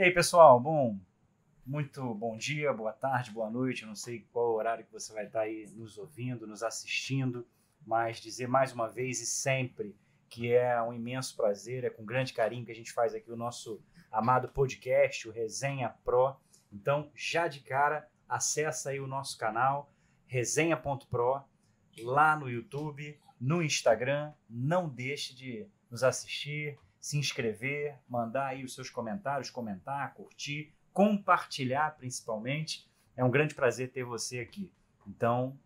E aí, pessoal? Bom, muito bom dia, boa tarde, boa noite. Não sei qual horário que você vai estar aí nos ouvindo, nos assistindo, mas dizer mais uma vez e sempre que é um imenso prazer, é com grande carinho que a gente faz aqui o nosso amado podcast, o Resenha Pro. Então, já de cara, acessa aí o nosso canal, resenha.pro, lá no YouTube, no Instagram. Não deixe de nos assistir, se inscrever, mandar aí os seus comentários, comentar, curtir, compartilhar principalmente. É um grande prazer ter você aqui. Então,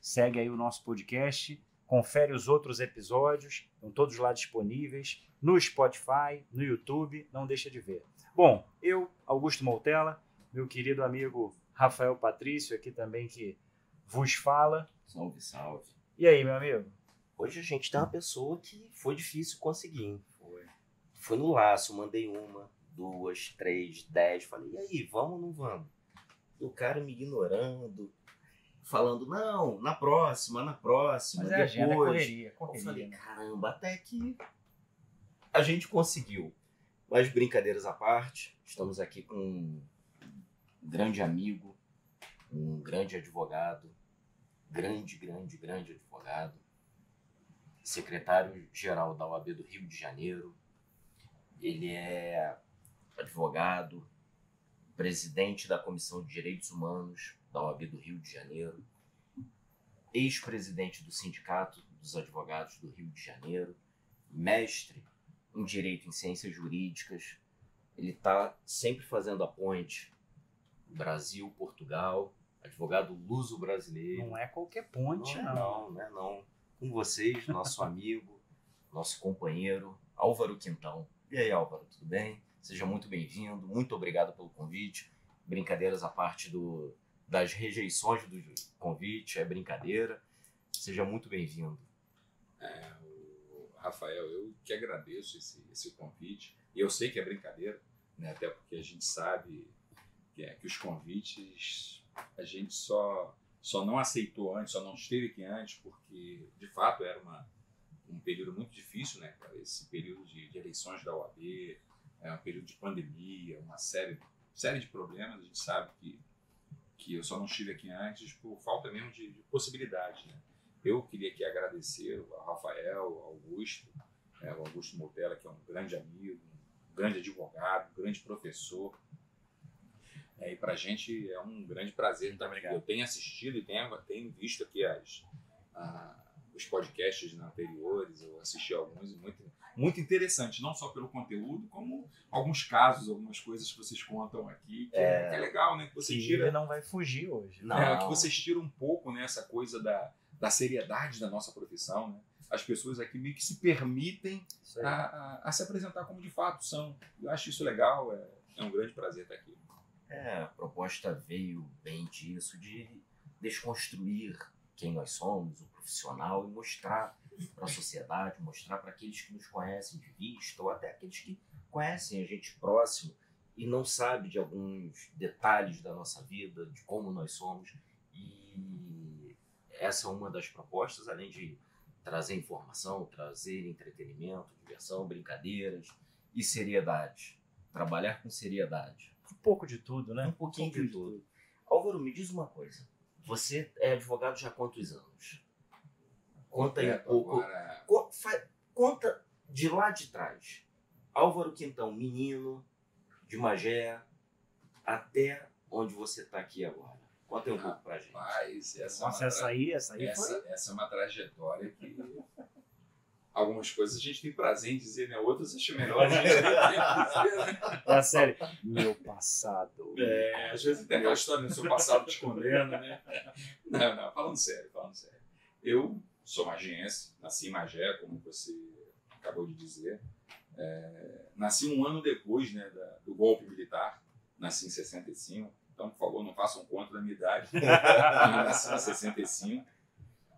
segue aí o nosso podcast, confere os outros episódios, estão todos lá disponíveis no Spotify, no YouTube, não deixa de ver. Bom, eu, Augusto Moutella, meu querido amigo Rafael Patrício aqui também que vos fala. Salve, salve. E aí, meu amigo? Hoje a gente tem uma pessoa que foi difícil conseguir. Foi. No laço, mandei uma, duas, três, dez. Falei, e aí, vamos ou não vamos? O cara me ignorando, falando, não, na próxima, na próxima, Mas é depois. agenda, correria, correria. Eu falei, caramba, até que a gente conseguiu. Mas brincadeiras à parte, estamos aqui com um grande amigo, um grande advogado, grande, grande, grande advogado, secretário-geral da OAB do Rio de Janeiro. Ele é advogado, presidente da Comissão de Direitos Humanos da OAB do Rio de Janeiro, ex-presidente do Sindicato dos Advogados do Rio de Janeiro, mestre em Direito em Ciências Jurídicas. Ele está sempre fazendo a ponte Brasil-Portugal, advogado luso-brasileiro. Não é qualquer ponte, não. É não. não, não é não. Com vocês, nosso amigo, nosso companheiro, Álvaro Quintão. E aí, Álvaro, tudo bem? Seja muito bem-vindo, muito obrigado pelo convite. Brincadeiras à parte do, das rejeições do convite, é brincadeira. Seja muito bem-vindo. É, Rafael, eu que agradeço esse, esse convite. E eu sei que é brincadeira, né? até porque a gente sabe que, é, que os convites a gente só, só não aceitou antes, só não esteve aqui antes, porque de fato era uma, um período muito difícil, né, cara? Esse período de, de eleições da OAB, é um período de pandemia, uma série, série de problemas. A gente sabe que, que eu só não estive aqui antes por falta mesmo de, de possibilidade, né? Eu queria aqui agradecer ao Rafael, ao Augusto, é, o Augusto Motella, que é um grande amigo, um grande advogado, um grande professor. É, e para a gente é um grande prazer estar aqui. Eu tenho assistido e tenho, tenho visto aqui as, a, os podcasts anteriores, eu assisti alguns e muito, muito interessante, não só pelo conteúdo, como alguns casos, algumas coisas que vocês contam aqui, que é, que é legal, né? Que você Que tira. não vai fugir hoje. Não. É, que vocês tiram um pouco né, essa coisa da, da seriedade da nossa profissão, né? As pessoas aqui meio que se permitem a, a, a se apresentar como de fato são. Eu acho isso legal, é, é um grande prazer estar aqui. É, a proposta veio bem disso, de desconstruir quem nós somos, o profissional, e mostrar para a sociedade, mostrar para aqueles que nos conhecem de vista, ou até aqueles que conhecem a gente próximo e não sabe de alguns detalhes da nossa vida, de como nós somos. E essa é uma das propostas, além de trazer informação, trazer entretenimento, diversão, brincadeiras e seriedade. Trabalhar com seriedade. Um pouco de tudo, né? Um pouquinho de tudo. Álvaro, me diz uma coisa. Você é advogado já há quantos anos? Conta aí um Completo pouco. Conta de lá de trás. Álvaro Quintão, menino, de Magé, até onde você está aqui agora. Conta aí um pouco pra gente. rapaz, essa, Nossa, é uma essa aí, essa aí essa, foi. essa é uma trajetória que. Algumas coisas a gente tem prazer em dizer, né? Outras acho melhor a gente dizer, né? É a série. Meu passado. É, às vezes tem aquela história do seu passado te condena, né? Não, não, falando sério, falando sério. Eu sou magiense, nasci em Magé, como você acabou de dizer. É, nasci um ano depois né, da- do golpe militar, nasci em 65. Então, por favor, não façam conta da minha idade. Nasci em 65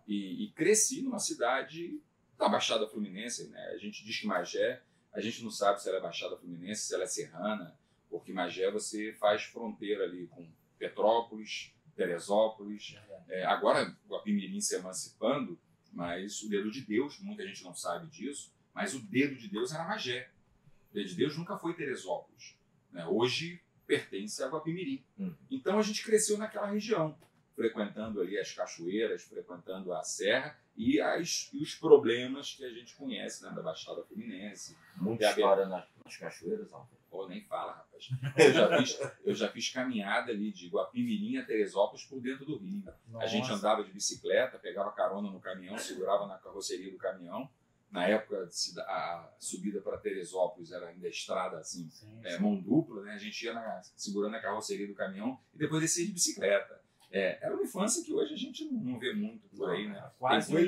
e, e cresci numa cidade da Baixada Fluminense. Né? A gente diz que Magé, a gente não sabe se ela é Baixada Fluminense, se ela é serrana, porque Magé você faz fronteira ali com Petrópolis, Teresópolis. É, agora o Apimirim se emancipando, mas o dedo de Deus, muita gente não sabe disso, mas o dedo de Deus era Magé. O dedo de Deus nunca foi Teresópolis. Né? Hoje pertence a Guapimirim. Uhum. Então a gente cresceu naquela região, frequentando ali as cachoeiras, frequentando a serra e, as, e os problemas que a gente conhece né, da Baixada Fluminense. Muita história nas, nas cachoeiras, Álvaro. Pô, nem fala, rapaz. Eu já, fiz, eu já fiz caminhada ali de Guapimirim a Teresópolis por dentro do Rio. A gente Nossa. andava de bicicleta, pegava carona no caminhão, segurava na carroceria do caminhão. Na época, a subida para Teresópolis era ainda estrada assim, Sim, é, sim. mão dupla, né? A gente ia na- segurando a carroceria do caminhão e depois descia de bicicleta. É, era uma infância que hoje a gente não, vê muito por aí, né? Quase um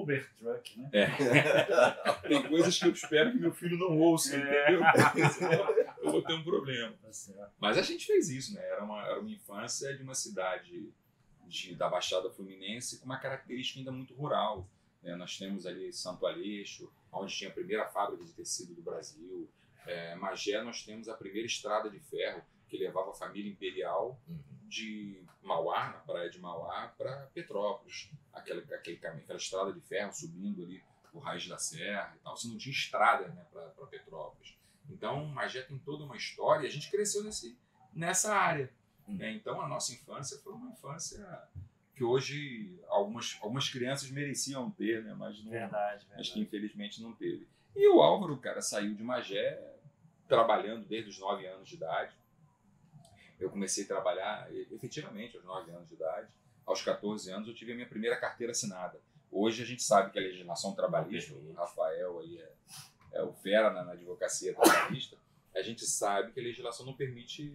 Uber Truck, né? Tem coisas que eu espero que meu filho não ouça, É. entendeu? Senão eu vou ter um problema. Tá certo. Mas a gente fez isso, né? Era uma, era uma infância de uma cidade de, da Baixada Fluminense com uma característica ainda muito rural. né? Nós temos ali Santo Aleixo, onde tinha a primeira fábrica de tecido do Brasil. É, Magé, nós temos a primeira estrada de ferro que levava a família imperial Uhum. De Mauá, na praia de Mauá, para Petrópolis. Aquele, aquele caminho, aquela estrada de ferro subindo ali o Raiz da Serra e tal. Você não tinha estrada né, para Petrópolis. Então, Magé tem toda uma história e a gente cresceu nesse, nessa área. Hum. né? Então, a nossa infância foi uma infância que hoje algumas, algumas crianças mereciam ter, né? mas, não, Verdade, mas que infelizmente não teve. E o Álvaro, cara, saiu de Magé trabalhando desde os 9 anos de idade. Eu comecei a trabalhar efetivamente aos 9 anos de idade. Aos 14 anos eu tive a minha primeira carteira assinada. Hoje a gente sabe que a legislação trabalhista, o Rafael aí é, é o fera na, na advocacia trabalhista, a gente sabe que a legislação não permite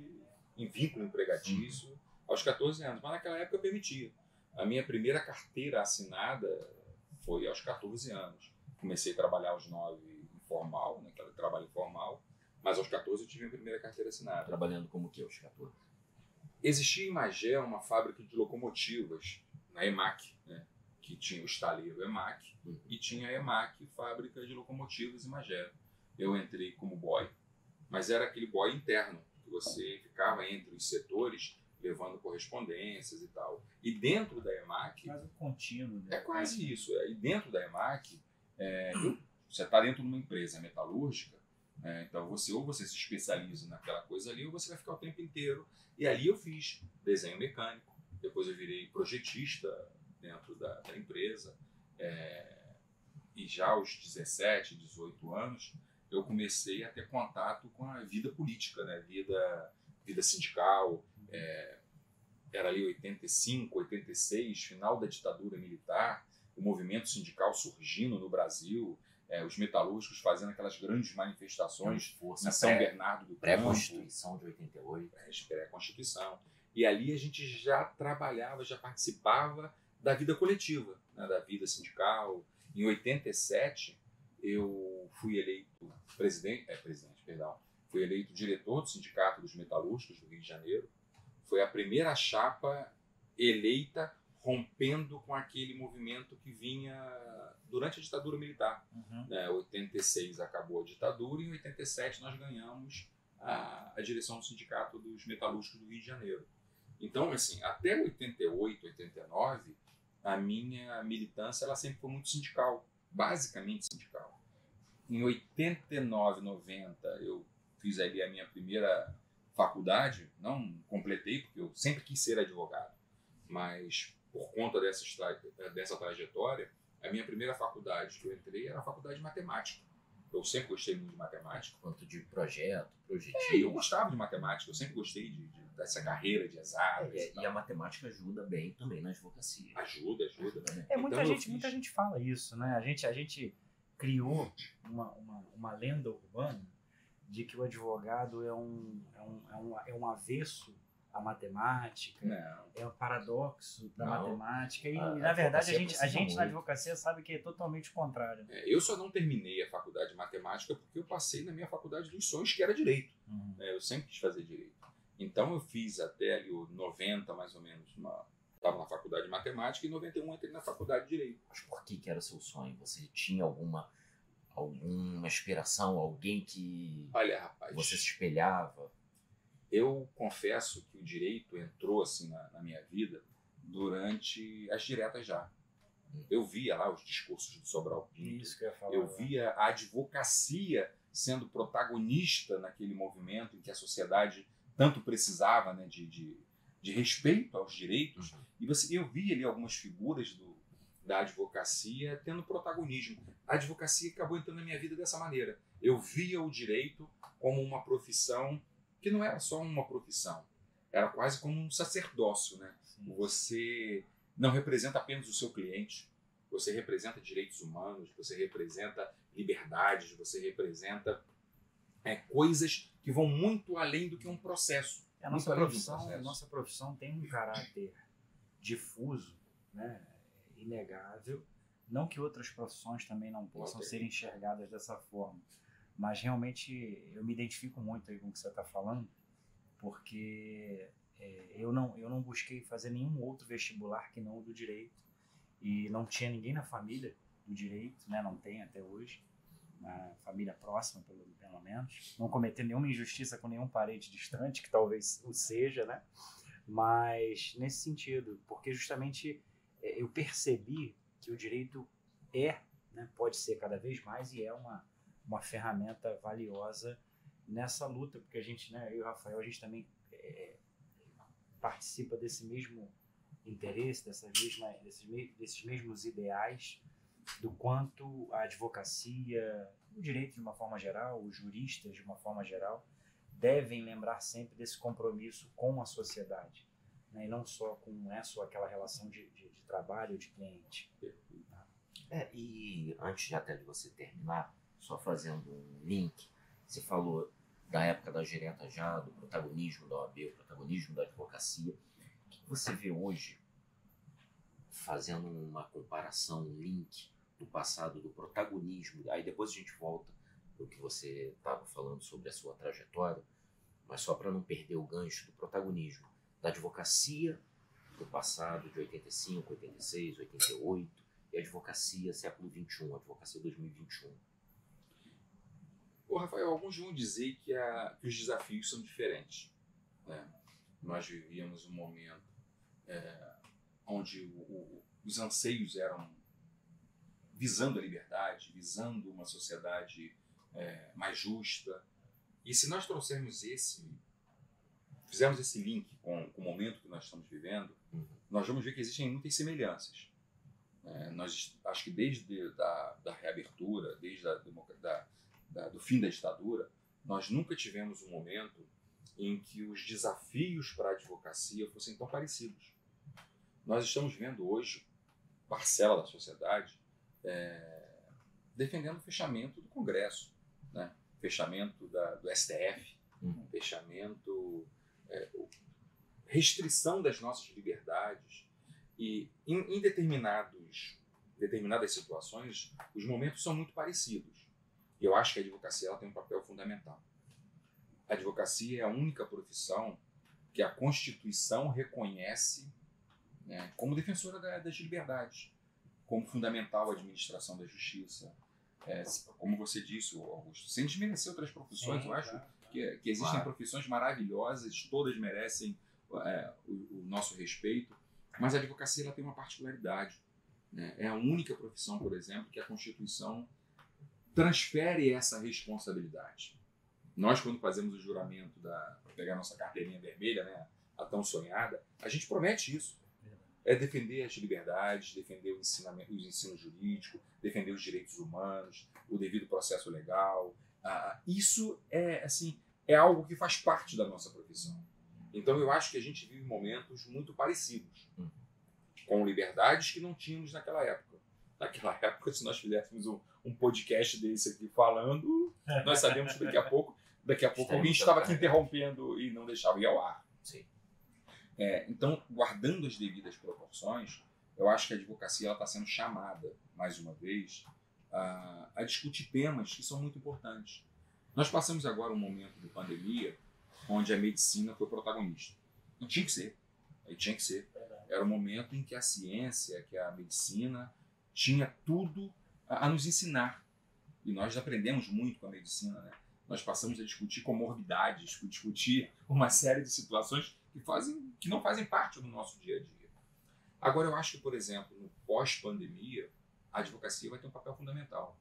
em vínculo empregatício aos 14 anos, mas naquela época permitia. A minha primeira carteira assinada foi aos 14 anos. Comecei a trabalhar aos 9 informal, né, aquele trabalho informal, mas aos 14 eu tive a minha primeira carteira assinada. Trabalhando como que, os 14? Existia em Magé uma fábrica de locomotivas, na EMAC, né? que tinha o estaleiro EMAC Uhum. e tinha a EMAC, fábrica de locomotivas em Magé. Eu entrei como boy, mas era aquele boy interno, que você ficava entre os setores levando correspondências e tal. E dentro da EMAC, Mas o contínuo. né? é quase isso. é. E dentro da EMAC, é, você está dentro de uma empresa metalúrgica, né, então você ou você se especializa naquela coisa ali, ou você vai ficar o tempo inteiro. E ali eu fiz desenho mecânico, depois eu virei projetista dentro da, da empresa. é, e já aos 17, 18 anos, eu comecei a ter contato com a vida política, né? vida, vida sindical. é, era ali 85, 86, final da ditadura militar, o movimento sindical surgindo no Brasil, é, os metalúrgicos fazendo aquelas grandes manifestações força na São pré- Bernardo do Campo, pré-constituição de 88. pré-constituição. E ali a gente já trabalhava, já participava da vida coletiva, né, da vida sindical. Em 87, eu fui eleito presidente, é, presidente, perdão, fui eleito diretor do Sindicato dos Metalúrgicos do Rio de Janeiro. Foi a primeira chapa eleita rompendo com aquele movimento que vinha durante a ditadura militar Uhum. né, 86 acabou a ditadura e em 87 nós ganhamos a, a direção do sindicato dos metalúrgicos do Rio de Janeiro. Então, assim, até 88, 89, a minha militância ela sempre foi muito sindical, basicamente sindical. Em 89, 90, eu fiz ali a minha primeira faculdade, não completei porque eu sempre quis ser advogado, mas por conta dessa, dessa trajetória, a minha primeira faculdade que eu entrei era a faculdade de matemática. Eu sempre gostei muito de matemática. Quanto de projeto, E eu projetivo. gostava de matemática, eu sempre gostei de, de- dessa carreira de exatas. É, e e a matemática ajuda bem também na advocacia. Ajuda, ajuda. Ajuda, né? É, muita, Então eu gente, fiz. muita gente fala isso, né? A gente, a gente criou uma, uma, uma lenda urbana de que o advogado é um, é um, é um, é um avesso à matemática, Não. é um paradoxo da Não. matemática. E, A- na a verdade, a gente, a gente na advocacia sabe que é totalmente o contrário. né? É, eu só não terminei a faculdade de matemática porque eu passei na minha faculdade dos sonhos, que era direito. Uhum. né? Eu sempre quis fazer direito. Então eu fiz até ali o 90, mais ou menos, estava na faculdade de matemática e em 91 entrei na faculdade de direito. Mas por que, que era o seu sonho? Você tinha alguma, alguma inspiração, alguém que Olha, rapaz, você se espelhava? Eu confesso que o direito entrou assim na, na minha vida durante as diretas já. Eu via lá os discursos do Sobral Pinto, Isso que eu ia falar. eu via a advocacia sendo protagonista naquele movimento em que a sociedade tanto precisava né, de, de, de respeito aos direitos. Uhum. E você, eu vi ali algumas figuras do, da advocacia tendo protagonismo. A advocacia acabou entrando na minha vida dessa maneira. Eu via o direito como uma profissão que não era só uma profissão, era quase como um sacerdócio, né? Sim. Você não representa apenas o seu cliente, você representa direitos humanos, você representa liberdades, você representa é, coisas que vão muito além do que um processo. A Muito nossa um profissão, processo. nossa profissão tem um caráter difuso, né? inegável. Não que outras profissões também não possam ser enxergadas dessa forma, mas realmente eu me identifico muito aí com o que você está falando, porque é, eu, não, eu não busquei fazer nenhum outro vestibular que não o do direito e não tinha ninguém na família do direito, né? não tem até hoje, na família próxima, pelo, pelo menos. Não cometer nenhuma injustiça com nenhum parente distante, que talvez o seja, né? Mas nesse sentido, porque justamente é, eu percebi que o direito é, né, pode ser cada vez mais e é uma, uma ferramenta valiosa nessa luta, porque a gente, né, eu e o Rafael, a gente também é, participa desse mesmo interesse, dessa mesma, desses, desses mesmos ideais, do quanto a advocacia, o direito de uma forma geral, os juristas de uma forma geral, devem lembrar sempre desse compromisso com a sociedade, né? e não só com não é só aquela relação de, de, de trabalho de cliente. É, e antes até de você terminar, só fazendo um link, você falou da época da direta já, do protagonismo da OAB, o protagonismo da advocacia. O que você vê hoje, fazendo uma comparação, um link do passado, do protagonismo, aí depois a gente volta no que você estava falando sobre a sua trajetória, mas só para não perder o gancho do protagonismo da advocacia do passado, de 85, 86, 88, e a advocacia século XXI, a advocacia 2021. Ô, Rafael, alguns vão dizer que, a- que os desafios são diferentes. né? Nós vivíamos um momento é, onde o- o- os anseios eram visando a liberdade, visando uma sociedade é, mais justa. E se nós trouxermos esse, fizermos esse link com, com o momento que nós estamos vivendo, Uhum. nós vamos ver que existem muitas semelhanças. É, nós, acho que desde da, da reabertura, desde a democ- da, da- do fim da ditadura, nós nunca tivemos um momento em que os desafios para a advocacia fossem tão parecidos. Nós estamos vendo hoje parcela da sociedade é, defendendo o fechamento do Congresso, né? fechamento da- do STF, Uhum. fechamento, é, restrição das nossas liberdades. E em, em determinadas situações, os momentos são muito parecidos. E eu acho que a advocacia ela tem um papel fundamental. A advocacia é a única profissão que a Constituição reconhece né, como defensora da- das liberdades, como fundamental a administração da justiça. É, como você disse, Augusto, sem desmerecer outras profissões, eu acho que, que existem Claro. profissões maravilhosas, todas merecem é, o, o nosso respeito, mas a advocacia ela tem uma particularidade. né? É a única profissão, por exemplo, que a Constituição transfere essa responsabilidade. Nós, quando fazemos o juramento para pegar nossa carteirinha vermelha, né, a tão sonhada, a gente promete isso. É defender as liberdades, defender o ensinamento, o ensino jurídico, defender os direitos humanos, o devido processo legal. Ah, isso é assim é algo que faz parte da nossa profissão. Então eu acho que a gente vive momentos muito parecidos, Uhum. com liberdades que não tínhamos naquela época. Naquela época, se nós fizéssemos um, um podcast desse aqui falando, nós sabemos que daqui a pouco, daqui a pouco alguém estava aqui interrompendo e não deixava ir ao ar. Sim. É, então, guardando as devidas proporções, eu acho que a advocacia está sendo chamada, mais uma vez, a, a discutir temas que são muito importantes. Nós passamos agora um momento de pandemia onde a medicina foi protagonista. E tinha que ser. E tinha que ser. Era o momento em que a ciência, que a medicina, tinha tudo a, nos ensinar. E nós aprendemos muito com a medicina, né? Nós passamos a discutir comorbidades, discutir uma série de situações que, fazem, que não fazem parte do nosso dia a dia. Agora, eu acho que, por exemplo, no pós-pandemia, a advocacia vai ter um papel fundamental.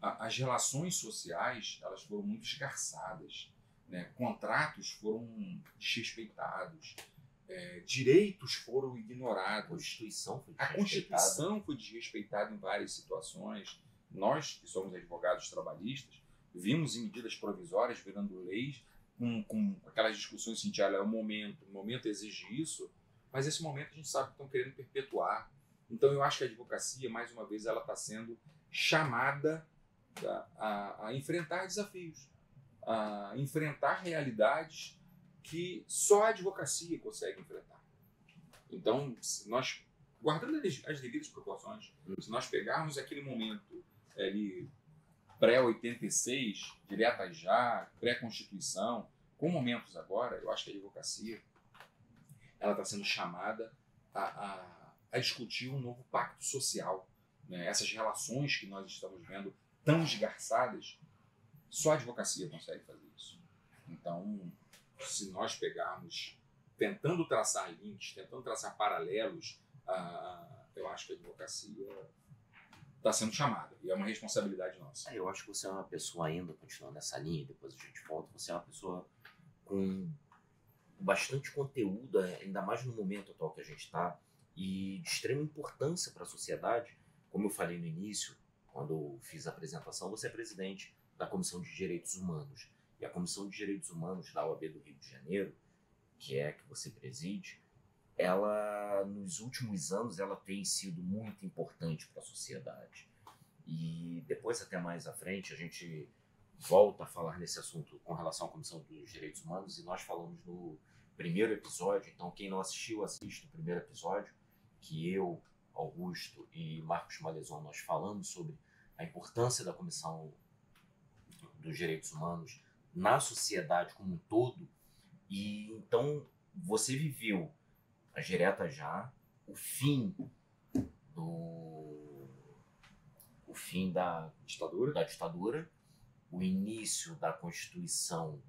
as relações sociais elas foram muito esgarçadas, né? contratos foram desrespeitados, é, direitos foram ignorados. A Constituição foi A Constituição foi desrespeitada em várias situações. Nós, que somos advogados trabalhistas, vimos em medidas provisórias virando leis, com, com aquelas discussões assim, olha, é o momento, o momento exige isso, mas esse momento a gente sabe que estão querendo perpetuar. Então eu acho que a advocacia, mais uma vez, ela está sendo chamada a, a, a enfrentar desafios, a enfrentar realidades que só a advocacia consegue enfrentar. Então, se nós, guardando as devidas proporções, se nós pegarmos aquele momento ali pré-86, direta já, pré-constituição, com momentos agora, eu acho que a advocacia ela está sendo chamada a, a, a, discutir um novo pacto social. Né? Essas relações que nós estamos vendo tão esgarçadas, só a advocacia consegue fazer isso. Então, se nós pegarmos, tentando traçar links, tentando traçar paralelos, eu acho que a advocacia está sendo chamada e é uma responsabilidade nossa. É, eu acho que você é uma pessoa ainda, continuando nessa linha, depois a gente volta, você é uma pessoa com bastante conteúdo, ainda mais no momento atual que a gente está, e de extrema importância para a sociedade. Como eu falei no início, quando eu fiz a apresentação, você é presidente da Comissão de Direitos Humanos. E a Comissão de Direitos Humanos da OAB do Rio de Janeiro, que é a que você preside, ela nos últimos anos ela tem sido muito importante para a sociedade. E depois até mais à frente a gente volta a falar nesse assunto com relação à Comissão dos Direitos Humanos e nós falamos no primeiro episódio, então quem não assistiu assiste o primeiro episódio que eu, Augusto e Marcos Malezon nós falamos sobre a importância da Comissão dos Direitos Humanos na sociedade como um todo. E então você viveu a direta já, o fim do o fim da ditadura, da ditadura, o início da Constituição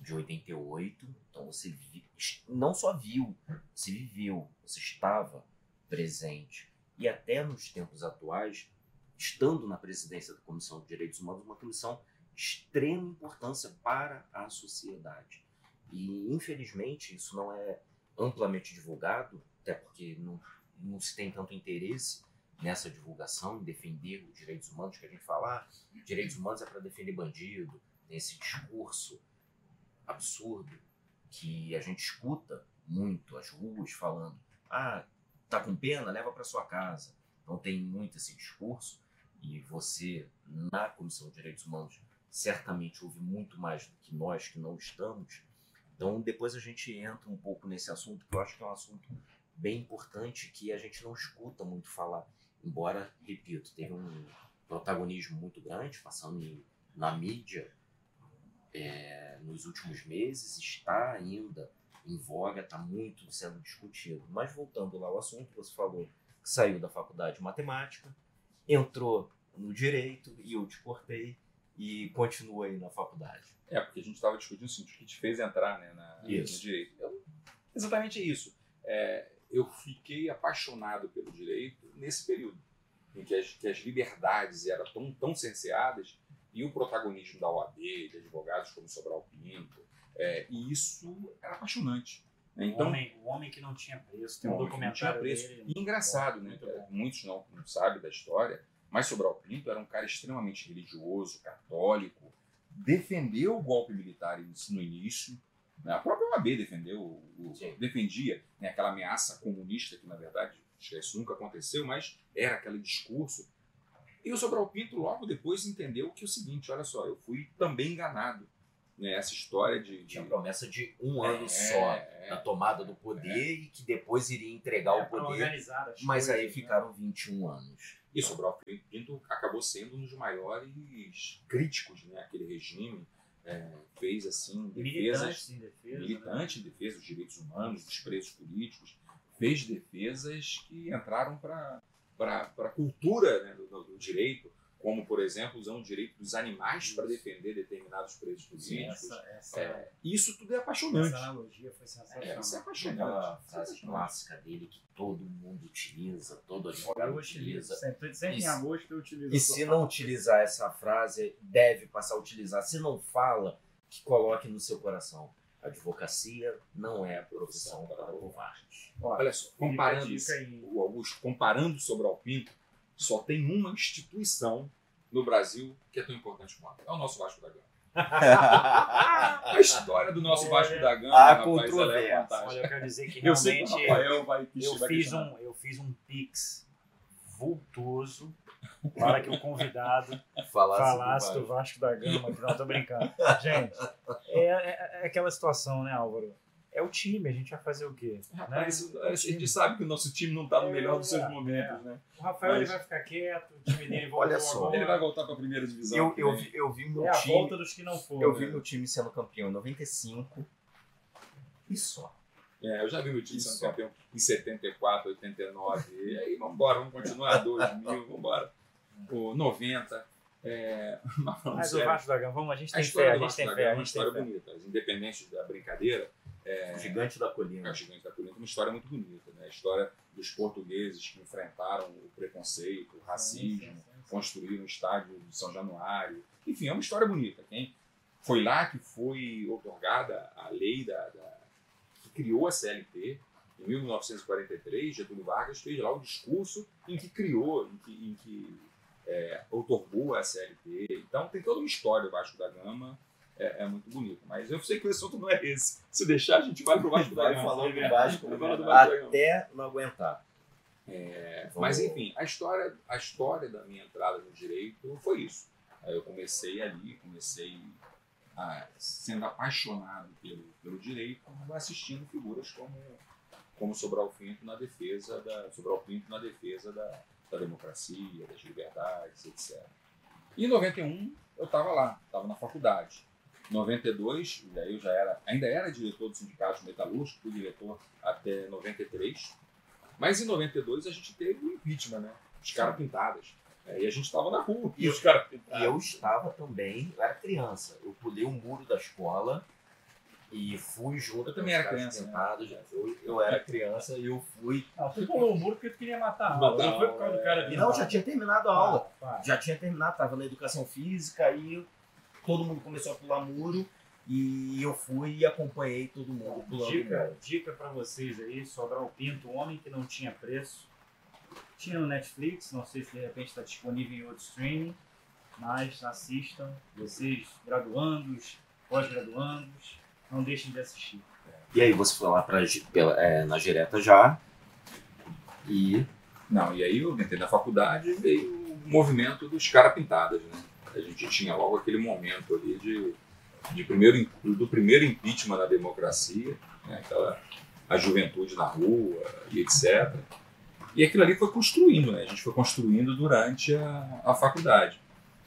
de 88. Então você vi, não só viu, você viveu, você estava presente. E até nos tempos atuais, estando na presidência da Comissão de Direitos Humanos, uma comissão extrema importância para a sociedade. E, infelizmente, isso não é amplamente divulgado, até porque não, não se tem tanto interesse nessa divulgação, em defender os direitos humanos, que a gente fala, ah, direitos humanos é para defender bandido, tem esse discurso absurdo que a gente escuta muito as ruas falando, ah, tá com pena, leva para sua casa. Então tem muito esse discurso e você na Comissão de Direitos Humanos certamente houve muito mais do que nós que não estamos. Então, depois a gente entra um pouco nesse assunto, que eu acho que é um assunto bem importante que a gente não escuta muito falar. Embora, repito, teve um protagonismo muito grande, passando na mídia é, nos últimos meses, está ainda em voga, está muito sendo discutido. Mas voltando lá ao assunto, você falou que saiu da faculdade de matemática, entrou no direito e eu te cortei e continua aí na faculdade. É, porque a gente estava discutindo assim, o que te fez entrar né, na, isso. no direito. Eu, exatamente isso. É, eu fiquei apaixonado pelo direito nesse período, em que as, que as liberdades eram tão, tão cerceadas e o protagonismo da OAB, de advogados como Sobral Pinto, é, e isso era apaixonante. Né? Então, o, homem, o homem que não tinha preço, tem um documentário preço. Dele, e engraçado, bom, né? Muitos não, não sabem da história, mas Sobral Pinto era um cara extremamente religioso, católico, defendeu o golpe militar no início. Né? A própria OAB defendeu, o, defendia né, aquela ameaça comunista, que na verdade isso nunca aconteceu, mas era aquele discurso. E o Sobral Pinto logo depois entendeu que é o seguinte: olha só, eu fui também enganado. Né, essa história de, de... Tinha promessa de um ano é, só é, na tomada do poder é. e que depois iria entregar o poder. Mas coisas, aí né? ficaram 21 anos. E Sobral Pinto acabou sendo um dos maiores críticos né, àquele regime. É, fez assim defesas militante em defesa, militante né? em defesa dos direitos humanos, dos presos políticos, fez defesas que entraram para para a cultura né, do, do, direito, como, por exemplo, usando o direito dos animais para defender determinados presos políticos. Essa, essa, É, isso tudo é apaixonante. essa analogia foi sensacional. É, isso é Aquela apaixonante. frase Isso é apaixonante. clássica dele que todo mundo utiliza, todo advogado utiliza. Sempre, sempre em Isso. agosto eu utilizo. E se não utilizar essa frase, deve passar a utilizar. Se não fala, que coloque no seu coração. Advocacia não é profissão para covardes. Olha, Olha só, comparando, o Augusto, comparando Sobral Pinto, só tem uma instituição no Brasil que é tão importante quanto. É o nosso Vasco da Gama. A história do nosso Olha, Vasco da Gama, há rapaz, ela é fantástica. Olha, eu quero dizer que Eu sei que o realmente Rafael vai, eu fiz, um, eu fiz um pix vultuoso para que o convidado Falasse, falasse do do Vasco da Gama. que Não, tô brincando. Gente, é, é- é aquela situação, né, Álvaro? É o time, a gente vai fazer o quê? Rapaz, né? a gente sabe que o nosso time não está no É, melhor dos seus é. momentos, né? O Rafael ele Mas- vai ficar quieto, o time dele voltou Olha só. agora. Ele vai voltar para a primeira divisão. Eu, eu, vi, eu vi meu É a time. volta dos que não foram. Eu vi né? meu time sendo campeão em 95 e só. É, eu já vi meu time sendo campeão em 74, 89. E aí, vamos embora, vamos continuar. 2000, vamos embora. O 90. É, mas Mas o Vasco da Gama, vamos, a gente a tem fé, a gente tem fé, a é uma gente tem história bonita. Independente da brincadeira, é, O gigante da é colina. o Gigante da Colina é uma história muito bonita. Né? A história dos portugueses que enfrentaram o preconceito, o racismo, Sim, sim, sim, sim. construíram o estádio de São Januário. Enfim, é uma história bonita. Quem foi lá que foi otorgada a lei da, da- que criou a CLT em 1943, Getúlio Vargas fez lá o discurso em que criou, em que, em que, é, otorgou a CLT. Então tem toda uma história o Vasco da Gama. É, é muito bonito. Mas eu sei que o assunto não é esse. Se deixar, a gente vai pro Vasco da Vai Gama. falando do Vasco, até não aguentar. É, mas enfim, a história, a história da minha entrada no direito foi isso. Aí eu comecei ali, comecei a- sendo apaixonado pelo, pelo direito, assistindo figuras como como Sobral Pinto na defesa da Sobral Pinto na defesa da, da democracia, das liberdades, etc. E em 91 eu estava lá, estava na faculdade. Em 92, e daí eu já era, ainda era diretor do sindicato metalúrgico, fui diretor até 93. Mas em 92 a gente teve o impeachment, né? Os caras pintadas. É, e a gente estava na rua. E os caras E pintados. eu estava também, eu era criança. Eu pulei o muro da escola e fui junto Eu também era criança, né? pintados. Eu, eu era criança e eu fui. Não, tu pulou o muro porque tu queria matar a aula. A Não foi por causa do cara E vir não, já tinha terminado a aula. Pá, pá. Já tinha terminado, estava na educação física e todo mundo começou a pular muro. E eu fui e acompanhei todo mundo pulando Dica, muro. dica pra vocês aí, Sobral Pinto, um homem que não tinha preço. Tinha no Netflix, não sei se de repente está disponível em outro streaming, mas assistam, vocês graduandos, pós-graduandos, não deixem de assistir. E aí você foi lá pra, pela, é, na direta já. E Não, e aí eu entrei na faculdade e veio o movimento dos caras pintadas, né? A gente tinha logo aquele momento ali de, de primeiro, do primeiro impeachment da democracia, né? Aquela, a juventude na rua e etc. E aquilo ali foi construindo, né? A gente foi construindo durante a, a faculdade.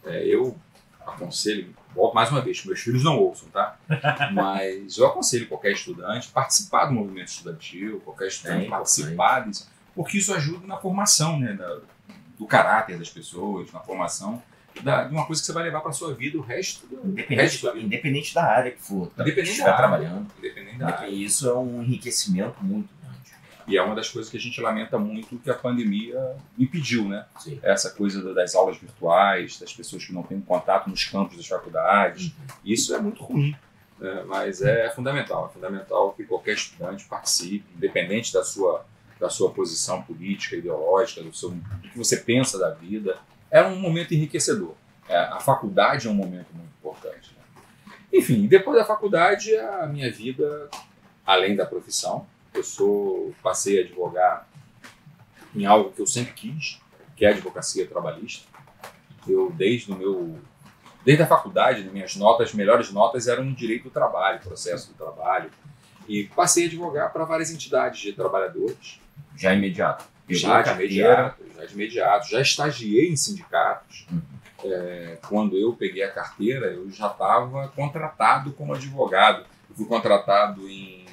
É, eu aconselho, mais uma vez, meus filhos não ouçam, tá? Mas eu aconselho qualquer estudante participar do movimento estudantil, qualquer estudante É participar disso, porque isso ajuda na formação né, da- do caráter das pessoas, na formação da- de uma coisa que você vai levar para sua vida o resto do independente, resto da da, vida. independente da área que for, tá, Independente estiver da área. trabalhando. Independente da área. Isso é um enriquecimento muito grande. E é uma das coisas que a gente lamenta muito que a pandemia impediu, né? Sim. Essa coisa da- das aulas virtuais, das pessoas que não têm contato nos campos das faculdades. Isso é muito ruim, né? mas é fundamental. É fundamental que qualquer estudante participe, independente da sua, da sua posição política, ideológica, do, seu, do que você pensa da vida. É um momento enriquecedor. É, a faculdade é um momento muito importante. né? Enfim, depois da faculdade, a minha vida, além da profissão, eu sou passei a advogar em algo que eu sempre quis, que é a advocacia trabalhista. Eu desde o meu desde a faculdade, né, minhas notas, melhores notas eram em direito do trabalho, processo do trabalho, e passei a advogar para várias entidades de trabalhadores, Já imediato. Já de carteira, imediato, já de imediato, já estagiei em sindicatos. Uhum. É, quando eu peguei a carteira, eu já estava contratado como advogado. Eu fui contratado em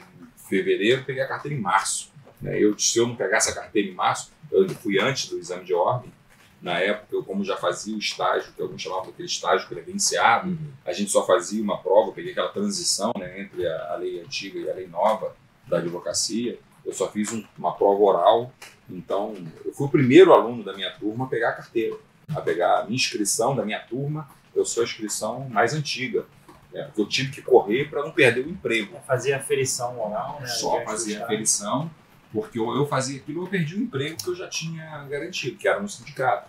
fevereiro, peguei a carteira em março. né? Eu, se eu não pegasse a carteira em março, eu fui antes do exame de ordem, Na época, eu como já fazia o estágio, que alguns chamavam aquele estágio credenciado, Uhum. a gente só fazia uma prova, peguei aquela transição né, entre a, a lei antiga e a lei nova da advocacia. Eu só fiz um- uma prova oral, então eu fui o primeiro aluno da minha turma a pegar a carteira, a pegar a minha inscrição da minha turma. Eu sou a inscrição mais antiga, porque eu tive que correr para não perder o emprego. Fazer a ferição oral, né? Só fazia aferição, porque eu, eu fazia aquilo, eu perdi o emprego que eu já tinha garantido, que era no sindicato.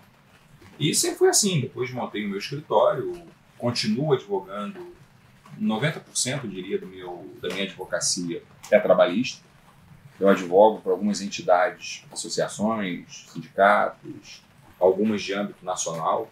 E sempre foi assim. Depois montei o meu escritório, continuo advogando. 90% eu diria do meu, da minha advocacia é trabalhista. Eu advogo para algumas entidades, associações, sindicatos, algumas de âmbito nacional.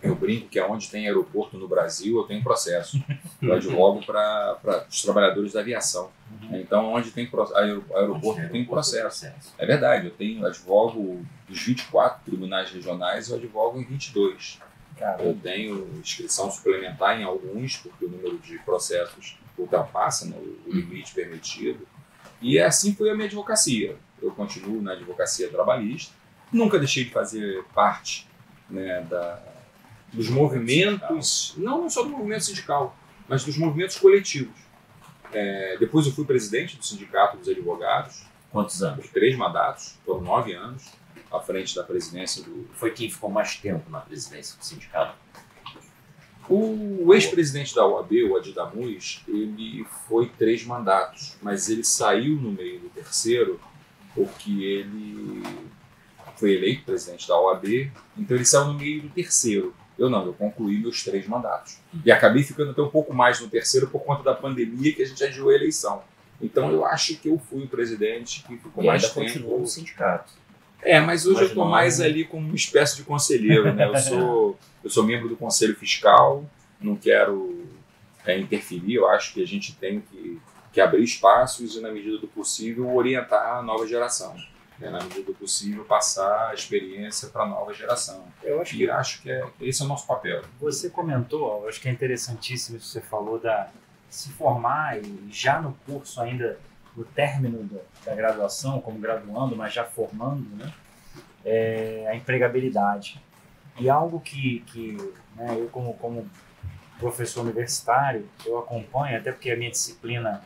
Eu brinco que aonde tem aeroporto no Brasil, eu tenho processo. Eu advogo para os trabalhadores da aviação. Então, onde tem aer- aeroporto, tem processo. É verdade, eu tenho advogo dos 24 tribunais regionais, eu advogo em 22. Cara, Eu tenho inscrição suplementar em alguns, porque o número de processos ultrapassa né, o limite permitido. E assim foi a minha advocacia. Eu continuo na advocacia trabalhista. Nunca deixei de fazer parte né, da, dos movimentos, não, não só do movimento sindical, mas dos movimentos coletivos. É, depois eu fui presidente do Sindicato dos Advogados, Quantos anos? por três mandatos, foram nove anos, à frente da presidência do, Foi quem ficou mais tempo na presidência do sindicato. O ex-presidente da OAB, o Adidamuz, ele foi três mandatos, mas ele saiu no meio do terceiro porque ele foi eleito presidente da OAB, então ele saiu no meio do terceiro. Eu não, eu concluí meus três mandatos. E acabei ficando até um pouco mais no terceiro por conta da pandemia que a gente adiou a eleição. Então eu acho que eu fui o presidente que ficou E mais ainda tempo. continua no sindicato. É, mas hoje Mas eu estou não- mais ali como uma espécie de conselheiro, né? Eu sou, eu sou membro do Conselho Fiscal, não quero é, interferir, eu acho que a gente tem que, que abrir espaços e, na medida do possível, orientar a nova geração. né? Na medida do possível, passar a experiência para a nova geração. eu acho E que acho que é, esse é o nosso papel. você comentou, eu acho que é interessantíssimo isso que você falou da se formar e já no curso ainda, no término da, da graduação, como graduando, mas já formando, né? É a empregabilidade. E algo que, que né, eu como, como professor universitário, eu acompanho, até porque a minha disciplina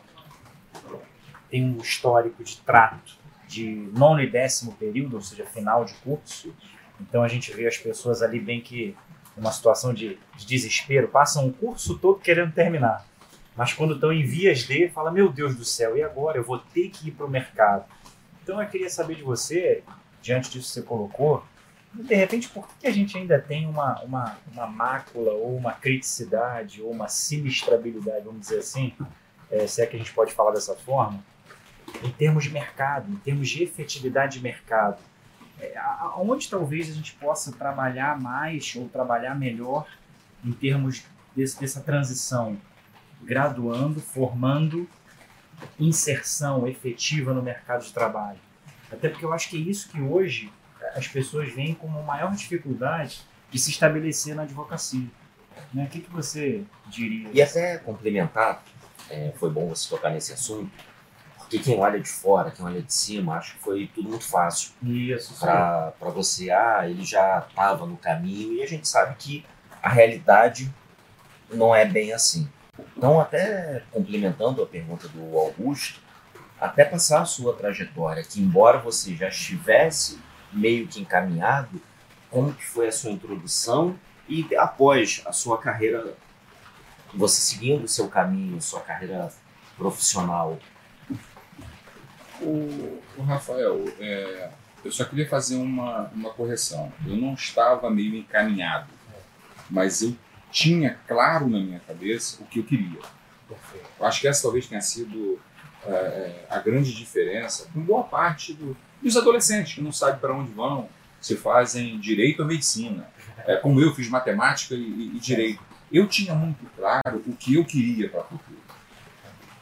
tem um histórico de trato de nono e décimo período, ou seja, final de curso. Então a gente vê as pessoas ali bem que numa situação de, de desespero, passam o curso todo querendo terminar. Mas quando estão em vias de, fala, meu Deus do céu, e agora? Eu vou ter que ir para o mercado. Então eu queria saber de você, diante disso que você colocou, de repente, por que a gente ainda tem uma, uma, uma mácula, ou uma criticidade, ou uma sinistrabilidade, vamos dizer assim, é, se é que a gente pode falar dessa forma, em termos de mercado, em termos de efetividade de mercado? É, aonde talvez a gente possa trabalhar mais ou trabalhar melhor em termos desse- dessa transição, graduando, formando, inserção efetiva no mercado de trabalho? Até porque eu acho que é isso que hoje as pessoas veem como maior dificuldade de se estabelecer na advocacia. Né? O que, que você diria? E até complementar, é, foi bom você tocar nesse assunto, porque quem olha de fora, quem olha de cima, acha que foi tudo muito fácil Isso, para você. Ah, ele já estava no caminho e a gente sabe que a realidade não é bem assim. Então, até complementando a pergunta do Augusto, até passar a sua trajetória, que embora você já estivesse meio que encaminhado, como que foi a sua introdução e após a sua carreira, você seguindo o seu caminho, sua carreira profissional, O, o Rafael, é, eu só queria fazer uma, uma correção. Eu não estava meio encaminhado, mas eu tinha claro na minha cabeça o que eu queria. Perfeito. Eu acho que essa talvez tenha sido é, a grande diferença com boa parte do- dos adolescentes que não sabem para onde vão, se fazem direito ou medicina. É, como eu fiz matemática e, e- e direito. Eu tinha muito claro o que eu queria para o futuro.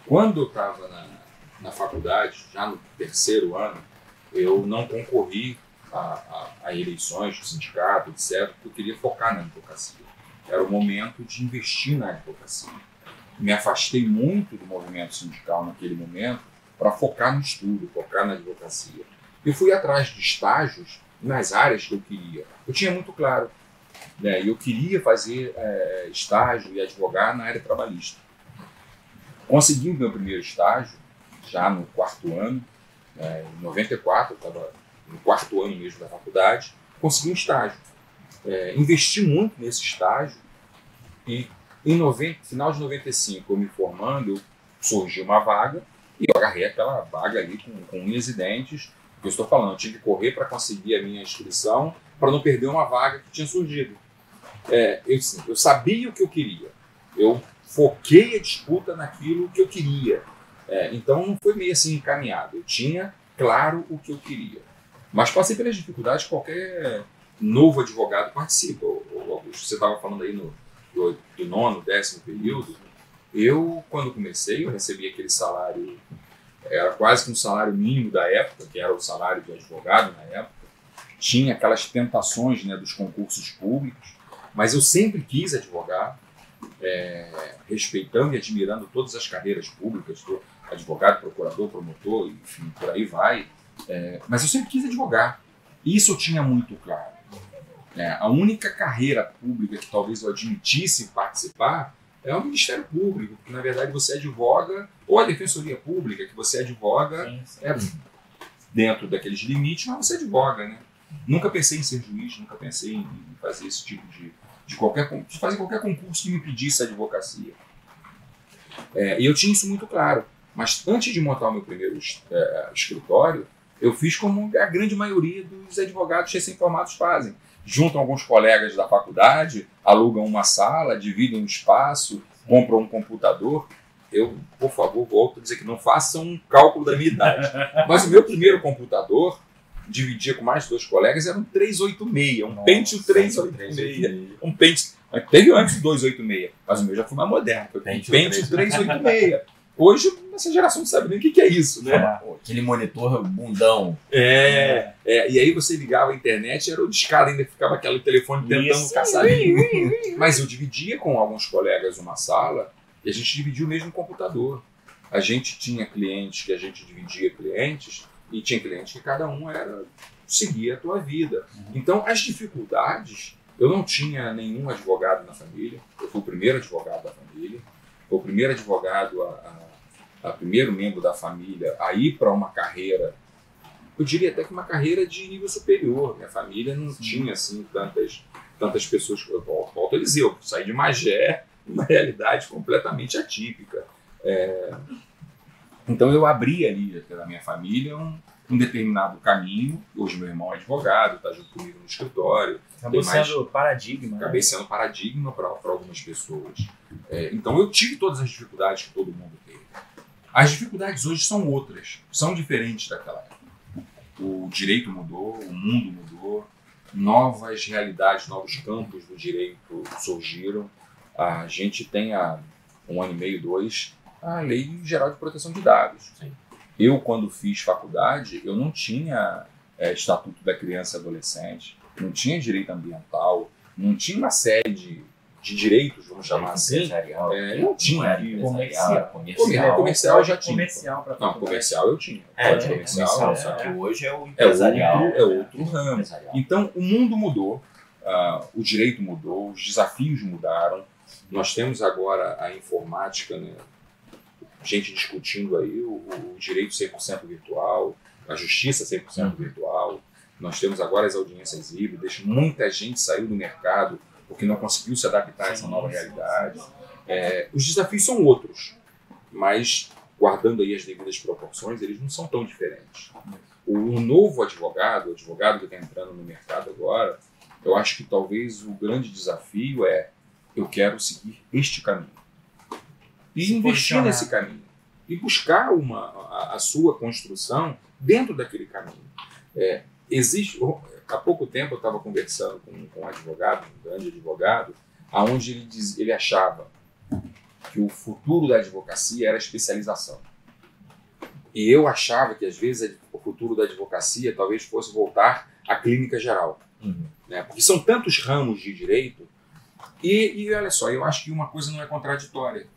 Quando eu estava na, na faculdade, já no terceiro ano, eu não concorri a, a- a eleições do sindicato, etc., porque eu queria focar na advocacia. Era o momento de investir na advocacia me afastei muito do movimento sindical naquele momento para focar no estudo, focar na advocacia. Eu fui atrás de estágios nas áreas que eu queria. Eu tinha muito claro. Né? Eu queria fazer é, estágio e advogar na área trabalhista. Consegui o meu primeiro estágio, já no quarto ano, é, em 94, eu estava no quarto ano mesmo da faculdade, consegui um estágio. É, investi muito nesse estágio e em 90, final de 95, eu me formando, surgiu uma vaga e eu agarrei aquela vaga ali com, com unhas e dentes. Eu estou falando, eu tive que correr para conseguir a minha inscrição para não perder uma vaga que tinha surgido. É, eu, eu sabia o que eu queria. Eu foquei a disputa naquilo que eu queria. É, então não foi meio assim encaminhado. Eu tinha claro o que eu queria. Mas passei pelas dificuldades que qualquer novo advogado participa. Augusto, você estava falando aí no, do, do nono, décimo período. Eu, quando comecei, eu recebi aquele salário, era quase que um salário mínimo da época, que era o salário de advogado na época. Tinha aquelas tentações né, dos concursos públicos, mas eu sempre quis advogar, é, respeitando e admirando todas as carreiras públicas, advogado, procurador, promotor, enfim, por aí vai. É, mas eu sempre quis advogar. Isso eu tinha muito claro. É, a única carreira pública que talvez eu admitisse participar é o Ministério Público, que na verdade você advoga, ou a Defensoria Pública, que você advoga sim, sim. É, dentro daqueles limites, mas você advoga, né? Nunca pensei em ser juiz, nunca pensei em fazer esse tipo de, de qualquer de fazer qualquer concurso que me pedisse advocacia. É, e eu tinha isso muito claro. Mas antes de montar o meu primeiro é, escritório, eu fiz como a grande maioria dos advogados recém-formados fazem. Juntam alguns colegas da faculdade, alugam uma sala, dividem um espaço, compram um computador. Eu, por favor, volto a dizer que não façam um cálculo da minha idade. Mas o meu primeiro computador, dividia com mais dois colegas, era um 386, um Nossa, Pentium 386. Um Pentium. Teve antes do 286, mas o meu já foi mais moderno. Foi um Pentium 386. Hoje, essa geração não sabe nem o que, que é isso, né? aquele monitor bundão. É, é, e aí você ligava a internet, era o descaro, ainda ficava aquele telefone tentando isso. caçar. Mas eu dividia com alguns colegas uma sala e a gente dividia o mesmo computador. A gente tinha clientes que a gente dividia clientes e tinha clientes que cada um era seguia a tua vida. Uhum. Então, as dificuldades, eu não tinha nenhum advogado na família, eu fui o primeiro advogado da família, fui o primeiro advogado a, a a primeiro membro da família a ir para uma carreira, eu diria até que uma carreira de nível superior. Minha família não tinha assim tantas, tantas pessoas. Eu volto, a dizer, eu saí de Magé, uma realidade completamente atípica. É, então eu abri ali pela minha família um, um determinado caminho. Hoje meu irmão é advogado, está junto comigo no escritório. Acabou sendo paradigma. Acabei né? sendo paradigma para algumas pessoas. É, então eu tive todas as dificuldades que todo mundo teve. As dificuldades hoje são outras, são diferentes daquela época. O direito mudou, o mundo mudou, novas realidades, novos campos do direito surgiram. A gente tem há um ano e meio, dois, a Lei Geral de Proteção de Dados. Sim. Eu, quando fiz faculdade, eu não tinha é, Estatuto da Criança e Adolescente, não tinha direito ambiental, não tinha uma série de de direitos, vamos chamar assim. É, não tinha. Comercial, comercial. Comercial já tinha. Comercial pra não, comercial eu tinha. É, Pode comercial. só que hoje é o empresarial. É outro, é outro ramo. Então, o mundo mudou, uh, o direito mudou, os desafios mudaram. Nós temos agora a informática, né? gente discutindo aí o, o direito 100% virtual, a justiça 100% uhum. virtual. Nós temos agora as audiências híbridas, muita gente saiu do mercado porque não conseguiu se adaptar a essa nova realidade. É, os desafios são outros, mas guardando aí as devidas proporções, eles não são tão diferentes. O novo advogado, o advogado que está entrando no mercado agora, eu acho que talvez o grande desafio é eu quero seguir este caminho e se investir nesse caminho e buscar uma a, a, sua construção dentro daquele caminho. É, existe há pouco tempo eu estava conversando com, com um advogado, um grande advogado, aonde ele, diz, ele achava que o futuro da advocacia era a especialização. E eu achava que às vezes o futuro da advocacia talvez fosse voltar à clínica geral. Uhum. Né? Porque são tantos ramos de direito. E, e olha só, eu acho que uma coisa não é contraditória.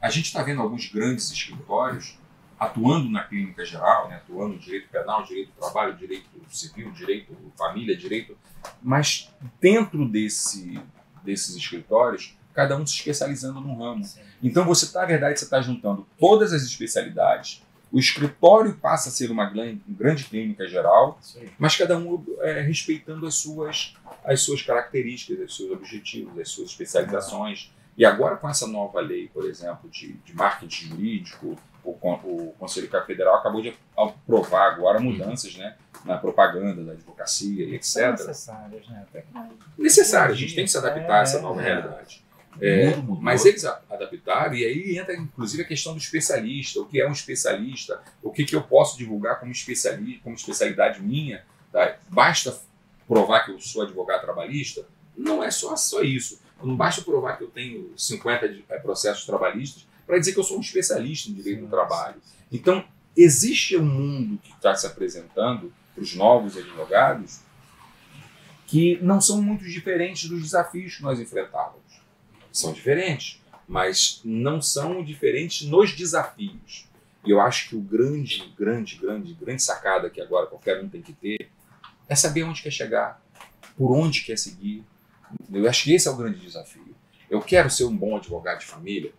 A gente está vendo alguns grandes escritórios atuando na clínica geral, né, atuando no direito penal, direito do trabalho, direito civil, direito família, direito, mas dentro desse, desses escritórios, cada um se especializando num ramo. Sim. Então você tá, na verdade, você está juntando todas as especialidades. O escritório passa a ser uma grande, grande clínica geral, aí. mas cada um é, respeitando as suas, as suas características, os seus objetivos, as suas especializações. E agora com essa nova lei, por exemplo, de, de marketing jurídico, o, o Conselho Federal acabou de aprovar agora mudanças né, na propaganda da advocacia e São etc. necessárias, né? Necessário, a gente tem que se adaptar a essa É, nova é. realidade. É, mas eles adaptaram, e aí entra inclusive a questão do especialista, o que é um especialista, o que, que eu posso divulgar como especialista, como especialidade minha. tá? Basta provar que eu sou advogado trabalhista? Não é só, só isso. Não basta provar que eu tenho 50 de- eh, processos trabalhistas para dizer que eu sou um especialista em direito do trabalho. Então, existe um mundo que está se apresentando para os novos advogados que não são muito diferentes dos desafios que nós enfrentávamos. São diferentes, mas não são diferentes nos desafios. E eu acho que o grande, grande, grande, grande sacada que agora qualquer um tem que ter é saber onde quer chegar, por onde quer seguir. Eu acho que esse é o grande desafio. Eu quero ser um bom advogado de família,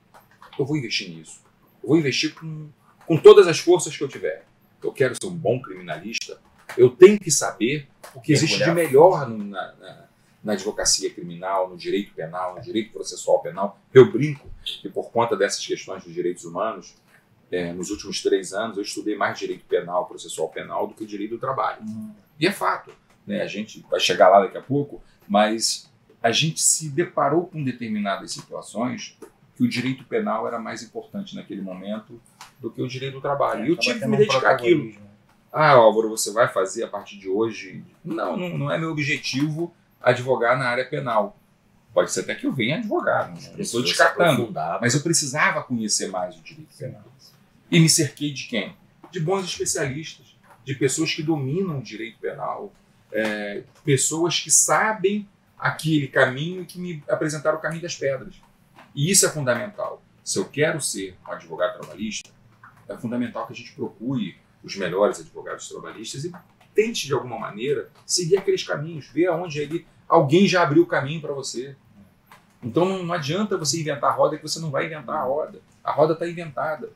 eu vou investir nisso. Eu vou investir com, com todas as forças que eu tiver. Eu quero ser um bom criminalista, eu tenho que saber o que existe de melhor no- na, na, na advocacia criminal, no direito penal, no direito processual penal. Eu brinco que por conta dessas questões dos direitos humanos, eh, nos últimos três anos eu estudei mais direito penal, processual penal do que direito do trabalho. Hum, E é fato, né? A gente vai chegar lá daqui a pouco, mas a gente se deparou com determinadas situações que o direito penal era mais importante naquele momento do que o direito do trabalho. e eu tive que me um dedicar àquilo. Ah, Álvaro, você vai fazer a partir de hoje? Não, não, não é meu objetivo advogar na área penal. Pode ser até que eu venha advogar, não estou Precisou se descartando. Mas eu precisava conhecer mais o direito penal. E me cerquei de quem? De bons especialistas, de pessoas que dominam o direito penal, é, pessoas que sabem aquele caminho e que me apresentaram o caminho das pedras. E isso é fundamental. Se eu quero ser um advogado trabalhista, é fundamental que a gente procure os melhores advogados trabalhistas e tente, de alguma maneira, seguir aqueles caminhos, ver aonde ele, alguém já abriu o caminho para você. Então não, adianta você inventar a roda que você não vai inventar a roda. A roda está inventada.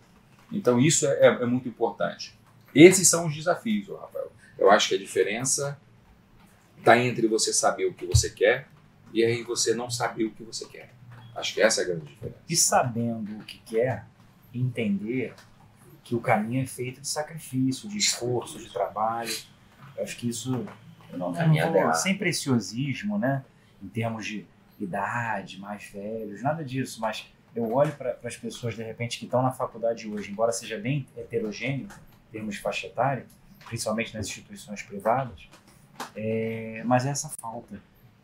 Então isso é, é- é muito importante. Esses são os desafios, Rafael. Eu acho que a diferença está entre você saber o que você quer e aí você não saber o que você quer. Acho que essa é a grande diferença. E sabendo o que quer, entender que o caminho é feito de sacrifício, de esforço, de trabalho. Eu acho que isso, eu não, eu não Caminhada vou, errada. sem preciosismo, né? Em termos de idade, mais velhos, nada disso, mas eu olho para as pessoas, de repente, que estão na faculdade hoje, embora seja bem heterogêneo, em termos de faixa etária, principalmente nas instituições privadas, é, mas é essa falta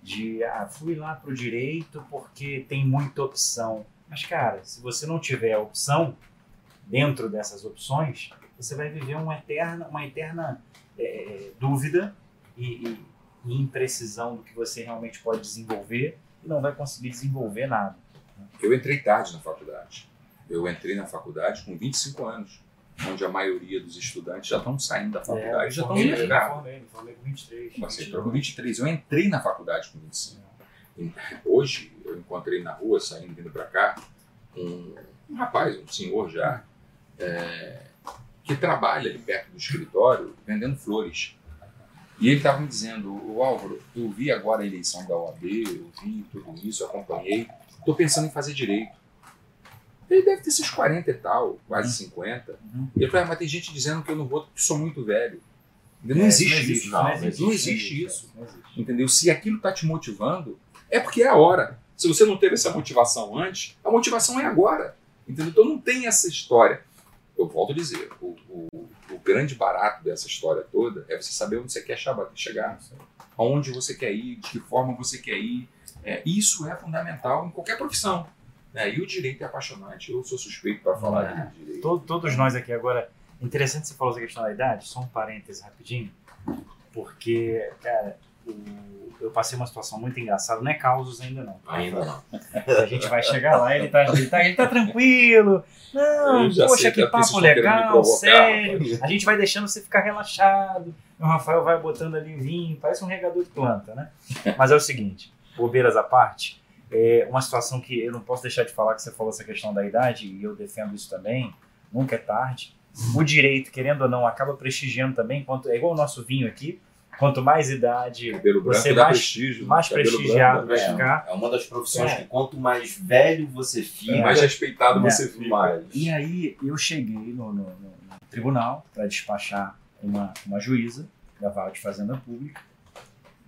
de, ah, fui lá para o direito porque tem muita opção. Mas, cara, se você não tiver opção dentro dessas opções, você vai viver uma eterna, uma eterna é, dúvida e, e- e imprecisão do que você realmente pode desenvolver e não vai conseguir desenvolver nada. Eu entrei tarde na faculdade. Eu entrei na faculdade com 25 anos, onde a maioria dos estudantes já estão saindo da faculdade, já estão no É, formei, mercado. formei, formei com 23. Você entrou com 23. Eu entrei na faculdade com 25. Hoje, eu encontrei na rua, saindo, vindo para cá, um, um rapaz, um senhor já, é, que trabalha ali perto do escritório vendendo flores. E ele estava me dizendo, o Álvaro, eu vi agora a eleição da OAB, eu vi tudo isso, acompanhei, estou pensando em fazer direito. Ele deve ter seus 40 e tal, quase 50. Uhum. E eu falei, ah, mas tem gente dizendo que eu não vou, porque sou muito velho. Não É, existe isso. não, Não, não existe, isso. Não existe. Entendeu? Se aquilo está te motivando, é porque é a hora. Se você não teve essa motivação antes, a motivação é agora. Entendeu? Então não tem essa história. Eu volto a dizer, o, o, o grande barato dessa história toda é você saber onde você quer chegar, aonde você quer ir, de que forma você quer ir. É, isso é fundamental em qualquer profissão. Né? E o direito é apaixonante. Eu sou suspeito para falar É. de direito. To- Todos nós aqui agora. Interessante você falar essa questão da idade, só um parêntese rapidinho. Porque, cara, o- eu passei uma situação muito engraçada, não é causos ainda não. Ainda não. A gente vai chegar lá, ele tá, ele tá, ele tá tranquilo. Não, poxa, sei que vocês papo legal, provocar, sério. A gente vai deixando você ficar relaxado. O Rafael vai botando ali vinho, parece um regador de planta, né? Mas é o seguinte, bobeiras à parte, é uma situação que eu não posso deixar de falar que você falou essa questão da idade, e eu defendo isso também, nunca é tarde. O direito, querendo ou não, acaba prestigiando também, quanto, é igual o nosso vinho aqui, quanto mais idade, Cabelo Você mais- prestígio. né? mais prestigiado branco vai ficar. É uma das profissões É. que quanto mais velho você fica, prestígio. Mais respeitado É. você fica. mais. E aí eu cheguei no, no- no- no tribunal para despachar uma, uma juíza da Vara de Fazenda Pública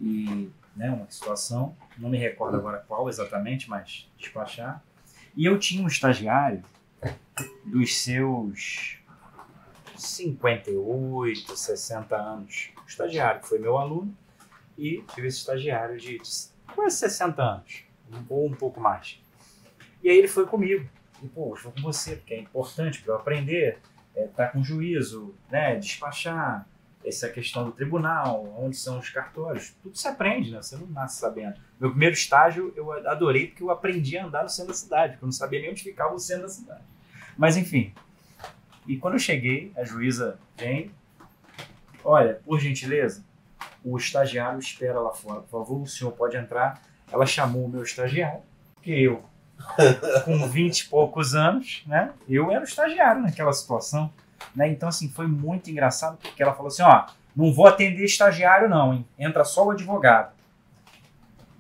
e né, uma situação, não me recordo agora qual exatamente, mas despachar. E eu tinha um estagiário dos seus 58, 60 anos. Um estagiário, que foi meu aluno, e tive esse estagiário de, quase 60 anos, ou um pouco mais. E aí ele foi comigo. E, pô, eu vou com você, porque é importante para eu aprender, é, tá com juízo, né, despachar, essa questão do tribunal, onde são os cartórios, tudo se aprende, né? Você não nasce sabendo. Meu primeiro estágio eu adorei porque eu aprendi a andar no centro da cidade, porque eu não sabia nem onde ficava o centro da cidade. Mas enfim. E quando eu cheguei, a juíza vem, olha, por gentileza, o estagiário espera lá fora, por favor, o senhor pode entrar. Ela chamou o meu estagiário, porque eu, com 20 e poucos anos, né? Eu era o estagiário naquela situação. Né? Então, assim, foi muito engraçado, porque ela falou assim, ó, não vou atender estagiário não, hein? Entra só o advogado.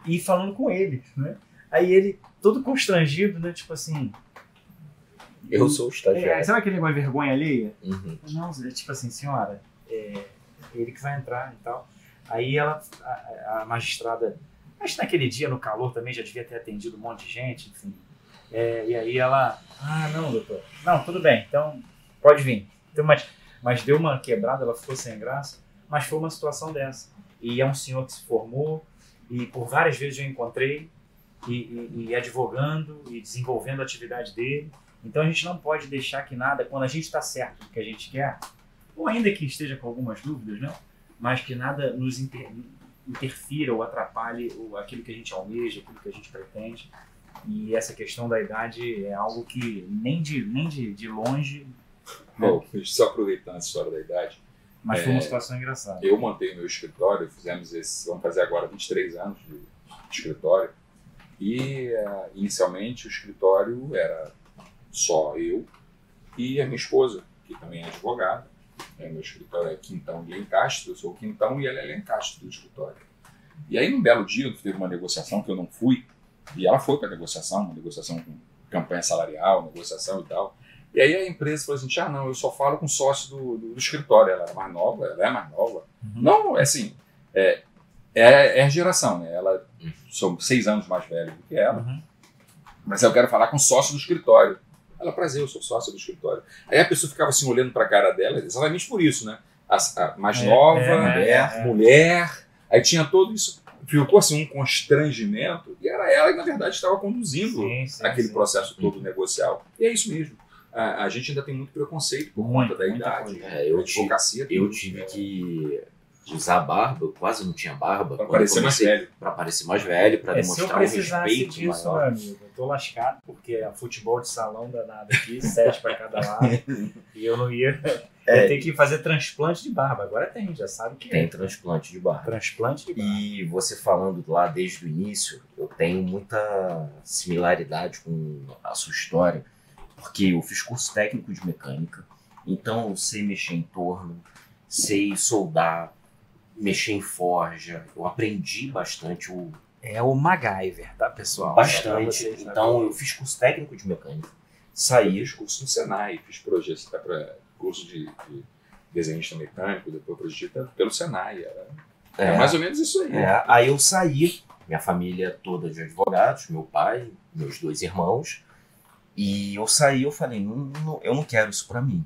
E falando com ele, né? Aí ele, todo constrangido, né? Tipo assim... Eu sou o É, estagiário. sabe aquele negócio de vergonha alheia? Uhum. Não, é tipo assim, senhora, é ele que vai entrar e tal. Aí ela, a, a magistrada, acho que naquele dia, no calor, também já devia ter atendido um monte de gente, enfim. É, e aí ela, ah, não, doutor. Não, tudo bem, então pode vir. Então, mas, mas deu uma quebrada, ela ficou sem graça, mas foi uma situação dessa. E é um senhor que se formou, e por várias vezes eu encontrei, e, e, e advogando, e desenvolvendo a atividade dele. Então a gente não pode deixar que nada, quando a gente está certo do que a gente quer, ou ainda que esteja com algumas dúvidas, né? mas que nada nos inter- interfira ou atrapalhe o- aquilo que a gente almeja, aquilo que a gente pretende. E essa questão da idade é algo que nem de, nem de, de longe, Bom, só aproveitando a história da idade, mas foi uma É. situação engraçada. eu montei meu escritório, fizemos esse, vamos fazer agora 23 anos de, de escritório, e eh, inicialmente o escritório era só eu e a minha esposa, que também é advogada. né, meu escritório é Quintão de Lencastre, eu sou o Quintão e ela é Lencastre do escritório. E aí, num belo dia, teve uma negociação que eu não fui, e ela foi para a negociação, uma negociação com campanha salarial, negociação e tal. E aí a empresa falou assim: ah, não, eu só falo com sócio do, do, do escritório. Ela é mais nova, ela é mais nova. Uhum. Não, é assim, é, é, é geração, né? Ela são seis anos mais velha do que ela, Uhum. mas eu quero falar com sócio do escritório. Ela, prazer, eu sou sócio do escritório. Aí a pessoa ficava assim olhando para a cara dela, exatamente por isso, né? A, a mais É, nova, é, mulher, é. mulher. Aí tinha todo isso. Ficou assim um constrangimento, e era ela que, na verdade, estava conduzindo Sim, sim, aquele sim. processo todo negocial. E é isso mesmo. A, a gente ainda tem muito preconceito por Muito, conta da muita idade. É, eu tem Eu tive que usar barba, eu quase não tinha barba. Pra parecer mais velho. Pra parecer mais velho, pra É, se eu demonstrar um precisasse respeito disso, maior. meu amigo, eu tô lascado, porque é futebol de salão danado aqui, sete para cada lado, e eu não ia, É. ia ter que fazer transplante de barba. Agora tem, já sabe que Tem é. transplante de barba. Transplante de barba. E você falando lá desde o início, eu tenho muita similaridade com a sua história, porque eu fiz curso técnico de mecânica, então eu sei mexer em torno, sei soldar, mexer em forja, eu aprendi bastante, o, É o MacGyver, tá, pessoal? Bastante. vocês Então saberem. eu fiz curso técnico de mecânica, saí, Fiz curso no Senai, fiz projeto, tá pra, curso de, de desenhista mecânico, depois projeto pelo Senai. Era, era é, mais ou menos isso aí. É, aí eu saí, minha família toda de advogados, meu pai, meus dois irmãos, e eu saí eu falei, não, não- eu não quero isso pra mim.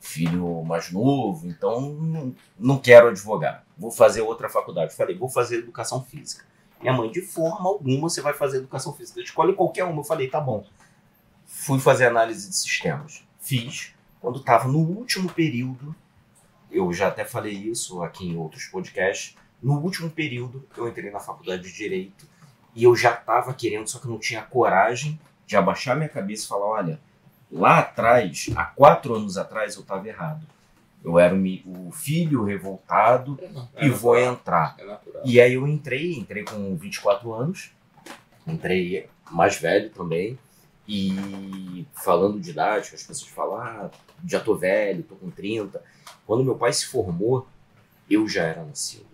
Filho mais novo, então não, não quero advogar. Vou fazer outra faculdade. Falei, vou fazer educação física. Minha mãe, de forma alguma você vai fazer educação física. Escolhe qualquer uma. Eu falei, tá bom. Fui fazer análise de sistemas. Fiz. Quando estava no último período, eu já até falei isso aqui em outros podcasts, No último período, eu entrei na faculdade de Direito e eu já estava querendo, só que não tinha coragem de abaixar minha cabeça e falar: olha, lá atrás, há quatro anos atrás, eu estava errado. Eu era o filho revoltado É e vou entrar. É. E aí eu entrei, entrei com 24 anos, entrei mais velho também, e falando de idade, as pessoas falam, ah, já tô velho, tô com 30. Quando meu pai se formou, eu já era nascido.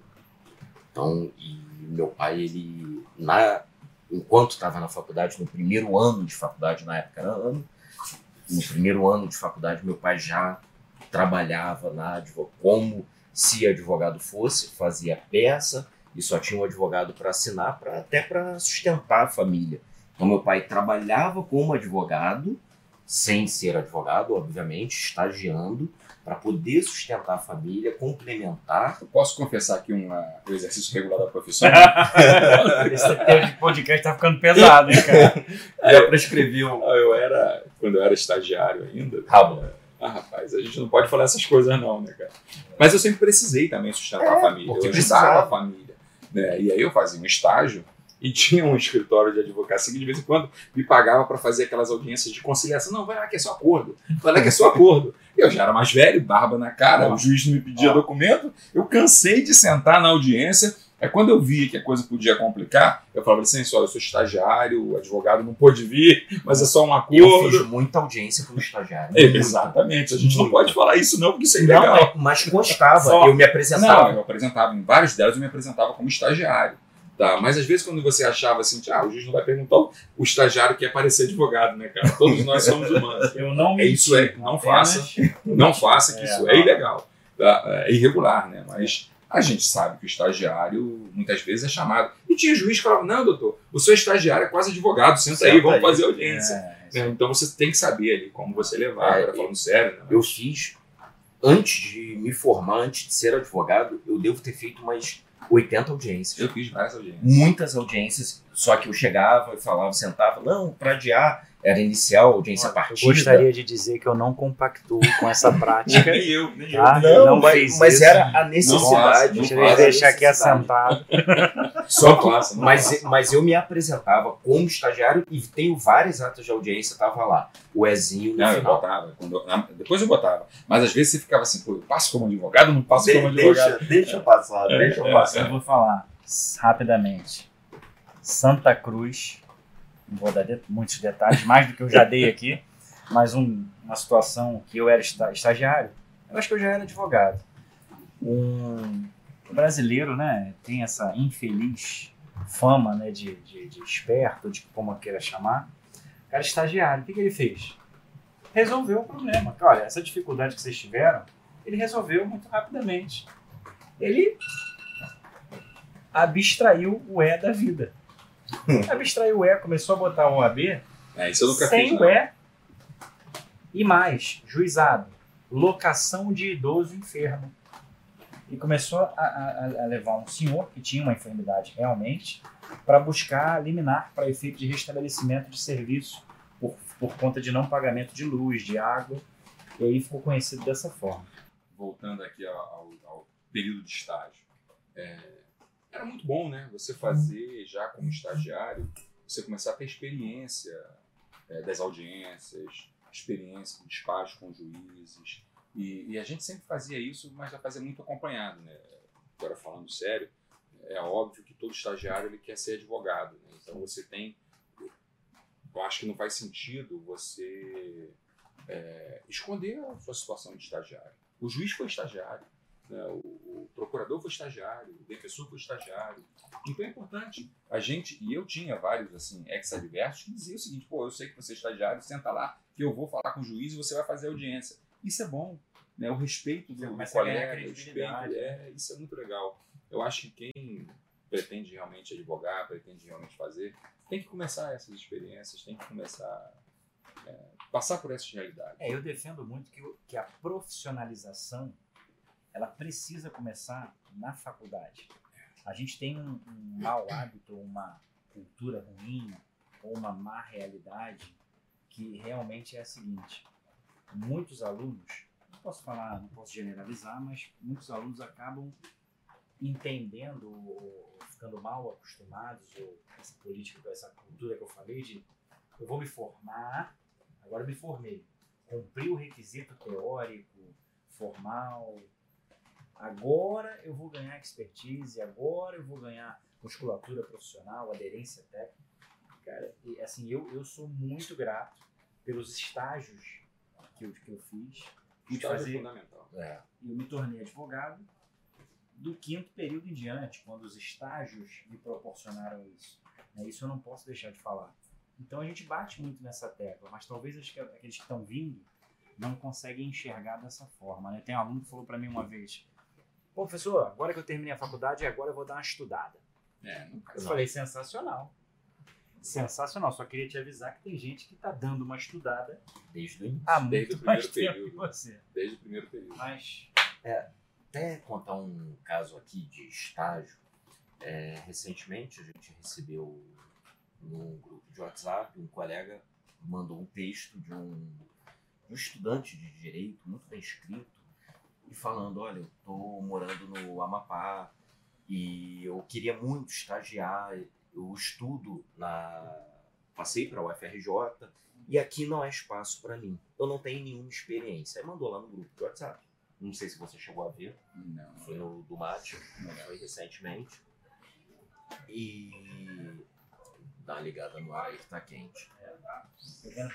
Então, e meu pai, ele, na, enquanto estava na faculdade, no primeiro ano de faculdade, na época era ano, no primeiro ano de faculdade, meu pai já trabalhava na como se advogado fosse, fazia peça e só tinha um advogado para assinar, pra, até para sustentar a família. Então, meu pai trabalhava como advogado, sem ser advogado, obviamente, estagiando, para poder sustentar a família, complementar. Eu posso confessar aqui uma, um exercício regular da profissão? Esse podcast tá ficando pesado, hein, cara? Já prescreveu. Ah, eu era, quando eu era estagiário ainda. Tá bom. Ah, rapaz, a gente não pode falar essas coisas não, né, cara? Mas eu sempre precisei também sustentar a família. Eu precisava. ajudava a família. Né? E aí eu fazia um estágio e tinha um escritório de advocacia que de vez em quando me pagava para fazer aquelas audiências de conciliação. Não, vai lá que é só acordo. Vai lá que é só acordo. Eu já era mais velho, barba na cara, o juiz não me pedia documento. Eu cansei de sentar na audiência. É quando eu via que a coisa podia complicar, eu falava assim, olha, eu sou estagiário, o advogado não pôde vir, mas é só um acordo. Eu fiz muita audiência como estagiário. É, Exatamente. A gente não Muita. pode falar isso não, porque isso é Não, ilegal. mas, mas constava. Só. Eu me apresentava. Não, eu apresentava, em vários delas eu me apresentava como estagiário. Tá? Mas às vezes quando você achava assim, ah, o juiz não vai perguntar, o estagiário quer parecer advogado, né, cara? Todos nós somos humanos. Eu não É isso, é, não faça. Não faça, que É, isso não. é ilegal. tá? É irregular, né? Mas a gente sabe que o estagiário muitas vezes é chamado. E tinha juiz que falava, não, doutor, o seu estagiário é quase advogado, senta, aí, Senta vamos aí." fazer audiência. É, Né? Então você tem que saber ali como você levar, É, agora falando sério, né? Eu fiz, antes de me formar, antes de ser advogado, eu devo ter feito umas 80 audiências. Eu fiz várias audiências. Muitas audiências, só que eu chegava e falava, sentava, não, para adiar, era inicial, audiência Eu partida. gostaria de dizer que eu não compactuo com essa prática. Nem eu, nem eu. Tá? Não, Não mas, mas isso. era a Não necessidade. não de faça. deixar aqui assentado. Só Não que, não mas, mas eu me apresentava como estagiário e tenho várias atas de audiência, tava lá. O Ezinho Não, eu botava. Quando eu- depois eu botava. Mas às vezes você ficava assim, pô, eu passo como advogado, não passo como advogado. deixa eu passar, deixa eu Eu vou falar rapidamente. Santa Cruz, não vou dar de- muitos detalhes, mais do que eu já dei aqui, mas um- uma situação que eu era esta- estagiário, eu acho que eu já era advogado. Um brasileiro, né, tem essa infeliz fama, né, de, de, de esperto, de como queira chamar. O cara estagiário, o que, que ele fez? Resolveu o problema. Olha, essa dificuldade que vocês tiveram, ele resolveu muito rapidamente. Ele abstraiu o E da vida. abstraiu o E, começou a botar o AB É, isso eu nunca sem fiz. o Não. E. E mais, juizado, locação de idoso enfermo. E começou a, a- a levar um senhor que tinha uma enfermidade realmente para buscar liminar para efeito de restabelecimento de serviço por, por conta de não pagamento de luz, de água. E aí ficou conhecido dessa forma. Voltando aqui ao, ao- ao período de estágio. É, era muito bom, né? Você fazer já como estagiário, você começar a ter experiência é, das audiências, experiência do despacho com juízes. E, e a gente sempre fazia isso, mas já fazia muito acompanhado, né? Agora falando sério, é óbvio que todo estagiário ele quer ser advogado, né? Então você tem, eu acho que não faz sentido você é, esconder a sua situação de estagiário. O juiz foi estagiário? O, o procurador foi estagiário, o defensor foi estagiário. Então é importante. A gente, e eu tinha vários assim, ex-adversos que diziam o seguinte: pô, eu sei que você é estagiário, senta lá, que eu vou falar com o juiz e você vai fazer audiência. Isso é bom. Né? O respeito do, do colega, o respeito, é, isso é muito legal. Eu acho que quem pretende realmente advogar, pretende realmente fazer, tem que começar essas experiências, tem que começar é, passar por essas realidades. É, eu defendo muito que, que a profissionalização ela precisa começar na faculdade. A gente tem um, um mau hábito, uma cultura ruim, ou uma má realidade, que realmente é a seguinte: muitos alunos, não posso falar, não posso generalizar, mas muitos alunos acabam entendendo ou ficando mal acostumados ou essa política, essa cultura que eu falei de eu vou me formar, agora eu me formei, cumpri o requisito teórico, formal, agora eu vou ganhar expertise, agora eu vou ganhar musculatura profissional, aderência técnica. Cara, e, assim, eu, eu sou muito grato pelos estágios que eu, que eu fiz. Estágio fazer, fundamental. É. eu me tornei advogado do quinto período em diante, quando os estágios me proporcionaram isso. Né? Isso eu não posso deixar de falar. Então a gente bate muito nessa tecla, mas talvez aqueles que estão vindo não conseguem enxergar dessa forma. Né? Tem um aluno que falou para mim uma vez: Pô, professor, agora que eu terminei a faculdade, agora eu vou dar uma estudada. É, não Eu falei: sensacional. Sensacional, só queria te avisar que tem gente que está dando uma estudada Desde o início. há Desde muito o mais primeiro tempo que período. você. Desde o primeiro período. Mas Até contar um caso aqui de estágio. É, recentemente a gente recebeu num grupo de WhatsApp um colega mandou um texto de um, de um estudante de direito muito bem escrito e falando, olha, eu tô morando no Amapá e eu queria muito estagiar, eu estudo na passei para a UFRJ e aqui não é espaço para mim. Eu não tenho nenhuma experiência. Aí mandou lá no grupo de WhatsApp. Não sei se você chegou a ver. Não, Foi no do Mate, foi recentemente. E dá uma ligada no ar aí que tá quente.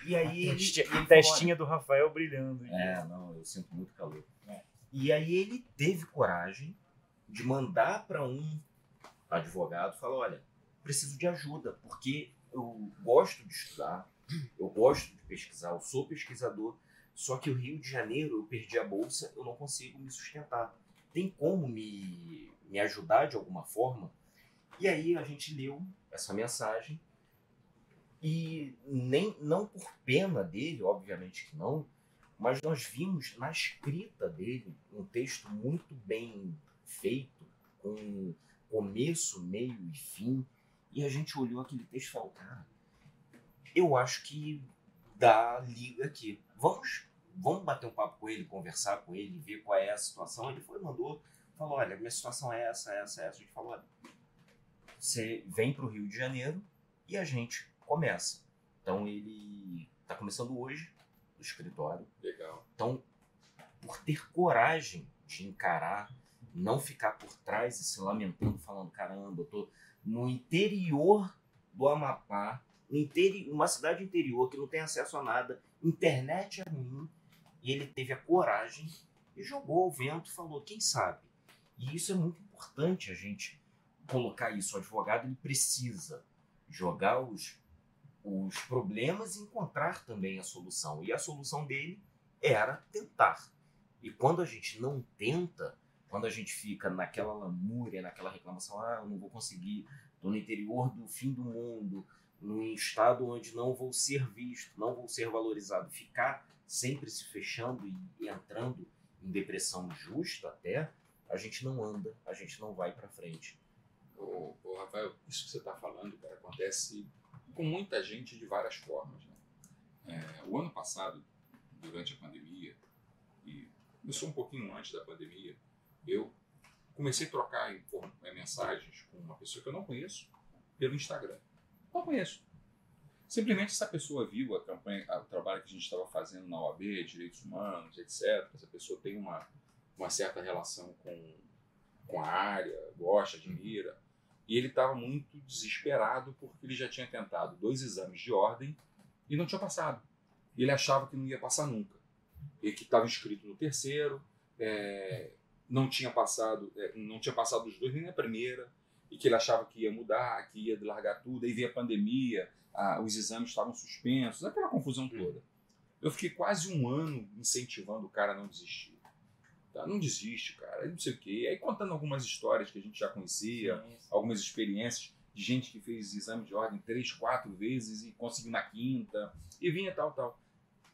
E aí ele, Testinha- ele falou, testinha do Rafael brilhando. é, não, eu sinto muito calor. É. E aí ele teve coragem de mandar para um advogado, falar, olha, preciso de ajuda, porque eu gosto de estudar, eu gosto de pesquisar, eu sou pesquisador, só que o Rio de Janeiro eu perdi a bolsa, eu não consigo me sustentar. Tem como me, me ajudar de alguma forma? E aí a gente leu essa mensagem e nem não por pena dele, obviamente que não, mas nós vimos na escrita dele um texto muito bem feito, com começo, meio e fim, e a gente olhou aquele texto e falou, cara, eu acho que dá liga aqui. Vamos, vamos bater um papo com ele, conversar com ele, ver qual é a situação. Ele foi, mandou, falou, olha, minha situação é essa, essa, essa. A gente falou, olha, você vem para o Rio de Janeiro e a gente começa. Então ele está começando hoje no escritório. Legal. Então, por ter coragem de encarar, não ficar por trás e se lamentando, falando: caramba, eu tô no interior do Amapá, no interi uma cidade interior que não tem acesso a nada, internet é ruim, e ele teve a coragem e jogou ao vento falou: quem sabe? E isso é muito importante a gente colocar isso. O advogado ele precisa jogar os, os problemas e encontrar também a solução. E a solução dele era tentar. E quando a gente não tenta, quando a gente fica naquela lamúria, naquela reclamação, ah, eu não vou conseguir, estou no interior do fim do mundo, num estado onde não vou ser visto, não vou ser valorizado, ficar sempre se fechando e entrando em depressão justa até, a gente não anda, a gente não vai para frente. Ô, ô, Rafael, isso que você está falando, cara, acontece com muita gente de várias formas. Né? É, o ano passado, durante a pandemia, e começou um pouquinho antes da pandemia, eu comecei a trocar eh, mensagens com uma pessoa que eu não conheço pelo Instagram. Não conheço. Simplesmente essa pessoa viu a campanha, o trabalho que a gente estava fazendo na OAB, direitos humanos, etc. Essa pessoa tem uma, uma certa relação com, com a área, gosta, admira. E ele estava muito desesperado porque ele já tinha tentado dois exames de ordem e não tinha passado. E ele achava que não ia passar nunca. E que estava inscrito no terceiro, é, não tinha passado, é, não tinha passado os dois nem na primeira, e que ele achava que ia mudar, que ia largar tudo. Aí veio a pandemia, a- os exames estavam suspensos, aquela confusão toda. Eu fiquei quase um ano incentivando o cara a não desistir. Tá? Não desiste, cara, não sei o quê. Aí contando algumas histórias que a gente já conhecia, algumas experiências de gente que fez exame de ordem três, quatro vezes e conseguiu na quinta, e vinha tal, tal.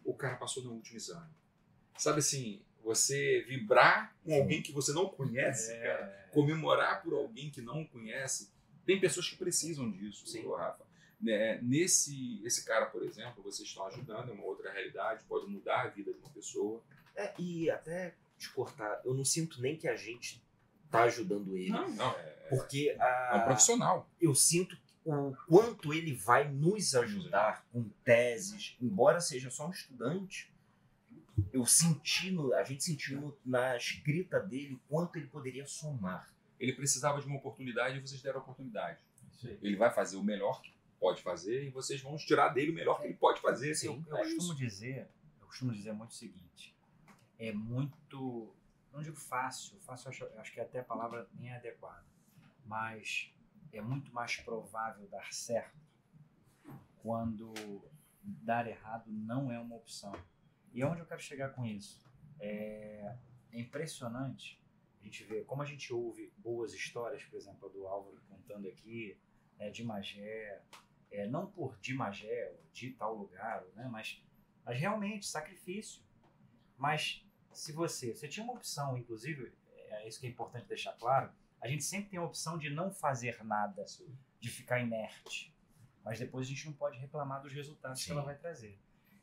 O cara passou no último exame. Sabe assim, você vibrar com Sim. alguém que você não conhece, cara, comemorar por alguém que não conhece. Tem pessoas que precisam disso, Sim. Rafa. Né, nesse esse cara, por exemplo, vocês estão ajudando, é uma outra realidade, pode mudar a vida de uma pessoa. É, e até te cortar, eu não sinto nem que a gente tá ajudando ele. Não, não, é, Porque é um a, profissional. eu sinto o quanto ele vai nos ajudar com teses, embora seja só um estudante. Eu senti, no- a gente sentiu no- na escrita dele o quanto ele poderia somar. Ele precisava de uma oportunidade e vocês deram a oportunidade. Ele vai fazer o melhor que pode fazer e vocês vão tirar dele o melhor que ele pode fazer. Sim. Eu É costumo isso. dizer, eu costumo dizer muito o seguinte, é muito, não digo fácil, fácil acho, acho que até a palavra nem é adequada, mas é muito mais provável dar certo quando dar errado não é uma opção. E aonde eu quero chegar com isso? É, é impressionante a gente ver como a gente ouve boas histórias, por exemplo, a do Álvaro contando aqui, né, de Magé, é, não por de Magé, ou de tal lugar, né, mas, mas realmente sacrifício. Mas se você, você tinha uma opção, inclusive, é isso que é importante deixar claro, a gente sempre tem a opção de não fazer nada, de ficar inerte. Mas depois a gente não pode reclamar dos resultados que Sim. ela vai trazer.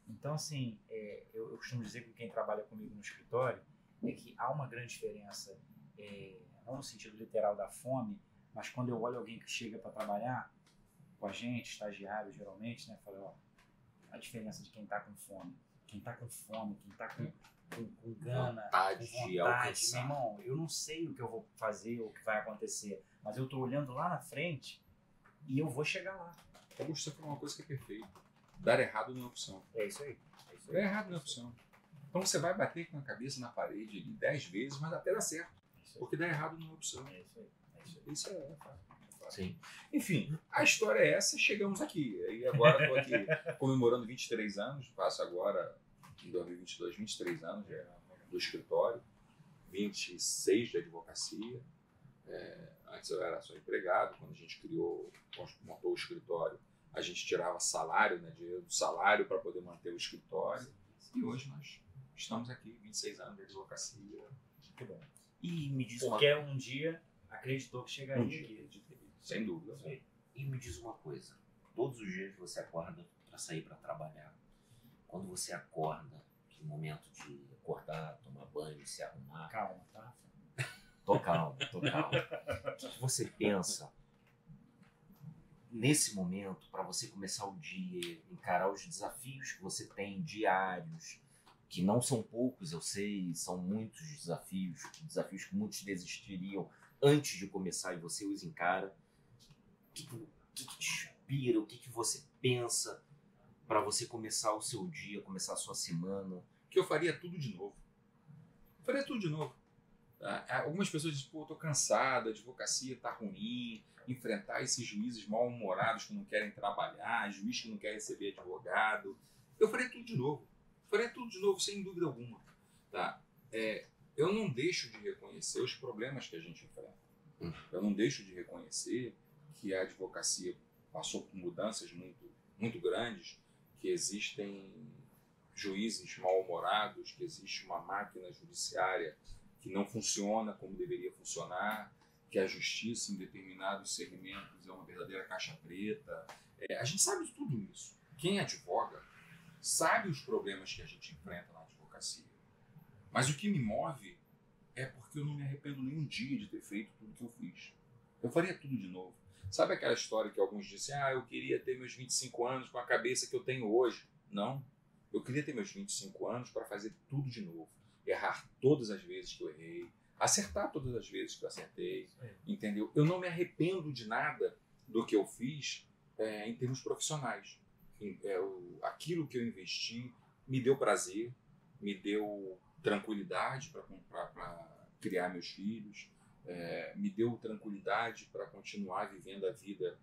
Então, assim, é, eu, eu costumo dizer com quem trabalha comigo no escritório é que há uma grande diferença, é, não no sentido literal da fome, mas quando eu olho alguém que chega para trabalhar com a gente, estagiário geralmente, né, fala, ó, a diferença de quem está com fome. Quem está com fome, quem está com, com, com gana, Vontade com de vontade, alcançar. meu irmão, eu não sei o que eu vou fazer, o que vai acontecer, mas eu tô olhando lá na frente e eu vou chegar lá. Augusto, você falou uma coisa que é perfeita. Dar errado não é opção. É isso aí. É isso Dar errado não é opção. Então você vai bater com a cabeça na parede ali dez vezes, mas até dá certo. Porque dar errado não é opção. É isso aí. É isso aí. Isso é fato. é. Sim. Enfim, a história é essa, chegamos aqui. E agora estou aqui comemorando 23 anos, faço agora, em 2022, 23 anos já do escritório, 26 de advocacia. É, antes eu era só empregado, quando a gente criou, montou o escritório, a gente tirava salário, né, dinheiro do salário para poder manter o escritório. E hoje nós estamos aqui, 26 anos de advocacia. Muito bom. E me diz uma Porque um dia acreditou que chegaria Um dia. aqui. Sem dúvida. E me diz uma coisa: todos os dias você acorda para sair para trabalhar. Quando você acorda, que momento de acordar, tomar banho, se arrumar, Calma, tá? tô calmo, tô calmo. O que você pensa nesse momento para você começar o dia, encarar os desafios que você tem diários, que não são poucos, eu sei, são muitos desafios, desafios que muitos desistiriam antes de começar e você os encara. O que, que que te inspira? O que, que você pensa para você começar o seu dia, começar a sua semana? que eu faria tudo de novo. Eu faria tudo de novo. Tá? Algumas pessoas dizem, pô, eu tô cansado, a advocacia tá ruim, enfrentar esses juízes mal-humorados que não querem trabalhar, juiz que não quer receber advogado. Eu faria tudo de novo. Faria tudo de novo, sem dúvida alguma. Tá? É, eu não deixo de reconhecer os problemas que a gente enfrenta. Eu não deixo de reconhecer que a advocacia passou por mudanças muito, muito grandes, que existem juízes mal-humorados, que existe uma máquina judiciária que não funciona como deveria funcionar, que a justiça em determinados segmentos é uma verdadeira caixa preta. É, a gente sabe de tudo isso. Quem advoga sabe os problemas que a gente enfrenta na advocacia. Mas o que me move é porque eu não me arrependo nem um dia de ter feito tudo que eu fiz. Eu faria tudo de novo. Sabe aquela história que alguns dizem, ah, eu queria ter meus 25 anos com a cabeça que eu tenho hoje? Não. Eu queria ter meus 25 anos para fazer tudo de novo. Errar todas as vezes que eu errei, acertar todas as vezes que eu acertei, entendeu? Eu não me arrependo de nada do que eu fiz é, em termos profissionais. É, o- aquilo que eu investi me deu prazer, me deu tranquilidade para criar meus filhos, é, me deu tranquilidade continuar vivendo a vida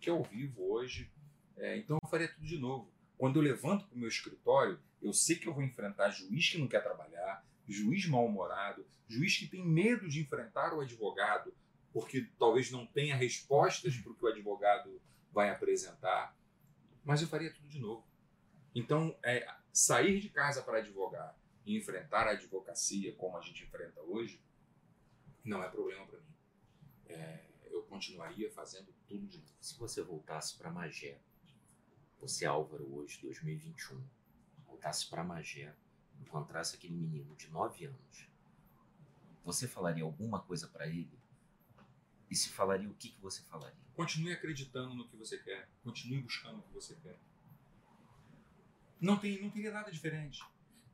que eu vivo hoje. É, então eu faria tudo de novo. Quando eu levanto para o meu escritório, eu sei que eu vou enfrentar juiz que não quer trabalhar, juiz mal-humorado, juiz que tem medo de enfrentar o advogado, porque talvez não tenha respostas para o que o advogado vai apresentar. Mas eu faria tudo de novo. Então, é, sair de casa para advogar e enfrentar a advocacia como a gente enfrenta hoje, não é problema para mim. É, eu continuaria fazendo tudo de novo. Se você voltasse para Magé, você Álvaro hoje, 2021, voltasse para Magé, encontrasse aquele menino de 9 anos, você falaria alguma coisa para ele? E se falaria, o que, que você falaria? Continue acreditando no que você quer. Continue buscando o que você quer. Não, tem, não teria nada diferente.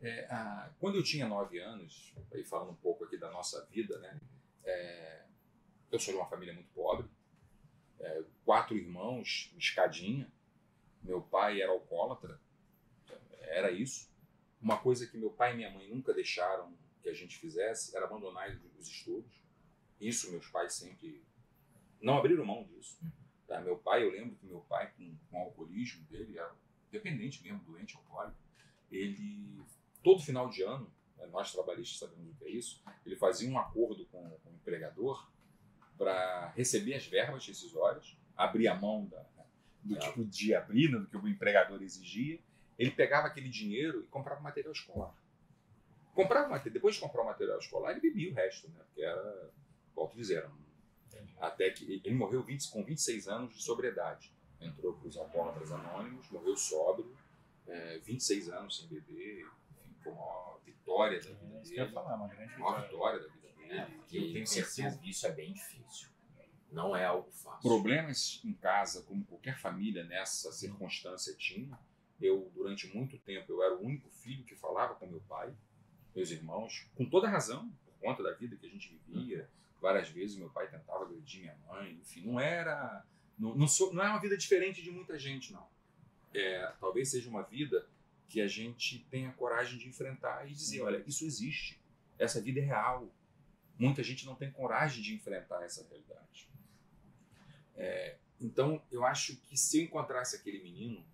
É, a, quando eu tinha nove anos, aí falando um pouco aqui da nossa vida, né? É, eu sou de uma família muito pobre, é, quatro irmãos, escadinha. Meu pai era alcoólatra, era isso. Uma coisa que meu pai e minha mãe nunca deixaram que a gente fizesse era abandonar os estudos. Isso meus pais sempre não abriram mão disso. Tá? Meu pai, eu lembro que meu pai, com, com o alcoolismo dele, era dependente mesmo, doente alcoólico, ele, todo final de ano, né, nós trabalhistas sabemos o que é isso, ele fazia um acordo com, com o empregador para receber as verbas rescisórias, abrir a mão da, do que podia abrir, do que o empregador exigia, ele pegava aquele dinheiro e comprava material escolar. Comprava material, depois de comprar o material escolar, ele bebia o resto, né? Porque era, volto a dizer, até que ele morreu 20, com 26 anos de sobriedade. Entrou para os alcoólatras anônimos, morreu sóbrio, é, 26 anos sem beber, enfim, foi uma vitória da vida É, que dele. falar, uma grande Uma vitória. vitória da vida porque eu tenho certeza. percebo isso é bem difícil. Não é algo fácil. Problemas em casa, como qualquer família nessa circunstância tinha. Eu, durante muito tempo, eu era o único filho que falava com meu pai, meus irmãos, com toda razão, por conta da vida que a gente vivia. Várias vezes meu pai tentava agredir minha mãe, enfim, não era. Não, não, sou, não é uma vida diferente de muita gente, não. É, talvez seja uma vida que a gente tenha coragem de enfrentar e dizer: olha, isso existe, essa vida é real. Muita gente não tem coragem de enfrentar essa realidade. É, então, eu acho que se eu encontrasse aquele menino,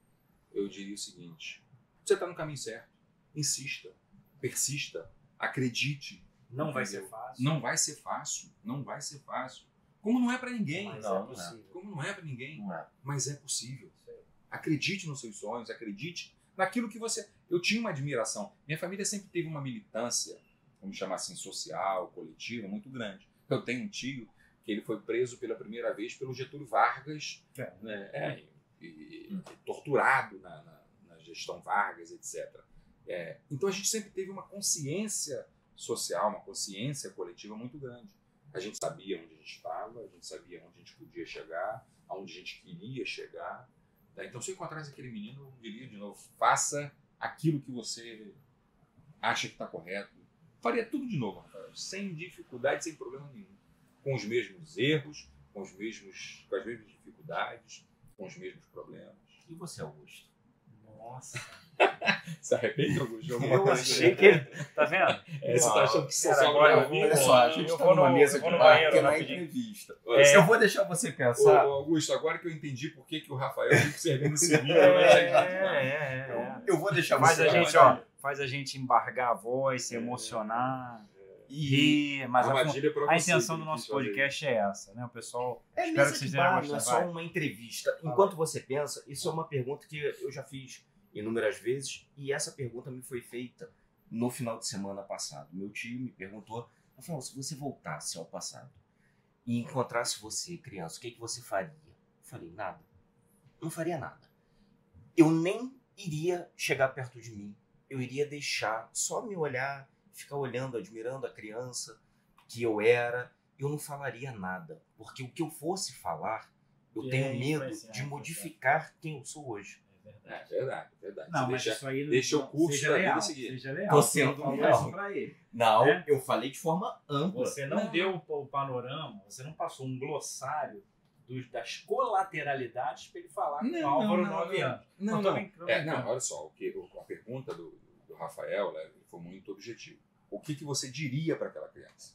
eu diria o seguinte: você está no caminho certo, insista, persista, acredite. Não vai ser fácil, Não vai ser fácil, não vai ser fácil. Como não é para ninguém, mas Não, é não é. possível. como não é para ninguém, Não é. mas é possível. Acredite nos seus sonhos, acredite naquilo que você. Eu tinha uma admiração. Minha família sempre teve uma militância, vamos chamar assim, social, coletiva, muito grande. Eu tenho um tio que ele foi preso pela primeira vez pelo Getúlio Vargas, É. né, é, e, e- e torturado na, na- na gestão Vargas, etc. É, então a gente sempre teve uma consciência social, uma consciência coletiva muito grande. A gente sabia onde a gente estava, a gente sabia onde a gente podia chegar, aonde a gente queria chegar. né? Então, se eu encontrasse aquele menino, eu diria de novo: faça aquilo que você acha que está correto. Faria tudo de novo, Rafael, sem dificuldade, sem problema nenhum. Com os mesmos erros, com, os mesmos, com as mesmas dificuldades, com os mesmos problemas. E você, Augusto? Nossa. Se arrepende, Augusto? Eu achei que ele. Tá vendo? É, você tá achando que só agora eu vou-? Olha só, a gente Eu vou numa no- mesa de bar que é uma rapidinho. entrevista. É. Eu vou deixar você pensar. ô, Augusto, agora que eu entendi por que, que o Rafael fica servindo esse vinho, É, né? é, é, é. Eu vou deixar Faz você a gente, ó, faz a gente embargar a voz, se É. emocionar, E rir, mas a, a intenção do nosso podcast é essa, né? O pessoal. É Espero mesa que vocês de tenham bar, gostado. não é só uma entrevista. Enquanto você pensa, isso é uma pergunta que eu já fiz inúmeras vezes e essa pergunta me foi feita no final de semana passado. Meu tio me perguntou, Rafael, se você voltasse ao passado e encontrasse você, criança, o que, que você faria? Eu falei, nada. Não faria nada. Eu nem iria chegar perto de mim. Eu iria deixar só me olhar, ficar olhando, admirando a criança que eu era. Eu não falaria nada. Porque o que eu fosse falar, eu E tenho aí, medo de modificar quem eu sou hoje. É verdade, é verdade. Não, Você mas deixa- isso aí deixa o curso seja da vida seguir. Seja leal. Tô Você sendo não leal. pra ele. Não, É? eu falei de forma ampla. Você não, Não. deu o, o panorama, você não passou um glossário dos, das colateralidades para ele falar com Não, o Álvaro não, não, 9 não. anos. Não, não. brincando, É, não, olha só, o que, a pergunta do Rafael né, foi muito objetiva. O que, que você diria para aquela criança?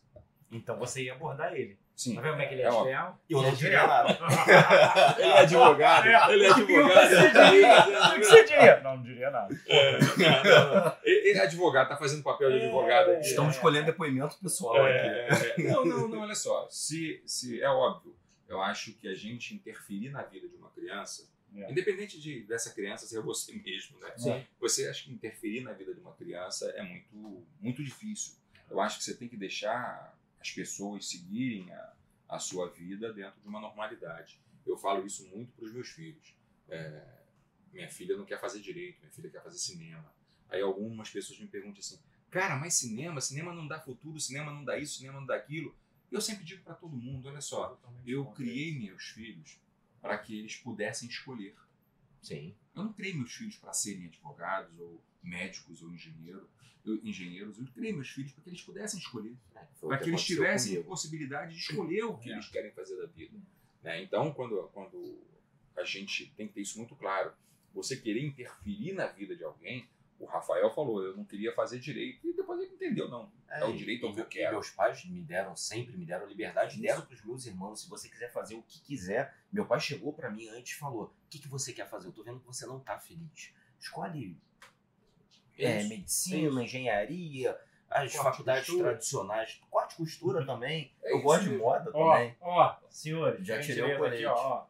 Então você ia abordar ele. Sim, Tá vendo como é que ele é, óbvio. desleal? Eu não Ele é diria nada. Ele é advogado. É. Ele é O que advogado. você diria? O que você diria? Não, não diria nada. É, não, não. Ele é advogado, tá fazendo papel de advogado aqui. Estamos escolhendo depoimento pessoal aqui. É, é, não, não, não, olha só. Se, se é óbvio, eu acho que a gente interferir na vida de uma criança, É. independente de, dessa criança ser você mesmo, né? Sim. Você acha que interferir na vida de uma criança é muito, muito difícil. Eu acho que você tem que deixar as pessoas seguirem a, a sua vida dentro de uma normalidade. Eu falo isso muito para os meus filhos. É, minha filha não quer fazer direito, minha filha quer fazer cinema. Aí algumas pessoas me perguntam assim: Cara, mas cinema, cinema não dá futuro, cinema não dá isso, cinema não dá aquilo. Eu sempre digo para todo mundo, olha só, eu criei meus filhos para que eles pudessem escolher. Sim. Eu não criei meus filhos para serem advogados ou médicos ou engenheiro, eu- engenheiros. Eu criei meus filhos para que eles pudessem escolher. É, Para que eles aconteceu tivessem comigo. possibilidade de escolher o que É. eles querem fazer da vida. né? Então, quando, quando a gente tem que ter isso muito claro, você querer interferir na vida de alguém, o Rafael falou, eu não queria fazer direito, e depois ele entendeu, não. É o direito ao que eu quero. meus pais me deram sempre, me deram liberdade, deram para os meus irmãos, se você quiser fazer o que quiser. Meu pai chegou para mim antes e falou: "O que, que você quer fazer? Eu tô vendo que você não tá feliz. Escolhe é, Isso, medicina, engenharia, as Corte, faculdades costura. tradicionais, corte e costura também. É eu isso gosto de moda Ó, também. ó, senhores, Já tirei o aqui, colete. ó, ó.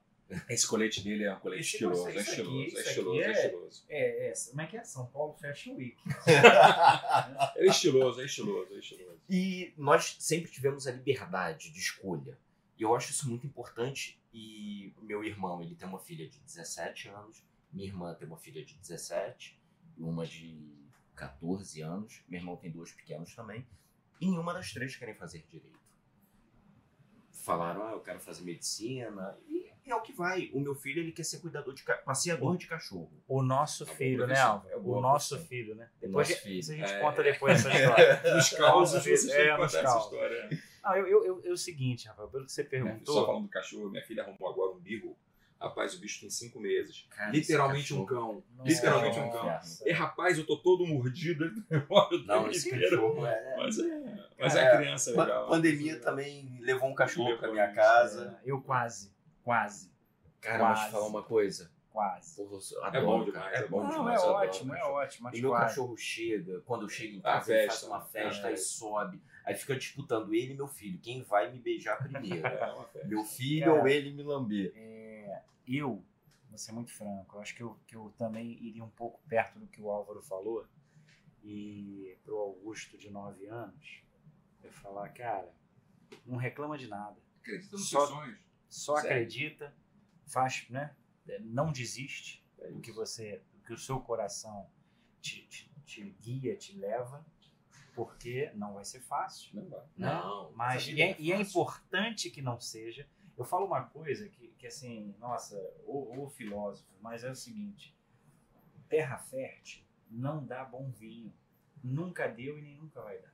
Esse colete dele é um colete Esse- estiloso, isso é aqui- estiloso, isso é aqui estiloso, é é- estiloso. É, é, como é que é? São Paulo Fashion Week. É estiloso, é estiloso, é estiloso. E nós sempre tivemos a liberdade de escolha. E eu acho isso muito importante. E meu irmão, ele tem uma filha de 17 anos, minha irmã tem uma filha de 17 e uma de 14 anos. Meu irmão tem duas pequenos também. E nenhuma das três querem fazer direito. Falaram, ah, eu quero fazer medicina. E é o que vai. O meu filho, ele quer ser cuidador de passeador de cachorro. O nosso É filho, né, Álvaro? é o nosso profissão. filho, né? Depois nosso a- filho. isso a gente É. conta depois essa história. Nos causos, É, vocês que nos causos. Não, eu, eu, eu, eu- é o seguinte, Rafael, pelo que você Só perguntou, falando do cachorro, minha filha arrumou agora um birro. Rapaz, o bicho tem cinco meses. Cara, Literalmente um cão. Literalmente um cão. Nossa. E rapaz, eu tô todo mordido. Não, esse cachorro é. Mas é, mas É, é criança legal. pandemia também levou um cachorro pra minha isso, casa. É, eu quase, quase, Cara, mas Quase. te falar uma coisa. quase. Porra, eu É adoro, bom cara. demais, é bom Não, demais. é eu adoro ótimo, é ótimo, mas E meu quase. cachorro chega, quando eu chego em A casa, ele faz uma festa é. e sobe. Aí fica disputando ele e meu filho. Quem vai me beijar primeiro? É festa. meu filho Cara. ou ele me lamber? É, eu, vou ser muito franco, eu acho que eu, que eu também iria um pouco perto do que o Álvaro falou. E pro Augusto, de 9 anos, eu falar, cara, não reclama de nada. Acredita nos seus sonhos. Só Sério? acredita, faz, né? Não desiste É do que você, do que o seu coração te, te, te guia, te leva, porque não vai ser fácil. Não vai. né? Não, Mas essa e vida é, e é importante que não seja. Eu falo uma coisa que, que assim, nossa, o, o filósofo, mas é o seguinte: terra fértil não dá bom vinho. Nunca deu e nem nunca vai dar.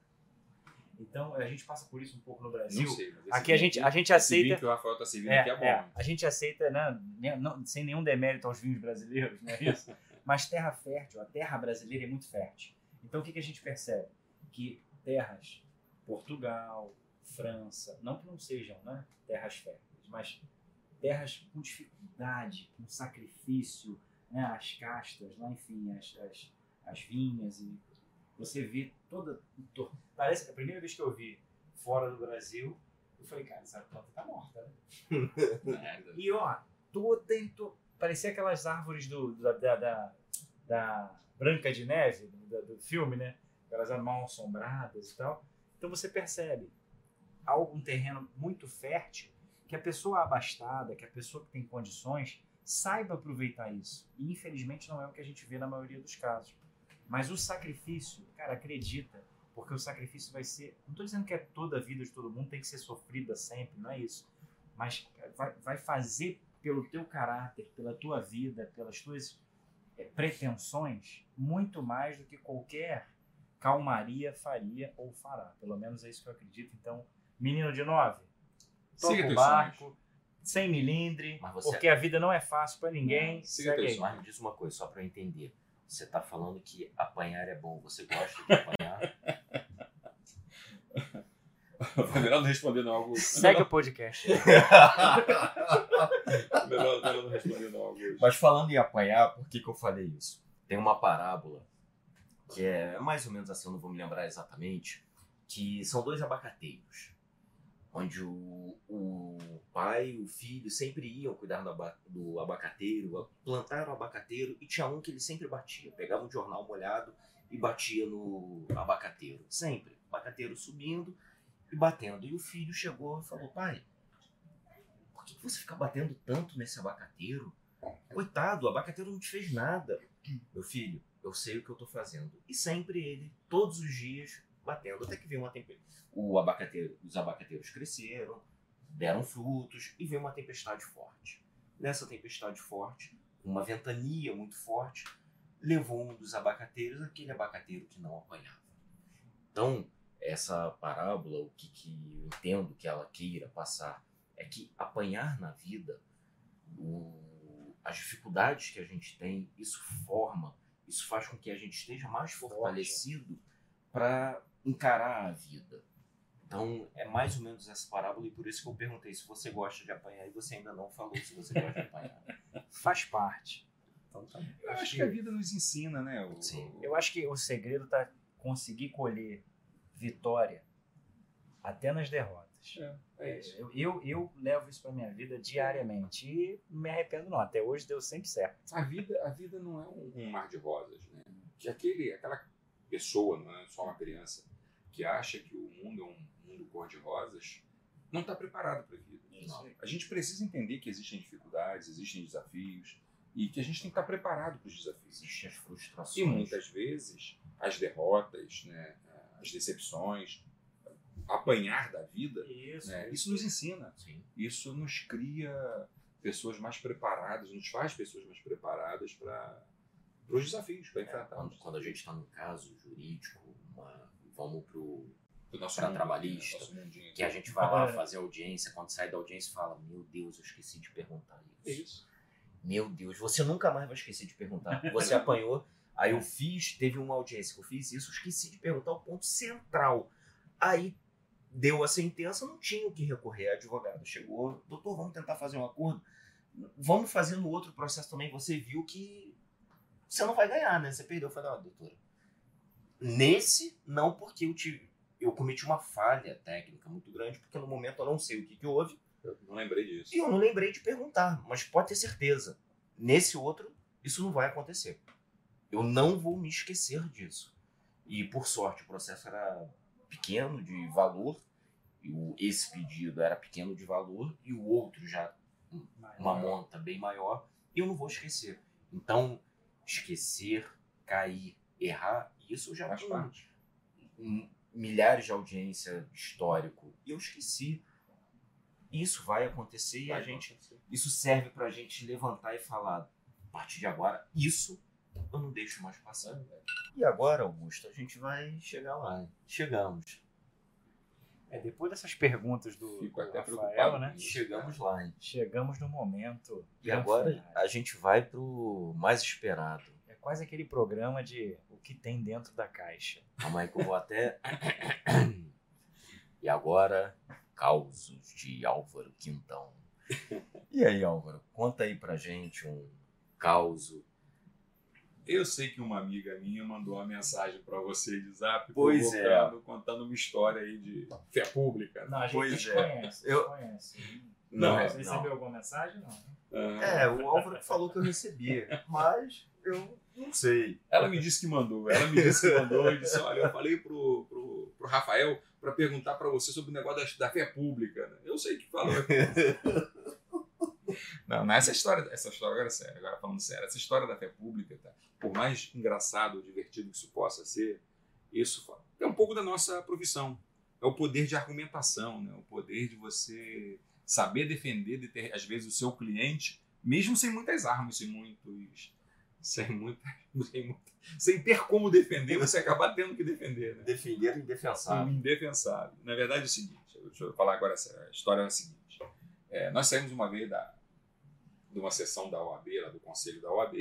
Então a gente passa por isso um pouco no Brasil. Sei, Aqui a gente, a gente aceita. que o Rafael tá servindo É, aqui é bom. é, a gente aceita, né, ne- não- sem nenhum demérito aos vinhos brasileiros, não é isso? Mas terra fértil, a terra brasileira é muito fértil. Então o que, que a gente percebe? Que terras, Portugal, França, não que não sejam né, terras férteis, mas terras com dificuldade, com sacrifício, né, as castas, lá, enfim, as, as, as vinhas e você vê toda. to- Parece que a primeira vez que eu vi fora do Brasil, eu falei, cara, essa planta tá morta, né? Merda. E ó, toda em to... parecia aquelas árvores do, da, da, da, da Branca de Neve, do, do filme, né? Aquelas mal assombradas e tal. Então você percebe algum terreno muito fértil que a pessoa abastada, que a pessoa que tem condições, saiba aproveitar isso. E infelizmente não é o que a gente vê na maioria dos casos. Mas o sacrifício, cara, acredita, porque o sacrifício vai ser. Não estou dizendo que é toda a vida de todo mundo tem que ser sofrida sempre, não é isso. Mas vai, vai fazer pelo teu caráter, pela tua vida, pelas tuas eh, pretensões, muito mais do que qualquer calmaria faria ou fará. Pelo menos é isso que eu acredito. Então, menino de nove, toca o barco, sem milindre, Mas você- porque a vida não é fácil para ninguém. Não, siga segue aí. Mas me diz uma coisa, só pra eu entender. Você tá falando que apanhar é bom. Você gosta de apanhar? Foi melhor não responder não, Augusto. Segue o podcast. melhor, melhor não responder não, Augusto. Mas falando em apanhar, por que, que eu falei isso? Tem uma parábola que é mais ou menos assim, eu não vou me lembrar exatamente, que são dois abacateiros, onde o, o pai o filho sempre iam cuidar do, aba- do abacateiro, plantar o abacateiro, e tinha um que ele sempre batia, pegava um jornal molhado e batia no abacateiro, sempre, o abacateiro subindo e batendo. E o filho chegou e falou, pai, por que você fica batendo tanto nesse abacateiro? Coitado, o abacateiro não te fez nada. Meu filho, eu sei o que eu tô fazendo. E sempre ele, todos os dias, batendo, até que veio uma tempestade. O abacateiro, os abacateiros cresceram, deram frutos e veio uma tempestade forte. Nessa tempestade forte, uma ventania muito forte, levou um dos abacateiros, aquele abacateiro que não apanhava. Então, essa parábola, o que, que eu entendo que ela queira passar, é que apanhar na vida, o, as dificuldades que a gente tem, isso forma, isso faz com que a gente esteja mais fortalecido para encarar a vida. Então, é mais ou menos essa parábola, e por isso que eu perguntei se você gosta de apanhar, e você ainda não falou se você gosta de apanhar. Faz parte. Então, tá. Eu acho que a vida nos ensina, né? O, Sim. Eu acho que o segredo tá conseguir colher vitória até nas derrotas. É, é isso. Eu, eu, eu levo isso para minha vida diariamente e não me arrependo não. Até hoje deu sempre certo. A vida, a vida não é um, um mar de rosas, né? Que aquele, aquela pessoa, não é só uma criança, que acha que o mundo é um mundo cor-de-rosas, não está preparado para a vida. A gente precisa entender que existem dificuldades, existem desafios e que a gente tem que estar preparado para os desafios. Existem as frustrações. E muitas vezes as derrotas, né, as decepções, apanhar da vida, Isso. né, isso nos ensina. Sim. Isso nos cria pessoas mais preparadas, nos faz pessoas mais preparadas para os desafios, para enfrentar. Quando, quando a gente está num caso jurídico, uma- vamos pro o nosso mundo, trabalhista, nosso mundinho que a gente vai lá fazer audiência, quando sai da audiência fala, meu Deus, eu esqueci de perguntar É isso. isso. Meu Deus, você nunca mais vai esquecer de perguntar. Você apanhou, aí eu fiz, teve uma audiência que eu fiz isso, eu esqueci de perguntar o ponto central. Aí deu a sentença, não tinha o que recorrer. A advogada chegou, doutor, vamos tentar fazer um acordo. Vamos fazer no outro processo também. Você viu que você não vai ganhar, né? Você perdeu. Eu falei, ó, doutora, nesse, não porque eu tive. Eu cometi uma falha técnica muito grande, porque no momento eu não sei o que, que houve. Eu não lembrei disso. E eu não lembrei de perguntar, mas pode ter certeza. Nesse outro, isso não vai acontecer. Eu não vou me esquecer disso. E por sorte, o processo era pequeno de valor, e o, esse pedido era pequeno de valor, e o outro já uma monta bem maior, e eu não vou esquecer. Então, esquecer, cair, errar, isso eu já Faz parte. um- milhares de audiência histórico, e eu esqueci. Isso vai acontecer e a Vai gente acontecer. isso serve pra gente levantar e falar, a partir de agora, isso eu não deixo mais passar. E agora, Augusto, a gente vai chegar lá. Chegamos. É, depois dessas perguntas do, Fico do até Rafael, preocupado né? isso. Chegamos lá. hein? Chegamos no momento. E agora a gente vai pro mais esperado. Quase aquele programa de o que tem dentro da caixa. Calma aí que eu vou até. e agora, causos de Álvaro Quintão. E aí, Álvaro, conta aí pra gente um causo. Eu sei que uma amiga minha mandou uma mensagem para você de zap, Pois é. contando uma história aí de fé pública. Não, a gente Pois é. conhece. Eu- te conhece. Não, Você não. recebeu alguma mensagem? Não. né? Ah, É, o Álvaro que falou que eu recebi, mas eu não sei. Ela me disse que mandou. Ela me disse que mandou e disse: Olha, eu falei pro, pro, pro Rafael para perguntar para você sobre o negócio da, da fé pública. né? Eu sei que falou. Não, não, essa história, essa história agora é séria, agora falando sério, essa história da fé pública, tá? por mais engraçado ou divertido que isso possa ser, isso é um pouco da nossa profissão. É o poder de argumentação, né? o poder de você saber defender, deter- às vezes, o seu cliente, mesmo sem muitas armas, sem muitos. Sem, muita, sem, muita- sem ter como defender, você acabar tendo que defender. Né? Defender o o indefensável. indefensável. Na verdade é o seguinte, deixa eu falar agora a história é a seguinte. É, nós saímos uma vez da, de uma sessão da OAB, lá do conselho da OAB,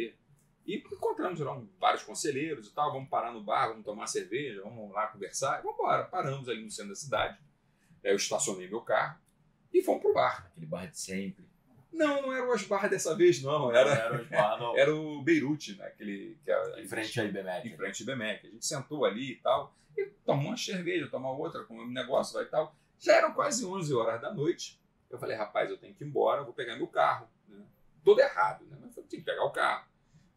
e encontramos lá vários conselheiros e tal, vamos parar no bar, vamos tomar cerveja, vamos lá conversar, e vamos embora. Paramos ali no centro da cidade, É, eu estacionei meu carro e fomos pro bar. Aquele bar de sempre. Não, não era o Osbar dessa vez, não, era, Era o bar, não. era o Beirute, né? Aquele, que é, Em frente ao IBMEC. em frente ao IBMEC. A gente sentou ali e tal, e tomou uma cerveja, tomou outra, com um negócio lá e tal. Já eram quase 11 horas da noite. Eu falei, rapaz, eu tenho que ir embora, vou pegar meu carro. Né? Todo errado, né? Mas eu tenho que pegar o carro.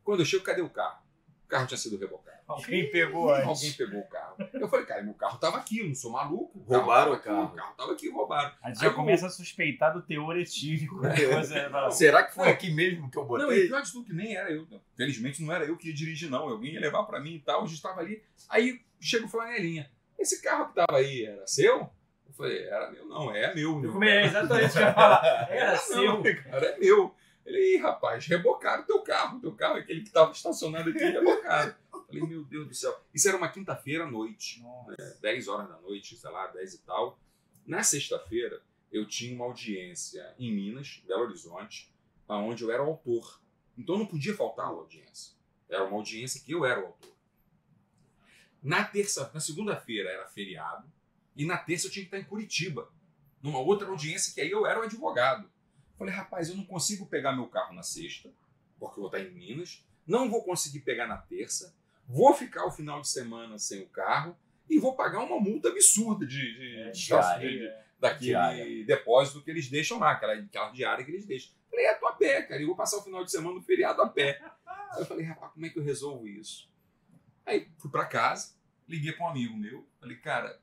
Quando eu chego, cadê o carro? O carro tinha sido rebocado. Alguém pegou antes. Alguém pegou o carro. Eu falei, cara, meu carro tava aqui, eu não sou maluco. Roubaram o carro. O carro tava aqui, roubaram. A gente Aí já eu- começa a suspeitar do teor etílico. Você fala, Será que foi aqui mesmo que eu Não, e botei? pior de tudo que nem era eu. Felizmente não era eu que ia dirigir, não. Alguém ia levar pra mim e tal. A gente tava ali. Aí chega o flanelinha. Esse carro que tava aí era seu? Eu falei, era meu, não, é meu. Eu meu. come- é exatamente o que eu ia falar. Era Não, seu. cara, é meu. Ele, Ih, rapaz, rebocaram teu carro. Teu carro é aquele que tava estacionado aqui, rebocaram. Falei, meu Deus do céu. Isso era uma quinta-feira à noite. Nossa. 10 horas da noite, sei lá, 10 e tal. Na sexta-feira, eu tinha uma audiência em Minas, Belo Horizonte, onde eu era o autor. Então não podia faltar a audiência. Era uma audiência que eu era o autor. Na terça, na segunda-feira era feriado e na terça eu tinha que estar em Curitiba, numa outra audiência que aí eu era o advogado. Falei, rapaz, eu não consigo pegar meu carro na sexta, porque eu vou estar em Minas, não vou conseguir pegar na terça, vou ficar o final de semana sem o carro e vou pagar uma multa absurda de, de, É, de- diária. de- daquele Diária. depósito que eles deixam lá, aquela, aquela diária que eles deixam. Falei, é, tô a pé, cara, e eu vou passar o final de semana no feriado a pé. Aí eu falei, rapaz, como é que eu resolvo isso? Aí fui pra casa, liguei pra um amigo meu, falei, cara,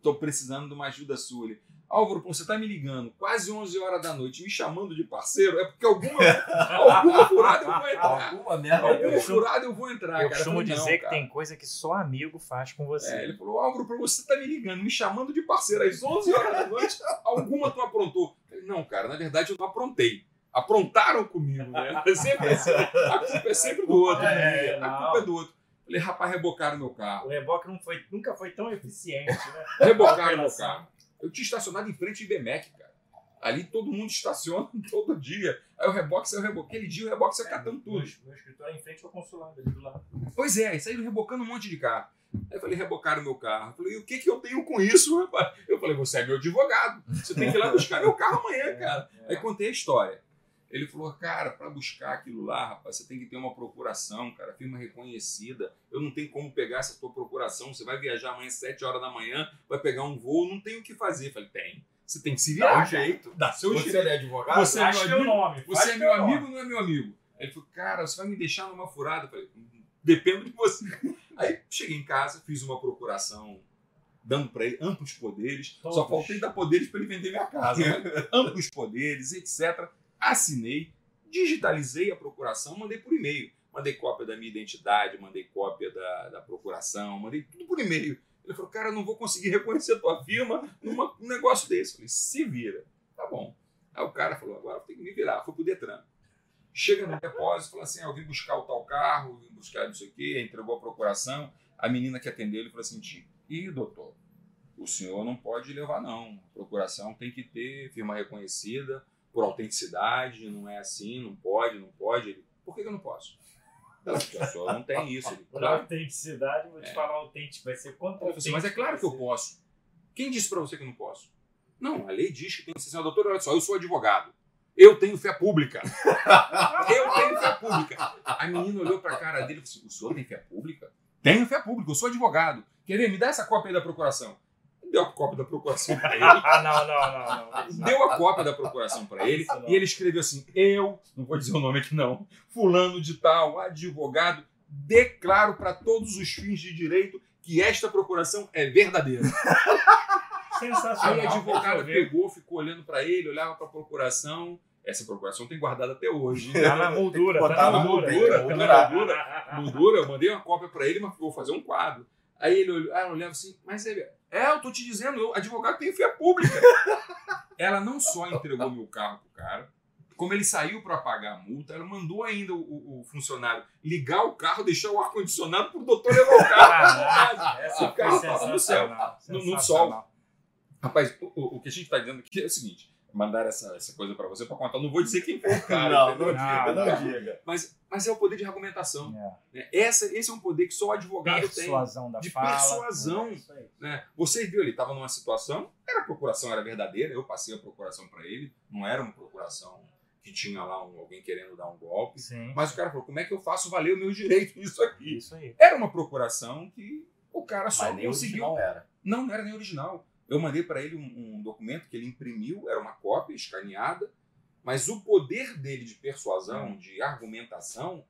tô precisando de uma ajuda sua. Ele, Álvaro, pô, você tá me ligando quase 11 horas da noite, me chamando de parceiro, é porque alguma, alguma furada eu vou entrar. Alguma merda. Alguma eu furada eu vou entrar, Eu cara. costumo falei, não, dizer que cara. tem coisa que só amigo faz com você. É, ele falou, Álvaro, pra você tá me ligando, me chamando de parceiro às 11 horas da noite, alguma tu aprontou. Falei, não, cara, na verdade eu não aprontei. Aprontaram comigo, né? É sempre assim, a culpa é sempre do outro. É, a não. culpa é do outro. Falei, rapaz, rebocaram meu carro. O reboque não foi, nunca foi tão eficiente, né? Rebocaram meu carro. Eu tinha estacionado em frente ao IBMEC, cara. Ali todo mundo estaciona todo dia. Aí o reboque saiu reboque. Aquele dia o reboque saiu catando tudo. Meu, meu escritório é em frente ao consulado ali do lado. Pois é, e saíram rebocando um monte de carro. Aí eu falei, rebocaram meu carro. Eu falei, e o que, que eu tenho com isso, rapaz? Eu falei, você é meu advogado. Você tem que ir lá buscar meu carro amanhã, cara. Aí contei a história. Ele falou, cara, para buscar aquilo lá, rapaz, você tem que ter uma procuração, cara, firma reconhecida. Eu não tenho como pegar essa tua procuração. Você vai viajar amanhã às 7 horas da manhã, vai pegar um voo, não tem o que fazer. Eu falei, tem. Você tem que se Dá virar. um cara. jeito. Dá seu Você jeito. é advogado? Você é meu amigo? nome. Você é meu amigo ou não é meu amigo? Aí ele falou, cara, você vai me deixar numa furada? Eu falei, depende de você. Aí cheguei em casa, fiz uma procuração dando para ele amplos poderes. Só Todos. faltei dar poderes para ele vender minha casa. né? amplos poderes, etc. Assinei, digitalizei a procuração, mandei por e-mail. Mandei cópia da minha identidade, mandei cópia da, da procuração, mandei tudo por e-mail. Ele falou, cara, eu não vou conseguir reconhecer a tua firma num negócio desse. Eu falei, se vira. Tá bom. Aí o cara falou, agora tenho que me virar. Foi pro Detran. Chega no depósito, falou assim, ah, eu vim buscar o tal carro, vim buscar não sei o quê, entregou a procuração. A menina que atendeu ele falou assim, ih, doutor, o senhor não pode levar não. A procuração tem que ter firma reconhecida por autenticidade, não é assim, não pode, não pode. Ele, por que que eu não posso? Ela, porque o senhor não tem isso. Ele, Por claro. autenticidade, vou te É. falar autêntico. Vai ser falei assim, mas é claro que eu posso. Quem disse pra você que eu não posso? Não, a lei diz que tem que ser assim, doutor, olha só, eu sou advogado. Eu tenho fé pública. eu tenho fé pública. A menina olhou pra cara dele e falou assim, o senhor tem fé pública? Tenho fé pública, eu sou advogado. Quer ver? Me dá essa cópia aí da procuração. Deu a cópia da procuração pra ele. Ah, não, não, não, não. Deu a cópia da procuração pra ele e ele escreveu assim: Eu, não vou dizer o nome aqui não, fulano de tal, advogado, declaro para todos os fins de direito que esta procuração é verdadeira. Sensacional. Aí a advogada Deixa eu ver. pegou, ficou olhando para ele, olhava para a procuração. Essa procuração tem guardado até hoje. Tá na moldura, Botar tá na na moldura. moldura, tá moldura, na moldura. Moldura, eu mandei uma cópia para ele, mas vou fazer um quadro. Aí ele ah, olhava assim, mas é, é, eu tô te dizendo, eu, advogado tem fé pública. ela não só entregou meu carro pro cara, como ele saiu para pagar a multa, ela mandou ainda o, o- o funcionário ligar o carro, deixar o ar-condicionado pro doutor levar o carro. Essa O cara foi tava no céu, no- no sensacional. Rapaz, o, o- o que a gente tá dizendo aqui é o seguinte: mandaram essa, essa coisa para você para contar. Não vou dizer quem foi o cara, Não, não diga, Não, não diga. Mas, mas é o poder de argumentação. É. né? Essa, esse é um poder que só o advogado tem. Persuasão da De fala. persuasão. É isso aí. né? Você viu, ele estava numa situação, era a procuração era verdadeira, eu passei a procuração para ele, não era uma procuração que tinha lá um- alguém querendo dar um golpe. Sim. Mas o cara falou: como é que eu faço valer o meu direito nisso aqui? Isso aí. Era uma procuração que o cara só Mas conseguiu. original era. Não, não era nem original. Eu mandei para ele um, um documento que ele imprimiu, era uma cópia escaneada, mas o poder dele de persuasão, de argumentação,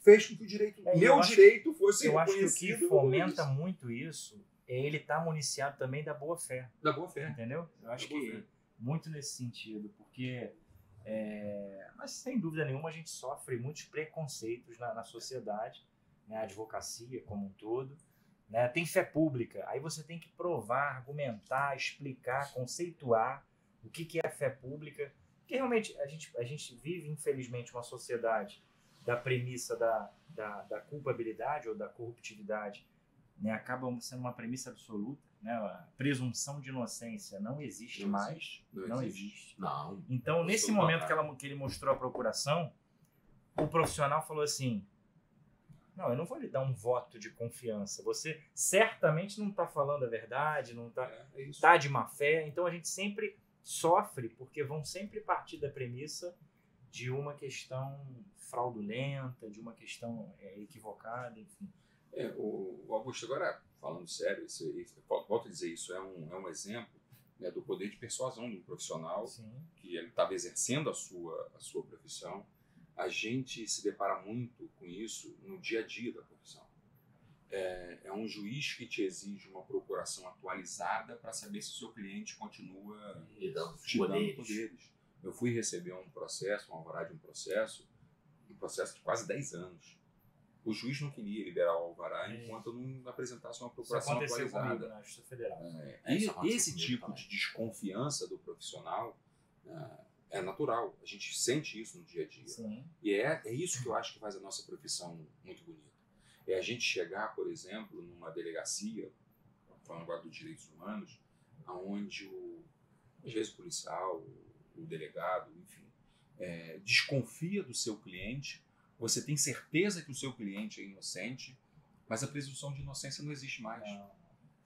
fez com que o direito, É, eu meu acho- direito fosse Eu acho que o que reconhecido fomenta muito isso é ele estar municiado também da boa fé, da boa fé. entendeu? Eu acho Da que muito nesse sentido, porque é, mas sem dúvida nenhuma a gente sofre muitos preconceitos na, na sociedade, né? a advocacia como um todo, né? tem fé pública, aí você tem que provar, argumentar, explicar, conceituar o que, que é a fé pública, porque realmente a gente, a gente vive infelizmente uma sociedade da premissa da, da, da culpabilidade ou da corruptividade, né? acaba sendo uma premissa absoluta, né? a presunção de inocência não existe Não mais, existe, não não existe. existe. Não. Então, nesse momento que, ela, que ele mostrou a procuração, o profissional falou assim: Não, eu não vou lhe dar um voto de confiança. Você certamente não está falando a verdade, não está É, é tá de má fé. Então a gente sempre sofre porque vão sempre partir da premissa de uma questão fraudulenta, de uma questão é, equivocada, enfim. É, o, o Augusto, agora, falando sério, isso, isso, volto a dizer, isso é um, é um exemplo né, do poder de persuasão de um profissional Sim. que ele estava exercendo a sua, a sua profissão. A gente se depara muito com isso no dia a dia da profissão. É, é um juiz que te exige uma procuração atualizada para saber se o seu cliente continua E dando te dando poderes. poderes. Eu fui receber um processo, um alvará de um processo, um processo de quase 10 anos. O juiz não queria liberar o alvará É. enquanto eu não apresentasse uma Isso procuração aconteceu atualizada. comigo na Justiça Federal. É, É, isso e aconteceu esse comigo tipo também. de desconfiança do profissional é, é natural. A gente sente isso no dia a dia. Sim. E é, é isso que eu acho que faz a nossa profissão muito bonita. É a gente chegar, por exemplo, numa delegacia, falando agora dos direitos humanos, aonde o, às vezes o policial, o, delegado, enfim, é, desconfia do seu cliente, você tem certeza que o seu cliente é inocente, mas a presunção de inocência não existe mais. Não.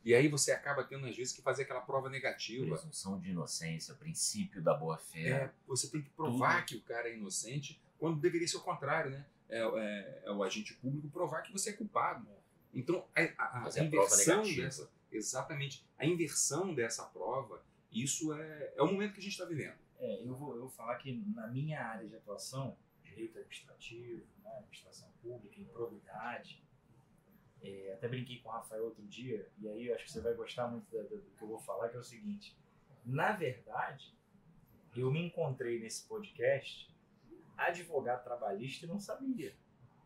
E aí você acaba tendo, às vezes, que fazer aquela prova negativa. Presunção de inocência, princípio da boa fé. É, você tem que provar que o cara é inocente, quando deveria ser o contrário, né? É, é- é o agente público provar que você é culpado. Então, a, a- a a inversão negativa. dessa. Exatamente. A inversão dessa prova, isso é, é o momento que a gente está vivendo. É, eu vou, eu vou falar que na minha área de atuação, direito administrativo, né, administração pública, improbidade, é, até brinquei com o Rafael outro dia, e aí eu acho que você vai gostar muito do que eu vou falar, que é o seguinte. Na verdade, eu me encontrei nesse podcast advogado trabalhista e não sabia.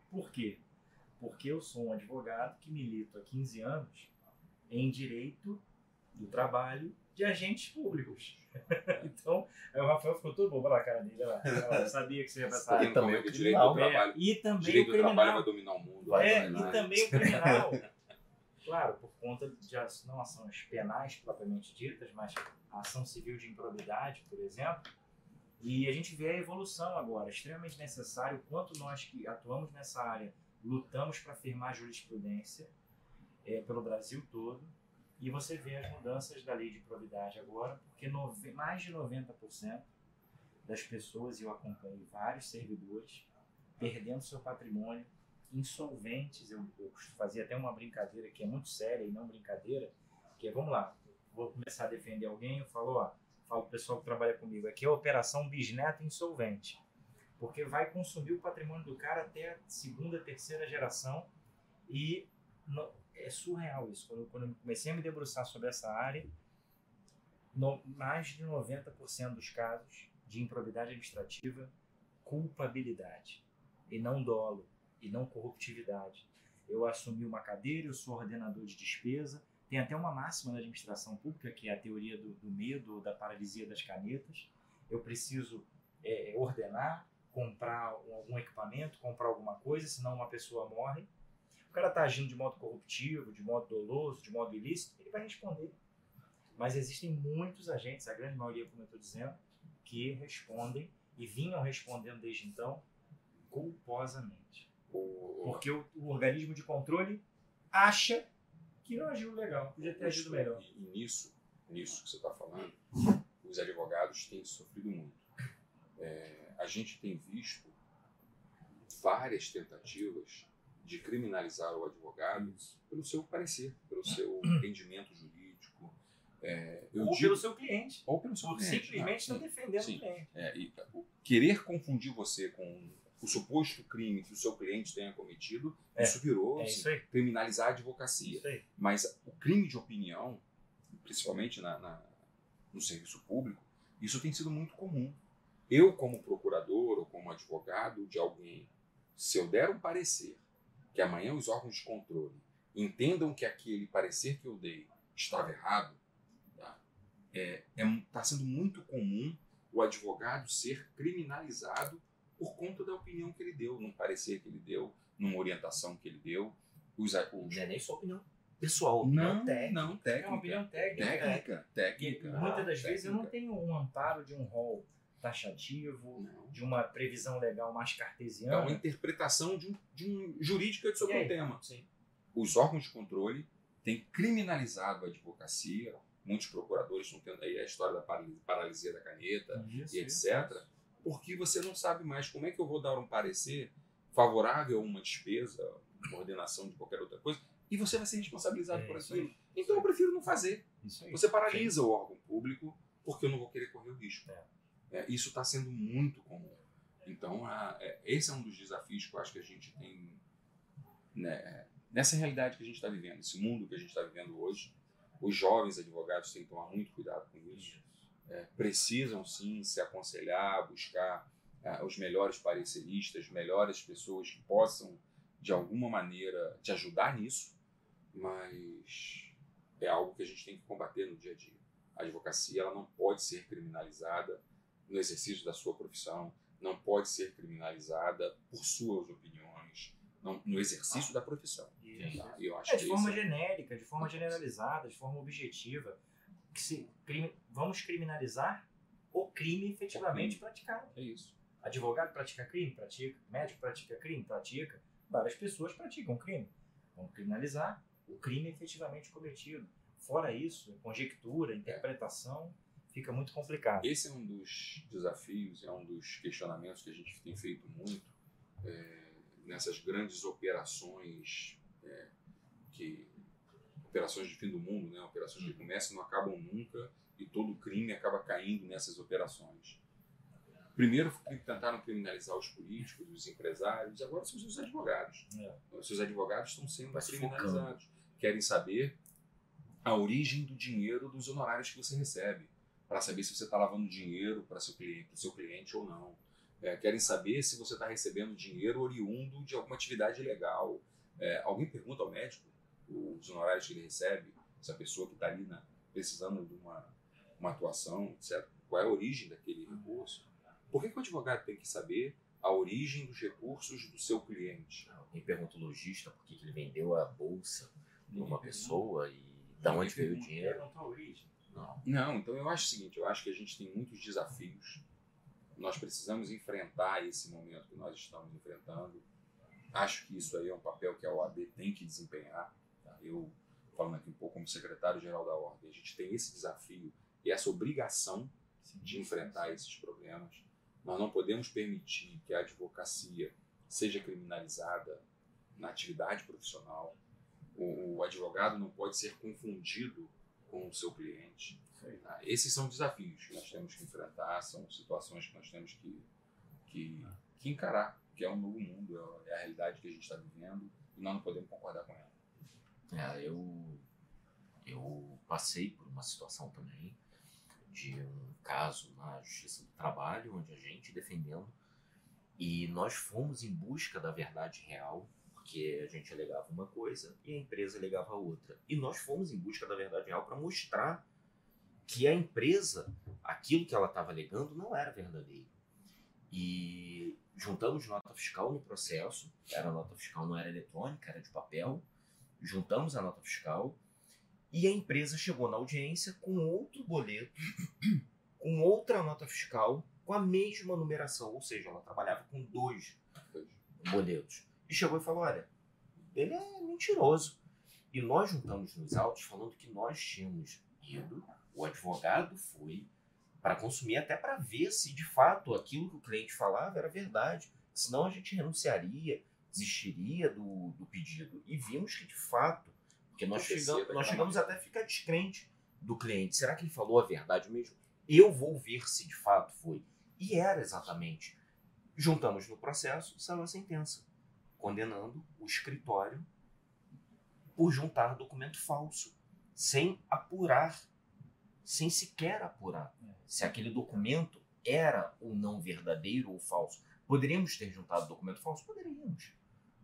Por quê? Porque eu sou um advogado que milito há 15 anos em direito do trabalho de agentes públicos. então, aí o Rafael ficou todo bobo olha lá a cara dele, lá. Eu sabia que você ia passar. vendo também o criminal. É, trabalho, e também direito o do trabalho criminal. vai dominar o mundo. É, vai, e também o criminal. Claro, por conta de não ações penais propriamente ditas, mas a ação civil de improbidade, por exemplo. E a gente vê a evolução agora, extremamente necessário, o quanto nós que atuamos nessa área lutamos para firmar jurisprudência é, pelo Brasil todo. E você vê as mudanças da lei de improbidade agora, porque nove- mais de 90% das pessoas, e eu acompanho vários servidores, perdendo seu patrimônio insolventes. Eu, eu fazia até uma brincadeira que é muito séria e não brincadeira, que é, vamos lá, vou começar a defender alguém, eu falo, ó, falo pro pessoal que trabalha comigo, aqui é a operação bisneto insolvente. Porque vai consumir o patrimônio do cara até a segunda, terceira geração e no- é surreal isso. Quando, quando eu comecei a me debruçar sobre essa área, no- mais de 90% dos casos de improbidade administrativa, culpabilidade e não dolo e não corruptividade. Eu assumi uma cadeira, eu sou ordenador de despesa. Tem até uma máxima na administração pública, que é a teoria do, do medo, da paralisia das canetas. Eu preciso é, ordenar, comprar um- algum equipamento, comprar alguma coisa, senão uma pessoa morre. O cara está agindo de modo corruptivo, de modo doloso, de modo ilícito, ele vai responder. Mas existem muitos agentes, a grande maioria, como eu estou dizendo, que respondem e vinham respondendo desde então culposamente. Porque o, o organismo de controle acha que não agiu legal, podia ter agido melhor. E, e nisso, nisso que você está falando, os advogados têm sofrido muito. É, a gente tem visto várias tentativas de criminalizar o advogado pelo seu parecer, pelo seu entendimento jurídico. É, Ou digo- pelo seu cliente. ou pelo seu Por cliente, simplesmente né? não defendendo Sim. o cliente. É, e, querer confundir você com, o suposto crime que o seu cliente tenha cometido, É, isso virou É assim, isso criminalizar a advocacia. Mas o crime de opinião, principalmente na, na- no serviço público, isso tem sido muito comum. Eu, como procurador ou como advogado de alguém, se eu der um parecer que amanhã os órgãos de controle entendam que aquele parecer que eu dei estava errado, está é, é, tá sendo muito comum o advogado ser criminalizado por conta da opinião que ele deu, num parecer que ele deu, numa orientação que ele deu. Os, os, Não é nem sua opinião pessoal, opinião não, técnica. não, É técnica. uma opinião técnica. Técnica, E técnica. muitas das vezes eu não técnica. tenho um amparo de um rol taxativo, Não. de uma previsão legal mais É cartesiana. uma interpretação de um, de um jurídica sobre o tema. Sim. Os órgãos de controle têm criminalizado a advocacia. Muitos procuradores estão tendo aí a história da paralisia, da caneta Isso, e isso. etc. Porque você não sabe mais como é que eu vou dar um parecer favorável a uma despesa, uma ordenação de qualquer outra coisa, e você vai ser responsabilizado É, por isso aí. Então eu prefiro não fazer. Isso. Você paralisa o órgão público porque eu não vou querer correr o risco. É. É, isso está sendo muito comum. Então, a- é, esse é um dos desafios que eu acho que a gente tem né, nessa realidade que a gente está vivendo, esse mundo que a gente está vivendo hoje. Os jovens advogados têm que tomar muito cuidado com isso. É, precisam sim se aconselhar, buscar ah, os melhores pareceristas, melhores pessoas que possam, de alguma maneira, te ajudar nisso, mas é algo que a gente tem que combater no dia a dia. A advocacia ela não pode ser criminalizada no exercício da sua profissão, não pode ser criminalizada por suas opiniões, não- no exercício da profissão. Isso. Tá? Eu acho É, de que forma é- genérica, de forma generalizada, de forma objetiva. Que se crime- vamos criminalizar o crime efetivamente praticado. é isso. Advogado pratica crime? Pratica. Médico pratica crime? Pratica. Várias pessoas praticam crime. Vamos criminalizar o crime efetivamente cometido. Fora isso, conjectura, interpretação, fica muito complicado. Esse é um dos desafios, é um dos questionamentos que a gente tem feito muito é, nessas grandes operações é, que operações de fim do mundo, né? Operações que começam e não acabam nunca e todo crime acaba caindo nessas operações. Primeiro tentaram criminalizar os políticos, os empresários, agora são os advogados. É. Os seus advogados estão sendo criminalizados. Querem saber a origem do dinheiro dos honorários que você recebe, para saber se você está lavando dinheiro para seu cliente, seu cliente ou não. É, querem saber se você está recebendo dinheiro oriundo de alguma atividade ilegal. É, alguém pergunta ao médico os honorários que ele recebe, essa pessoa que está ali na- precisando de uma, uma atuação, etc. Qual é a origem daquele recurso? Por que, que o advogado tem que saber a origem dos recursos do seu cliente? Alguém pergunta o lojista por que que ele vendeu a bolsa para uma pessoa e da Ninguém onde veio o pergunta. dinheiro. Perguntou a origem. Não. Não, então eu acho o seguinte, eu acho que a gente tem muitos desafios. Nós precisamos enfrentar esse momento que nós estamos enfrentando. Acho que isso aí é um papel que a OAB tem que desempenhar. tá? Eu, falando aqui um pouco como secretário-geral da Ordem, a gente tem esse desafio e essa obrigação de enfrentar esses problemas. Nós não podemos permitir que a advocacia seja criminalizada na atividade profissional. O advogado não pode ser confundido com o seu cliente. Tá? Esses são desafios que nós temos que enfrentar, são situações que nós temos que, que, que encarar, que é um novo mundo, é a realidade que a gente está vivendo e nós não podemos concordar com ela. É, eu, eu passei por uma situação também de um caso na Justiça do Trabalho, onde a gente defendendo, e nós fomos em busca da verdade real, porque a gente alegava uma coisa e a empresa alegava outra. E nós fomos em busca da verdade real para mostrar que a empresa, aquilo que ela estava alegando, não era verdadeiro. E juntamos nota fiscal no processo, era nota fiscal, não era eletrônica, era de papel, juntamos a nota fiscal e a empresa chegou na audiência com outro boleto, com outra nota fiscal, com a mesma numeração, ou seja, ela trabalhava com dois boletos. E chegou e falou: olha, ele é mentiroso. E nós juntamos nos autos falando que nós tínhamos ido, o advogado foi para consumir até para ver se de fato aquilo que o cliente falava era verdade. Senão a gente renunciaria, desistiria do, do pedido. E vimos que de fato, porque nós chegamos, nós chegamos até a ficar descrente do cliente. Será que ele falou a verdade mesmo? Eu vou ver se de fato foi. E era exatamente. Juntamos no processo, saiu a sentença, condenando o escritório por juntar documento falso, sem apurar, sem sequer apurar se aquele documento era ou não verdadeiro ou falso. Poderíamos ter juntado documento falso? Poderíamos.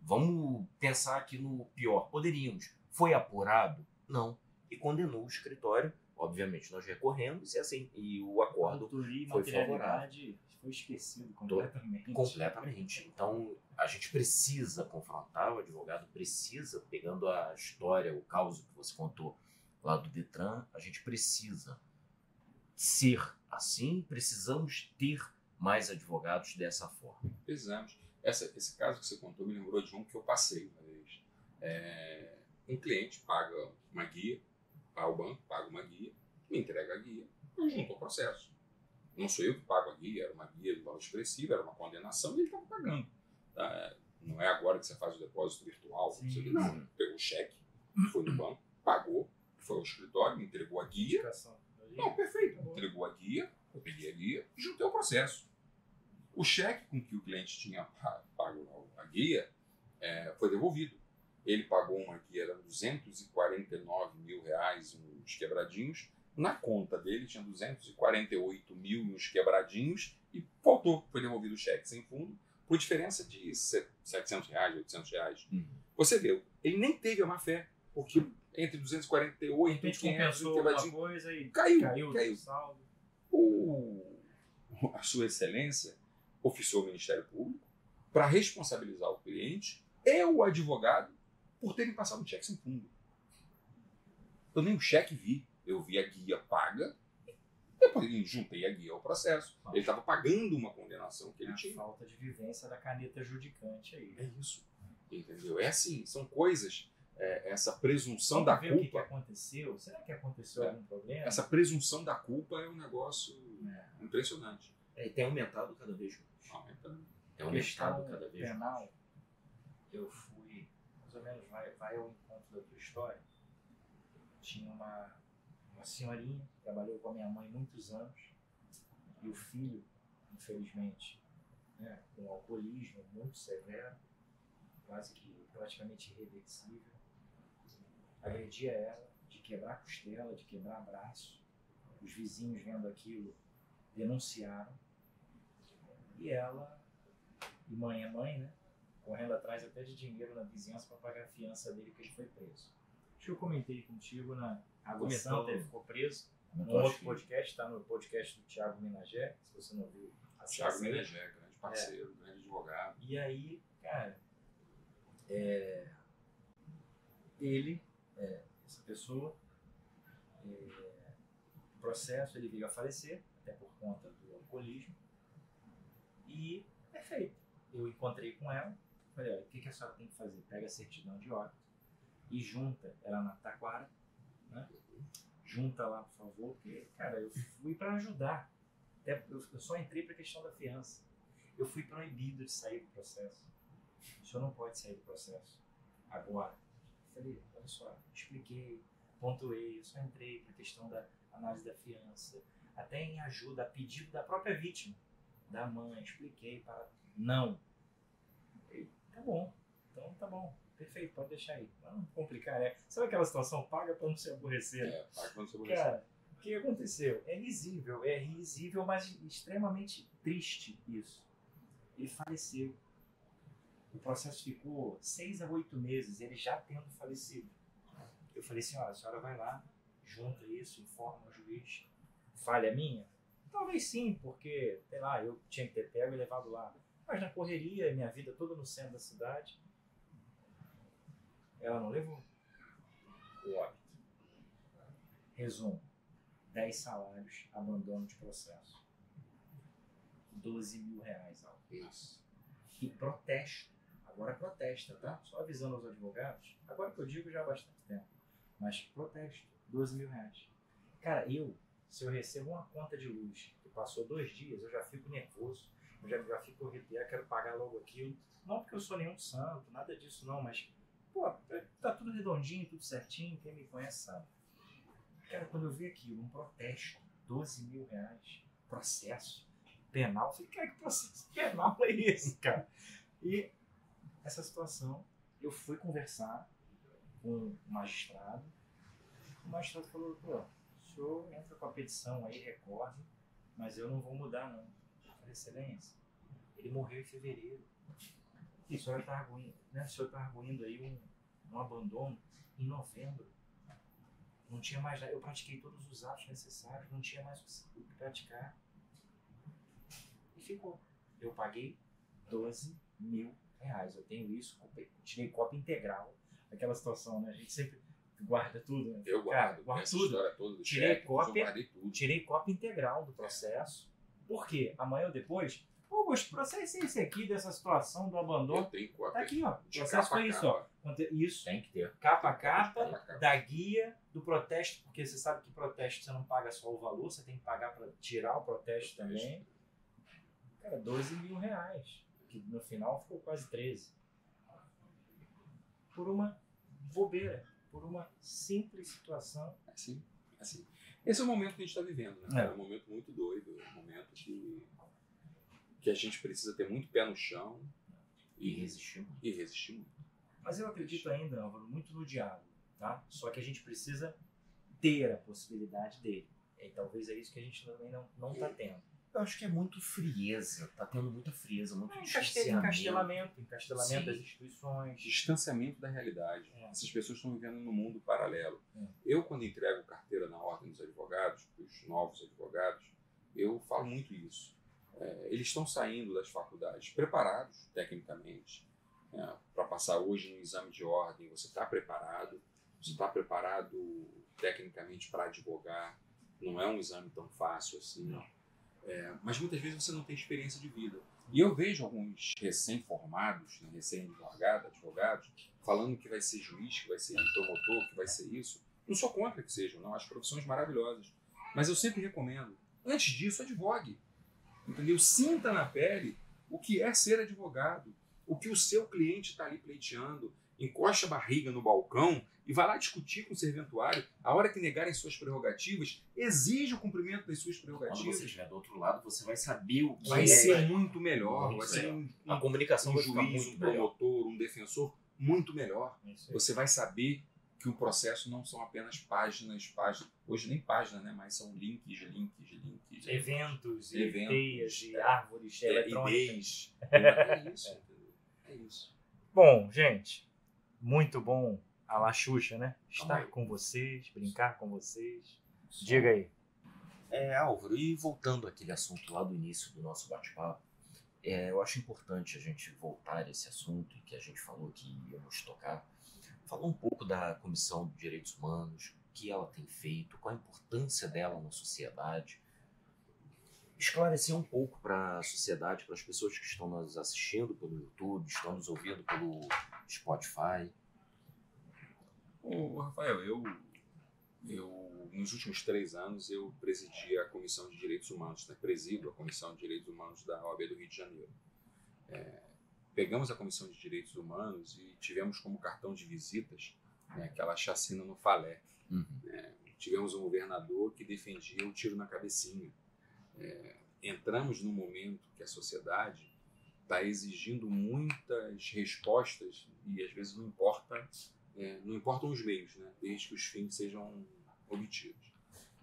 Vamos pensar aqui no pior. Poderíamos. Foi apurado? Não. E condenou o escritório. Obviamente, nós recorremos e, assim, e o acordo Autoria foi materialidade foi esquecido completamente. Completamente. Então, a gente precisa confrontar, o advogado precisa, pegando a história, o caos que você contou lá do Detran, a gente precisa ser assim, precisamos ter mais advogados dessa forma. Precisamos. Essa, esse caso que você contou me lembrou de um que eu passei uma vez. É, um cliente paga uma guia ao banco, paga uma guia, me entrega a guia, eu junto ao processo. Não sou eu que pago a guia, era uma guia de valor expressivo, era uma condenação e ele estava pagando. Tá? Não é agora que você faz o depósito virtual, Sim. você, não. Pegou o cheque, foi no banco, pagou, foi ao escritório, me entregou a guia. Indicação. Não, perfeito. Entregou a guia, eu peguei a guia e juntei o processo. O cheque com que o cliente tinha pa- pago a guia é, foi devolvido. Ele pagou uma guia, era 249 mil reais, uns quebradinhos. Na conta dele tinha 248 mil e uns quebradinhos e faltou. Foi devolvido o cheque sem fundo por diferença de se- 700 reais, 800 reais. Você vê, ele nem teve a má fé, porque entre De 248 e repente 500 compensou e alguma quebradinho, coisa e caiu, caiu, caiu. o saldo. o, a Sua Excelência oficiou o Ministério Público para responsabilizar o cliente e o advogado por terem passado um cheque sem fundo. Eu nem o cheque vi, eu vi a guia paga, depois juntei a guia ao processo. Ele estava pagando uma condenação que É ele a tinha. falta de vivência da caneta judicante aí. É isso. Entendeu? É assim, são coisas, é, essa presunção Vamos da ver o que, que culpa. aconteceu. Será que aconteceu É. algum problema? Essa presunção da culpa é um negócio É. impressionante. É, e tem aumentado cada vez mais. Aumentando. Tem aumentado cada vez mais. penal, eu fui, mais ou menos, vai, vai ao encontro da tua história. Tinha uma, uma senhorinha, trabalhou com a minha mãe muitos anos, e o filho, infelizmente, né, com alcoolismo muito severo, quase que praticamente irreversível, agredia ela de quebrar costela, de quebrar braço. Os vizinhos vendo aquilo denunciaram. E ela e mãe é mãe, né? Correndo atrás até de dinheiro na vizinhança para pagar a fiança dele, que ele foi preso. Que eu comentei contigo na. Santa, ele ficou preso. Acho outro podcast, está no podcast do Thiago Minagé, se você não viu. Thiago. Menegé, grande parceiro, grande advogado. E aí, cara, é, ele, é, essa pessoa, é, o processo, ele veio a falecer, até por conta do alcoolismo, e é feito. Eu encontrei com ela, falei, olha, o que, que a senhora tem que fazer? Pega a certidão de óbito e junta, ela na Taquara, né? Junta lá, por favor, porque, cara, eu fui para ajudar. Até, eu, eu só entrei para a questão da fiança. Eu fui proibido de sair do processo. O senhor não pode sair do processo agora. Eu falei, olha só, expliquei, pontuei, eu só entrei para a questão da análise da fiança, até em ajuda, a pedido da própria vítima, da mãe, expliquei para. Não. Falei, tá bom, então tá bom, perfeito, pode deixar aí. Não complicar, né? Sabe aquela situação paga para não se aborrecer? É, paga quando você Cara, o que aconteceu? É risível, é risível, mas extremamente triste isso. Ele faleceu. O processo ficou seis a oito meses, ele já tendo falecido. Eu falei assim, olha, a senhora vai lá, junta isso, informa o juiz. Falha minha? Talvez sim, porque, sei lá, eu tinha que ter pego e levado lá. Mas na correria, minha vida toda no centro da cidade, ela não levou o óbito. Resumo: 10 salários, abandono de processo. 12 mil reais, Alves. Isso. E protesto. Agora protesta, tá? Só avisando aos advogados. Agora que eu digo já há bastante tempo. Mas protesto. 12 mil reais. Cara, eu, se eu recebo uma conta de luz que passou dois dias, eu já fico nervoso. Eu já, já fico arrepiado, quero pagar logo aquilo. Não porque eu sou nenhum santo, nada disso não, mas, pô, tá tudo redondinho, tudo certinho, quem me conhece sabe. Cara, quando eu vi aquilo, um protesto, 12 mil reais, processo, penal. Eu falei, cara, que processo penal é esse, cara? E essa situação, eu fui conversar com o magistrado. O magistrado falou, pô, o senhor entra com a petição aí, recorre, mas eu não vou mudar, não. Eu falei, excelência, ele morreu em fevereiro. E o senhor está arguindo, né? O senhor está arguindo aí um, um abandono em novembro. Não tinha mais nada. Eu pratiquei todos os atos necessários, não tinha mais o que praticar. E ficou. Eu paguei 12 mil reais. Eu tenho isso, tirei cópia integral. Aquela situação, né? A gente sempre guarda tudo. Né? Eu guardo. guardo essa tudo. história toda do Tirei cheque, cópia. Eu guardei tudo. Tirei cópia integral do processo. Por quê? Amanhã ou depois, mas processo é esse aqui dessa situação do Eu abandono. tenho Tá aqui, ó. De processo foi isso, ó. Isso. Tem que ter. Capa a capa, Capa a capa. da guia do protesto, porque você sabe que protesto você não paga só o valor, você tem que pagar para tirar o protesto também. Cara, 12 mil reais. Que no final ficou quase 13. Por uma bobeira, por uma simples situação. Assim, assim. Esse é o momento que a gente está vivendo, né? É. É. um momento muito doido, é um momento que, que a gente precisa ter muito pé no chão E resistir muito. e resistir muito. Mas eu acredito ainda, Álvaro, muito no diálogo, tá? Só que a gente precisa ter a possibilidade dele. E talvez é isso que a gente também não, não tá tendo. Eu acho que é muito frieza. Tá tendo muita frieza, muito Encaste- distanciamento. Encastelamento, encastelamento Sim. das instituições. Distanciamento da realidade. É. Essas pessoas estão vivendo num mundo paralelo. É. Eu, quando entrego carteira na Ordem dos Advogados, para os novos advogados, eu falo muito isso. É, eles estão saindo das faculdades preparados, tecnicamente, para passar hoje no exame de ordem. Você está preparado, você está preparado tecnicamente para advogar. Não é um exame tão fácil assim. É, mas muitas vezes você não tem experiência de vida. E eu vejo alguns recém-formados, né, recém-advogados, advogados, falando que vai ser juiz, que vai ser promotor, que vai ser isso. Não sou contra que sejam, não. Acho profissões maravilhosas. Mas eu sempre recomendo, antes disso, advogue. Entendeu? Sinta na pele o que é ser advogado, o que o seu cliente está ali pleiteando. Encoste a barriga no balcão e vai lá discutir com o serventuário. A hora que negarem suas prerrogativas, exija o cumprimento das suas Quando prerrogativas. você estiver do outro lado, você vai saber o que Vai é. ser muito melhor. Muito Vai ser um, A comunicação um juiz, um muito melhor. promotor, um defensor muito melhor. É. Você vai saber que o processo não são apenas páginas, páginas. Hoje nem páginas, né? Mas são links, links, links. Eventos, e Eventos, teias, e é. árvores é, eletrônicas. ideias. É isso, entendeu? É isso. Bom, gente, muito bom a La Xuxa, né? Estar com vocês, brincar com vocês. Diga aí. É, Álvaro, e voltando àquele assunto lá do início do nosso bate-papo, é, eu acho importante a gente voltar a esse assunto que a gente falou que íamos tocar, falar um pouco da Comissão de Direitos Humanos, o que ela tem feito, qual a importância dela na sociedade, esclarecer um pouco para a sociedade, para as pessoas que estão nos assistindo pelo YouTube, estão nos ouvindo pelo Spotify. Ô, Rafael, eu, eu, nos últimos três anos, eu presidi a Comissão de Direitos Humanos, né? presido a Comissão de Direitos Humanos da OAB do Rio de Janeiro. É, pegamos a Comissão de Direitos Humanos e tivemos como cartão de visitas né, aquela chacina no Falé. Uhum. Tivemos um governador que defendia o tiro na cabecinha. É, entramos num momento que a sociedade está exigindo muitas respostas e às vezes não importa é, não importam os meios, né, desde que os fins sejam obtidos.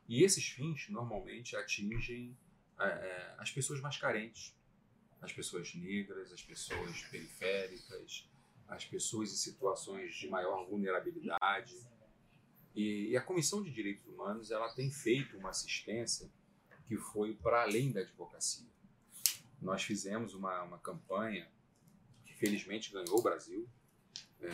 E esses fins normalmente atingem é, é, as pessoas mais carentes, as pessoas negras, as pessoas periféricas, as pessoas em situações de maior vulnerabilidade. E, e a Comissão de Direitos Humanos ela tem feito uma assistência que foi para além da advocacia. Nós fizemos uma, uma campanha que felizmente ganhou o Brasil. É,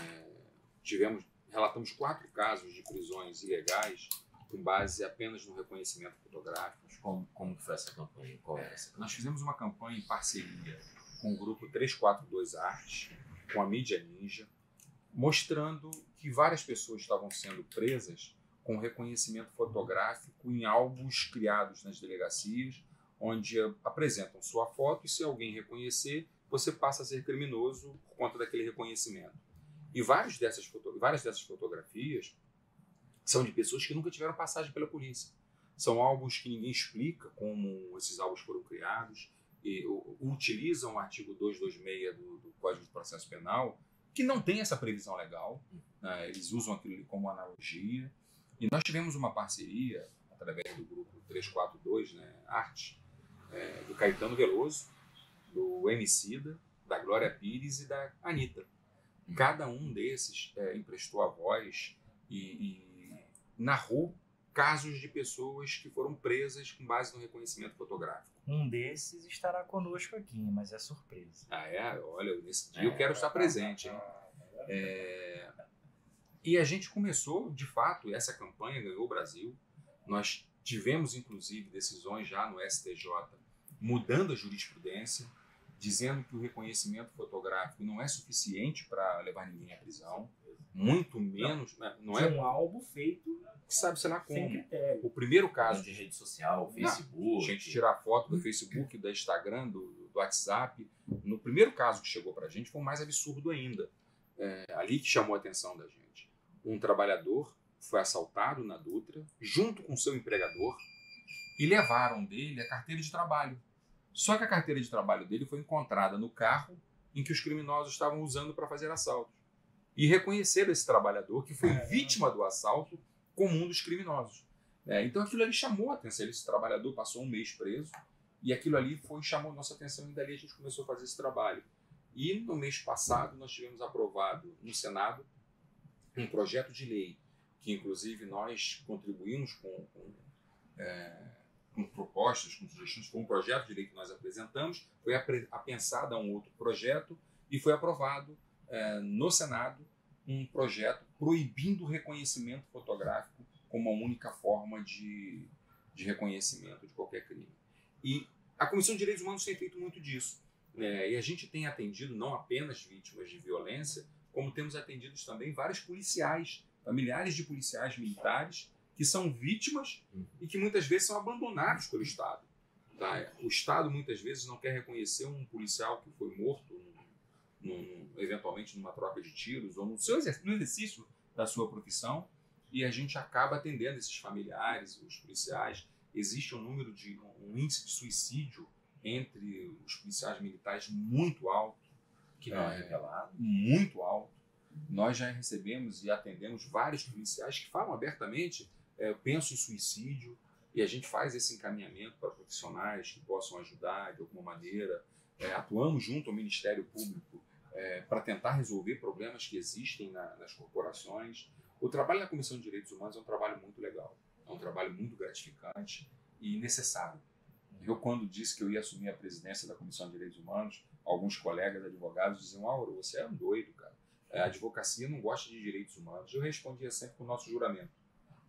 tivemos, relatamos quatro casos de prisões ilegais com base apenas no reconhecimento fotográfico. Como, como foi essa campanha? Qual era essa? Nós fizemos uma campanha em parceria com o grupo 342 Artes, com a mídia Ninja, mostrando que várias pessoas estavam sendo presas com reconhecimento fotográfico em álbuns criados nas delegacias, onde apresentam sua foto e se alguém reconhecer, você passa a ser criminoso por conta daquele reconhecimento. E várias dessas, várias dessas fotografias são de pessoas que nunca tiveram passagem pela polícia. São álbuns que ninguém explica como esses álbuns foram criados, e, utilizam o artigo 226 do, do Código de Processo Penal, que não tem essa previsão legal, né? eles usam aquilo como analogia, e nós tivemos uma parceria, através do grupo 342, né, Arte, é, do Caetano Veloso, do Emicida, da Glória Pires e da Anitta. Cada um desses é, emprestou a voz e, e narrou casos de pessoas que foram presas com base no reconhecimento fotográfico. Um desses estará conosco aqui, mas é surpresa. Ah, é? Olha, nesse dia eu quero estar presente. Hein? É, E a gente começou, de fato, essa campanha ganhou o Brasil. Nós tivemos, inclusive, decisões já no STJ mudando a jurisprudência, dizendo que o reconhecimento fotográfico não é suficiente para levar ninguém à prisão, muito menos, né, não De é um álbum feito sabe sei lá como. critério. O primeiro caso de rede social, Facebook. gente tirar foto do Facebook, do Instagram, do, do WhatsApp. No primeiro caso que chegou pra gente foi o mais absurdo ainda. É, ali que chamou a atenção da gente. Um trabalhador foi assaltado na Dutra, junto com seu empregador, e levaram dele a carteira de trabalho. Só que a carteira de trabalho dele foi encontrada no carro em que os criminosos estavam usando para fazer assaltos. E reconheceram esse trabalhador, que foi vítima do assalto, como um dos criminosos. É, então aquilo ali chamou a atenção. Esse trabalhador passou um mês preso e aquilo ali foi chamou nossa atenção e dali a gente começou a fazer esse trabalho. E no mês passado nós tivemos aprovado no Senado um projeto de lei que inclusive nós contribuímos com, com, é, com propostas, com sugestões, foi um projeto de lei que nós apresentamos, foi apensado a um outro projeto e foi aprovado é, no Senado um projeto proibindo o reconhecimento fotográfico como a única forma de, de reconhecimento de qualquer crime. E a Comissão de Direitos Humanos tem feito muito disso. né? e a gente tem atendido não apenas vítimas de violência, como temos atendido também vários policiais, familiares de policiais militares, que são vítimas e que muitas vezes são abandonados pelo Estado. tá? O Estado muitas vezes não quer reconhecer um policial que foi morto, num- eventualmente numa troca de tiros, ou no, seu exer- no exercício da sua profissão, e a gente acaba atendendo esses familiares, os policiais. Existe um número de um índice de suicídio entre os policiais militares muito alto, Que não é É. revelado. muito alto. Nós já recebemos e atendemos vários policiais que falam abertamente, é, penso em suicídio, e a gente faz esse encaminhamento para profissionais que possam ajudar de alguma maneira. É, atuamos junto ao Ministério Público é, para tentar resolver problemas que existem na- nas corporações. O trabalho na Comissão de Direitos Humanos é um trabalho muito legal, é um trabalho muito gratificante e necessário. Eu, quando disse que eu ia assumir a presidência da Comissão de Direitos Humanos, alguns colegas advogados diziam: Auro, você é um doido, cara. É, A advocacia não gosta de direitos humanos. Eu respondia sempre com o nosso juramento.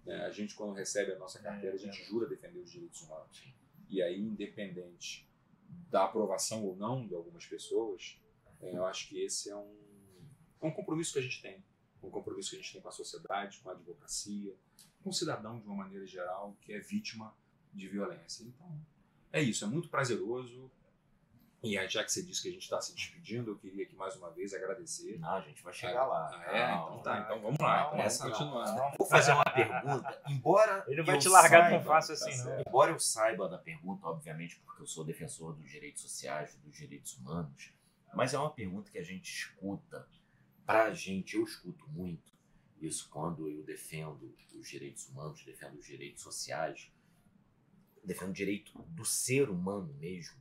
né? a gente, quando recebe a nossa carteira, a gente jura defender os direitos humanos. E aí, independente da aprovação ou não de algumas pessoas, é, eu acho que esse é um, é um compromisso que a gente tem. Um compromisso que a gente tem com a sociedade, com a advocacia, com o cidadão de uma maneira geral que é vítima de violência. Então, é isso. É muito prazeroso. E já que você disse que a gente está se despedindo, eu queria aqui mais uma vez agradecer. Não, a gente vai chegar lá. Ah, é? Então tá, então vamos lá. Então vamos continuar. Vou fazer uma pergunta. Embora Ele vai eu te largar saiba- tão fácil tá assim, não. certo. Embora eu saiba da pergunta, obviamente, porque eu sou defensor dos direitos sociais, dos direitos humanos, mas é uma pergunta que a gente escuta. Pra gente, eu escuto muito isso quando eu defendo os direitos humanos, defendo os direitos sociais, defendo o direito do ser humano mesmo.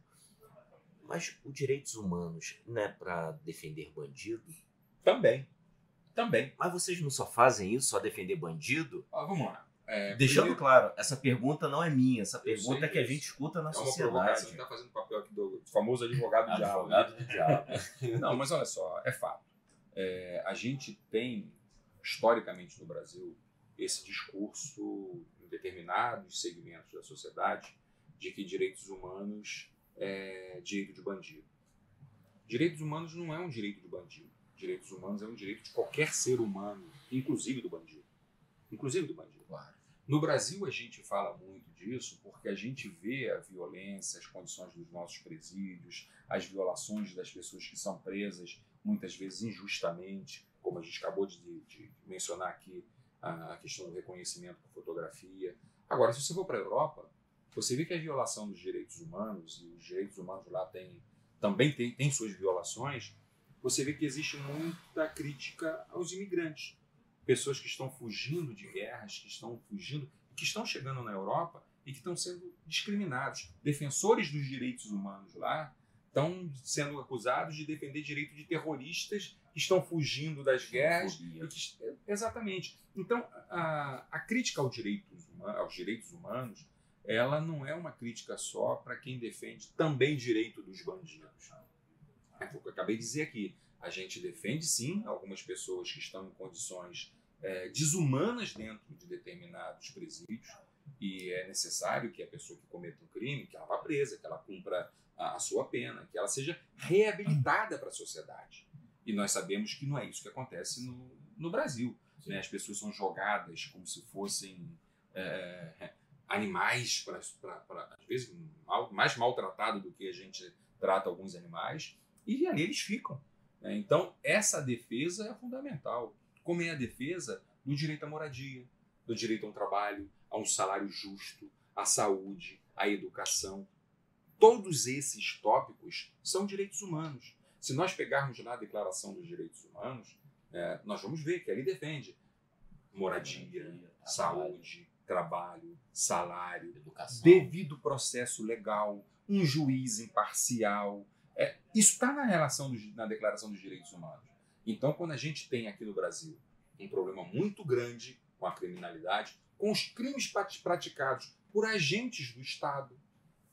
Mas os direitos humanos não é pra defender bandido? Também. Também. Mas vocês não só fazem isso, só defender bandido? Ó, vamos lá. É, Deixando primeiro- claro, essa pergunta não é minha, essa pergunta é que a gente escuta na É uma sociedade. provocação que está fazendo o papel aqui do famoso advogado do diabo. né? Advogado do diabo. Não, mas olha só, é fato. É, a gente tem, historicamente no Brasil, esse discurso em determinados segmentos da sociedade de que direitos humanos é direito de bandido. Direitos humanos não é um direito de bandido. Direitos humanos é um direito de qualquer ser humano, inclusive do bandido. Inclusive do bandido. Claro. No Brasil a gente fala muito disso porque a gente vê a violência, as condições dos nossos presídios, as violações das pessoas que são presas, muitas vezes injustamente, como a gente acabou de, de mencionar aqui, a questão do reconhecimento com fotografia. Agora, se você for para a Europa, você vê que a violação dos direitos humanos, e os direitos humanos lá tem, também tem, tem suas violações, você vê que existe muita crítica aos imigrantes. Pessoas que estão fugindo de guerras, que estão fugindo, que estão chegando na Europa e que estão sendo discriminados. Defensores dos direitos humanos lá estão sendo acusados de defender direito de terroristas que estão fugindo das guerras. Que, exatamente. Então, a, a crítica ao aos direitos humanos, ela não é uma crítica só para quem defende também direito dos bandidos. É o que eu acabei de dizer aqui. A gente defende, sim, algumas pessoas que estão em condições é, desumanas dentro de determinados presídios e é necessário que a pessoa que cometa um crime, que ela vá presa, que ela cumpra a, a sua pena, que ela seja reabilitada para a sociedade. E nós sabemos que não é isso que acontece no, no Brasil. Né? As pessoas são jogadas como se fossem é, animais, pra, pra, pra, às vezes mal, mais maltratados do que a gente trata alguns animais, e ali eles ficam. Né? Então, essa defesa é fundamental. Como é a defesa do direito à moradia, do direito a um trabalho, a um salário justo, à saúde, à educação. Todos esses tópicos são direitos humanos. Se nós pegarmos na Declaração dos Direitos Humanos, é, nós vamos ver que ali defende moradia, saúde, trabalho, salário, Educação. devido processo legal, um juiz imparcial. É, isso está na relação dos- na Declaração dos Direitos Humanos. Então, quando a gente tem aqui no Brasil um problema muito grande com a criminalidade, com os crimes praticados por agentes do Estado,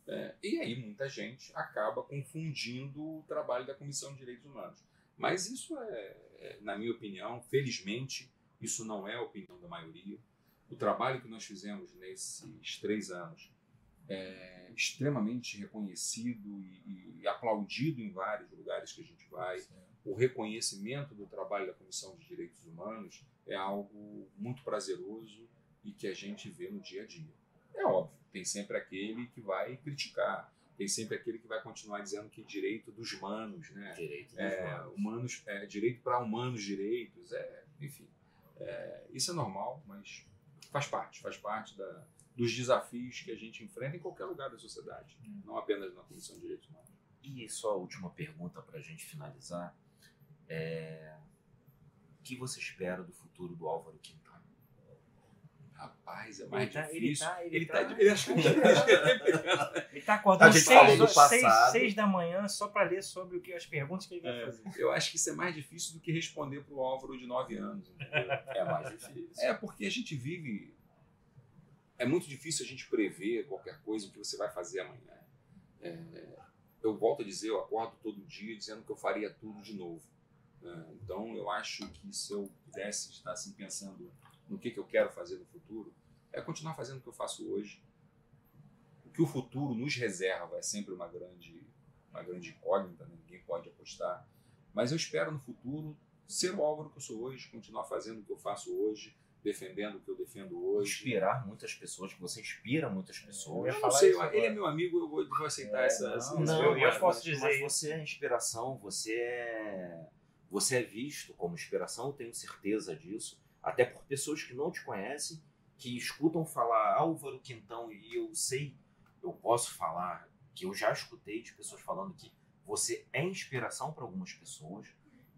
é, e aí muita gente acaba confundindo o trabalho da Comissão de Direitos Humanos. Mas isso é, é, na minha opinião, felizmente, isso não é a opinião da maioria. O trabalho que nós fizemos nesses três anos é extremamente reconhecido e, e aplaudido em vários lugares que a gente vai. O reconhecimento do trabalho da Comissão de Direitos Humanos é algo muito prazeroso e que a gente vê no dia a dia. É óbvio, tem sempre aquele que vai criticar, tem sempre aquele que vai continuar dizendo que direito dos humanos, né? Direito dos é, humanos. humanos, é, direito para humanos direitos, é, enfim. É, isso é normal, mas faz parte, faz parte da, dos desafios que a gente enfrenta em qualquer lugar da sociedade, não apenas na Comissão de Direitos Humanos. E só a última pergunta para a gente finalizar. É... O que você espera do futuro do Álvaro Quintana? Rapaz, é mais Ele tá- ele difícil. tá- ele ele tá- tá, ele ele tá- Ele tá acordando gente seis, seis- da manhã só para ler sobre o que as perguntas que ele vai É. fazer. Eu acho que isso é mais difícil do que responder para o Álvaro de 9 anos. entendeu? É mais difícil. É porque a gente vive. É muito difícil a gente prever qualquer coisa o que você vai fazer amanhã. É, eu volto a dizer, eu acordo todo dia dizendo que eu faria tudo de novo. Né? Então eu acho que se eu pudesse estar assim pensando no que, que eu quero fazer no futuro, é continuar fazendo o que eu faço hoje. O que o futuro nos reserva é sempre uma grande, uma grande incógnita, né? ninguém pode apostar. Mas eu espero no futuro ser o Álvaro que eu sou hoje, continuar fazendo o que eu faço hoje, defendendo o que eu defendo hoje. Inspirar muitas pessoas, que você inspira muitas Eu pessoas. ia Eu não sei, ele agora. é meu amigo, eu vou, vou aceitar É, essa. não, essa- não, eu- eu posso mas- dizer mas você é inspiração, você é você é visto como inspiração, tenho certeza disso, até por pessoas que não te conhecem, que escutam falar Álvaro Quintão e eu sei, eu posso falar que eu já escutei de pessoas falando que você é inspiração para algumas pessoas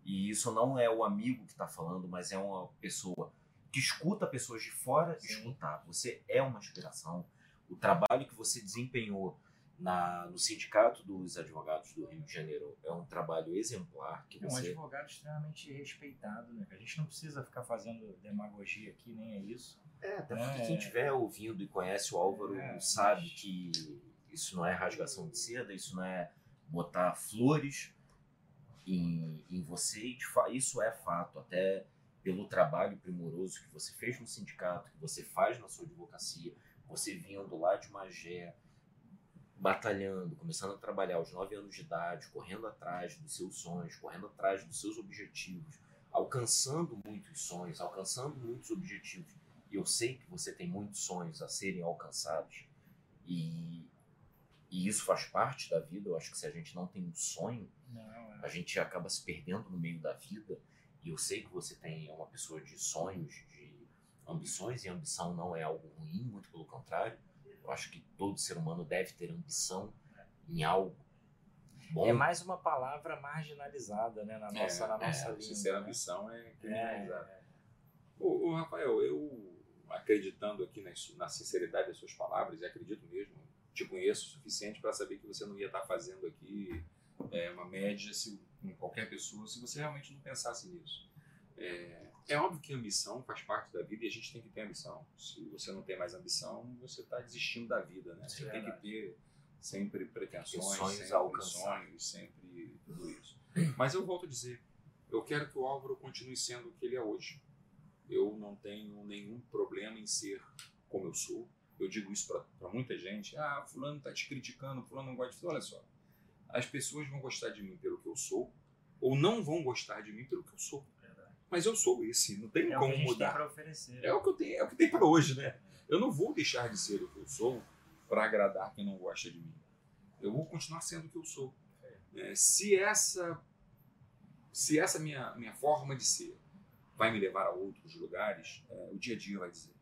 e isso não é o amigo que está falando, mas é uma pessoa que escuta pessoas de fora Sim. escutar. Você é uma inspiração. O trabalho que você desempenhou na, no Sindicato dos Advogados do Rio de Janeiro é um trabalho exemplar que É um você advogado extremamente respeitado, né? A gente não precisa ficar fazendo demagogia aqui, nem é isso. é até É. porque quem estiver ouvindo e conhece o Álvaro É, sabe mas- que isso não é rasgação de seda, isso não é botar flores em, em você e isso é fato até pelo trabalho primoroso que você fez no sindicato, que você faz na sua advocacia, você vindo lá de Magé, batalhando, começando a trabalhar aos 9 anos de idade, correndo atrás dos seus sonhos, correndo atrás dos seus objetivos, alcançando muitos sonhos, alcançando muitos objetivos. E eu sei que você tem muitos sonhos a serem alcançados. E, e isso faz parte da vida. Eu acho que se a gente não tem um sonho, Não, é. a gente acaba se perdendo no meio da vida. E eu sei que você tem é uma pessoa de sonhos, de ambições, e ambição não é algo ruim, muito pelo contrário. Eu acho que todo ser humano deve ter ambição em algo bom. É mais uma palavra marginalizada, né, na nossa, É, na nossa é, língua. sincera né? ambição é É, criminalizada. Ô, ô, Rafael, eu acreditando aqui na, na sinceridade das suas palavras, e acredito mesmo, te conheço o suficiente para saber que você não ia estar fazendo aqui é, uma média se, com qualquer pessoa se você realmente não pensasse nisso. É, é óbvio que a ambição faz parte da vida e a gente tem que ter ambição. Se você não tem mais ambição, você está desistindo da vida, né? Você É tem que ter sempre pretensões, Sonhos sempre alcançar. sonhos, sempre tudo isso. Mas eu volto a dizer, eu quero que o Álvaro continue sendo o que ele é hoje. Eu não tenho nenhum problema em ser como eu sou. Eu digo isso para muita gente. Ah, fulano tá te criticando, fulano não gosta de você. Olha só, as pessoas vão gostar de mim pelo que eu sou ou não vão gostar de mim pelo que eu sou. Mas eu sou esse, não tem É como mudar. tem para oferecer. É o que eu tenho, é o que tem para hoje, né? Eu não vou deixar de ser o que eu sou para agradar quem não gosta de mim. Eu vou continuar sendo o que eu sou. É, se essa se essa minha minha forma de ser vai me levar a outros lugares, é, o dia a dia vai dizer.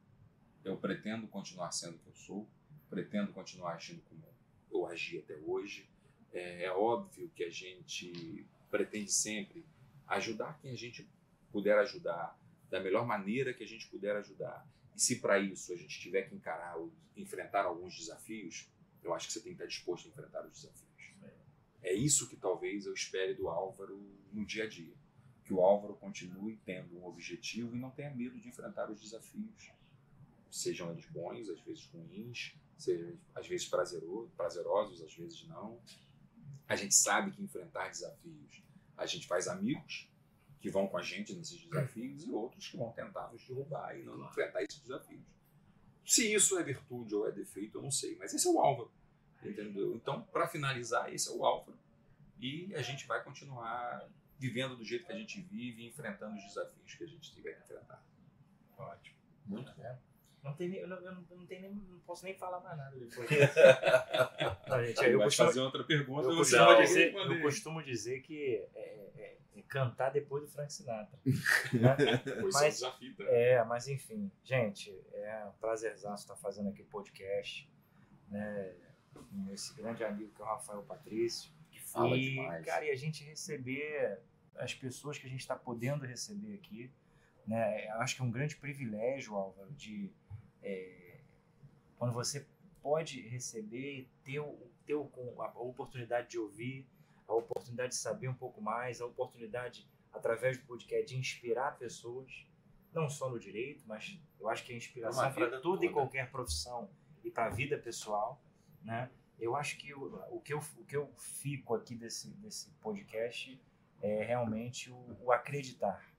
Eu pretendo continuar sendo o que eu sou, pretendo continuar agindo como eu agi até hoje. É, é óbvio que a gente pretende sempre ajudar quem a gente puder ajudar, da melhor maneira que a gente puder ajudar. E se para isso a gente tiver que encarar, ou enfrentar alguns desafios, eu acho que você tem que estar disposto a enfrentar os desafios. É isso que talvez eu espere do Álvaro no dia a dia. Que o Álvaro continue tendo um objetivo e não tenha medo de enfrentar os desafios. Sejam eles bons, às vezes ruins, sejam às vezes prazero- prazerosos, às vezes não. A gente sabe que enfrentar desafios, a gente faz amigos que vão com a gente nesses desafios e outros que vão tentar nos derrubar e não enfrentar esses desafios. Se isso é virtude ou é defeito, eu não sei, mas esse é o Álvaro, entendeu? Então, para finalizar, esse é o Álvaro e a gente vai continuar vivendo do jeito que a gente vive e enfrentando os desafios que a gente tiver que enfrentar. Ótimo. Muito É. Não tem nem, eu, não, eu não, não tenho nem, não posso nem falar mais nada depois. não, gente, eu, vai costumo, fazer outra pergunta. eu, costumo vai dizer, responder. eu costumo dizer que é, é- é cantar depois do Frank Sinatra. né? Mas- é desafio, tá? É, mas enfim, gente, é um prazerzaço estar fazendo aqui o podcast, né? Com esse grande amigo que é o Rafael Patrício. Que fala e, demais. cara, e a gente receber as pessoas que a gente está podendo receber aqui, né? Eu acho que é um grande privilégio, Álvaro, de é, quando você pode receber ter, ter a oportunidade de ouvir, a oportunidade de saber um pouco mais, a oportunidade, através do podcast, de inspirar pessoas, não só no direito, mas eu acho que a inspiração para toda e qualquer profissão e para a vida pessoal, né? Eu acho que o, o, que eu, o que eu fico aqui desse, desse podcast é realmente o, o acreditar.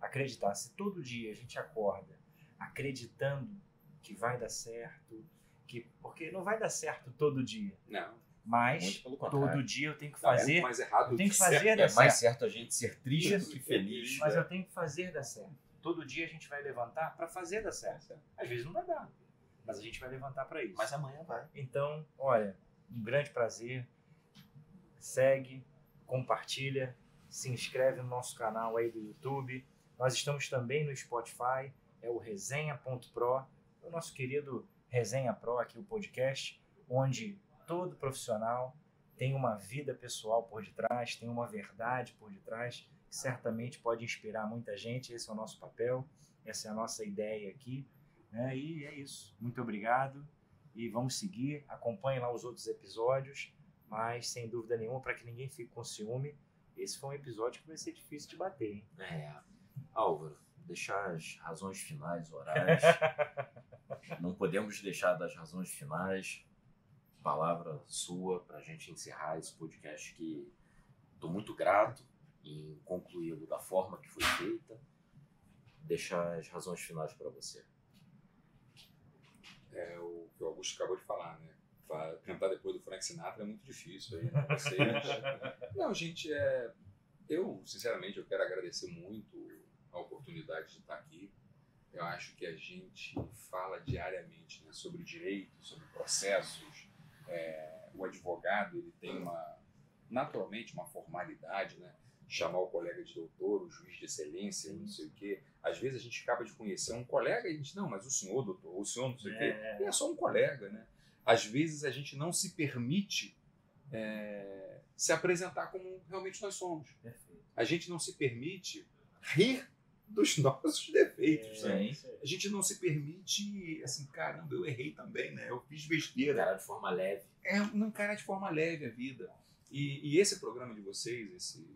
Acreditar. Se todo dia a gente acorda acreditando que vai dar certo, que porque não vai dar certo todo dia, Não, mas todo dia eu tenho que não, é fazer, muito mais errado eu do tenho que certo. fazer dar É mais certo. certo a gente ser triste do que feliz. Mas né? eu tenho que fazer dar certo. Todo dia a gente vai levantar para fazer dar certo. Às vezes não vai dar, mas a gente vai levantar para isso. Mas amanhã vai. Então, olha, um grande prazer. Segue, compartilha, se inscreve no nosso canal aí do YouTube. Nós estamos também no Spotify, é o resenha.pro, o nosso querido Resenha Pro aqui o podcast, onde todo profissional tem uma vida pessoal por detrás, tem uma verdade por detrás, que certamente pode inspirar muita gente. Esse é o nosso papel, essa é a nossa ideia aqui. Né? E é isso. Muito obrigado e vamos seguir. Acompanhe lá os outros episódios, mas sem dúvida nenhuma, para que ninguém fique com ciúme, esse foi um episódio que vai ser difícil de bater. Hein? É. Álvaro, deixar as razões finais, horários. Não podemos deixar das razões finais. Palavra sua para a gente encerrar esse podcast que estou muito grato em concluí-lo da forma que foi feita. Deixar as razões finais para você. É o que o Augusto acabou de falar, né? Cantar depois do Frank Sinatra é muito difícil aí, né? Vocês... Não, gente, é... eu, sinceramente, eu quero agradecer muito a oportunidade de estar aqui. Eu acho que a gente fala diariamente né, sobre direito, sobre processos. É, o advogado, ele tem uma, naturalmente, uma formalidade, né? Chamar o colega de doutor, o juiz de excelência, não sei o quê. Às vezes a gente acaba de conhecer um colega e a gente, não, mas o senhor, doutor, o senhor não sei o quê. É. E é só um colega, né? Às vezes a gente não se permite é, se apresentar como realmente nós somos. Perfeito. A gente não se permite rir dos nossos defeitos. É, né? A gente não se permite, assim, caramba, eu errei também, né? Eu fiz besteira. Encarar de forma leve. É não encarar de forma leve a vida. E, e esse programa de vocês, esse,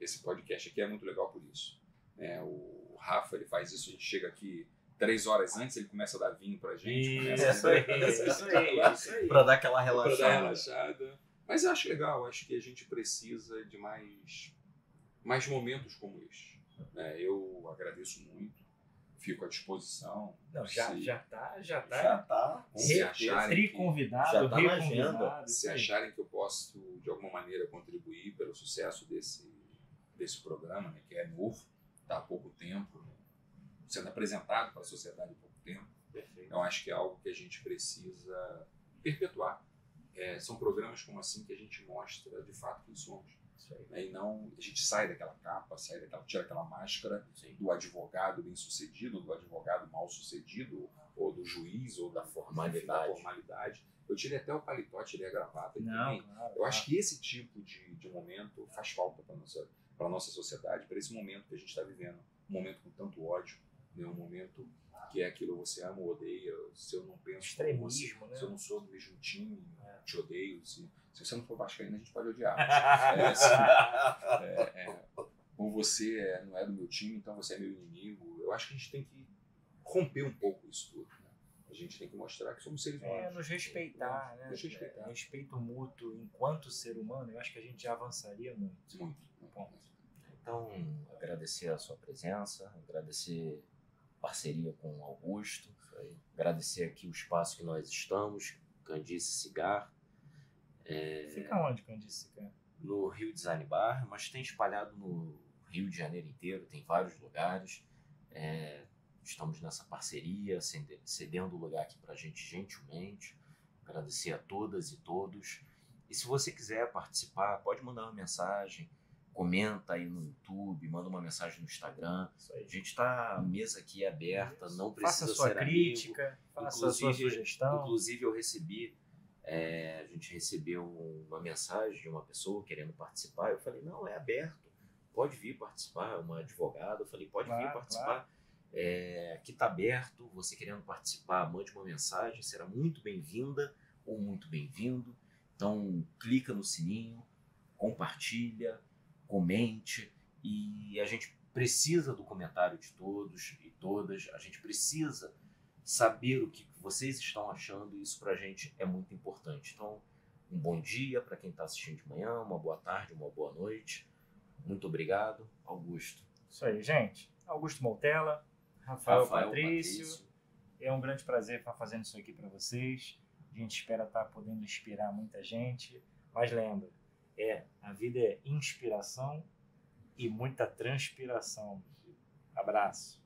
esse podcast aqui é muito legal por isso. É, o Rafa, ele faz isso, a gente chega aqui três horas antes, ele começa a dar vinho pra gente. começa a- Isso aí, isso aí, isso aí. Pra dar aquela pra dar relaxada. relaxada. Mas eu acho legal, acho que a gente precisa de mais, mais momentos como este. Né? eu agradeço muito, fico à disposição. Não, já, Se- já tá, já tá. Já tá. Se acharem convidado, Já tá na reconvidado. se acharem que eu posso, de alguma maneira, contribuir pelo sucesso desse, desse programa, né, que é novo, está há pouco tempo, né, sendo apresentado para a sociedade há pouco tempo, Perfeito. eu acho que é algo que a gente precisa perpetuar. É, são programas como assim que a gente mostra de fato quem somos. Né, E não a gente sai daquela capa, sai daquela, tira aquela máscara Sim. do advogado bem sucedido, do advogado mal sucedido, ou do juiz, ou da Formalidade. da formalidade. Eu tirei até o paletó, tirei a gravata. Não, claro. Eu acho que esse tipo de, de momento faz falta para nossa para nossa sociedade, para esse momento que a gente está vivendo, um momento com tanto ódio, né? um momento que é aquilo você ama ou odeia, se eu não penso como você, Extremismo, né? se eu não sou do mesmo time, É. te odeio, se, se você não for vascaíno, a gente pode odiar. É, assim, é, é, ou você é- não é do meu time, então você é meu inimigo. Eu acho que a gente tem que romper um pouco isso tudo. né? A gente tem que mostrar que somos seres humanos. É, nos respeitar, né? Nos respeitar. É, Respeito mútuo enquanto ser humano, eu acho que a gente já avançaria muito. Muito. Ponto. Então, agradecer a sua presença, agradecer a parceria com o Augusto, agradecer aqui o espaço que nós estamos, Candice Cigar, Fica onde, Candice, no Rio Design Bar, mas tem espalhado no Rio de Janeiro inteiro, tem vários lugares. É, estamos nessa parceria, cede- cedendo o lugar aqui para a gente gentilmente. Agradecer a todas e todos. E se você quiser participar, pode mandar uma mensagem, comenta aí no YouTube, manda uma mensagem no Instagram. A gente está, a mesa aqui é aberta, não Faça precisa a sua ser amigo. crítica, faça a sua Inclusive- sugestão. Inclusive, eu recebi, é, a gente recebeu uma mensagem de uma pessoa querendo participar. Eu falei, não, é aberto, pode vir participar. Uma advogada, eu falei, pode vir Claro, participar. É, aqui está aberto, você querendo participar, mande uma mensagem, será muito bem-vinda ou muito bem-vindo. Então, clica no sininho, compartilha, comente e a gente precisa do comentário de todos e todas. A gente precisa saber o que vocês estão achando isso pra gente é muito importante. Então, um bom dia para quem está assistindo de manhã, uma boa tarde, uma boa noite. Muito obrigado, Augusto. Isso aí, gente. Augusto Montella, Rafael, Rafael Patrício. É um grande prazer estar fazendo isso aqui para vocês. A gente espera estar podendo inspirar muita gente. Mas lembra, é, a vida é inspiração e muita transpiração. Abraço.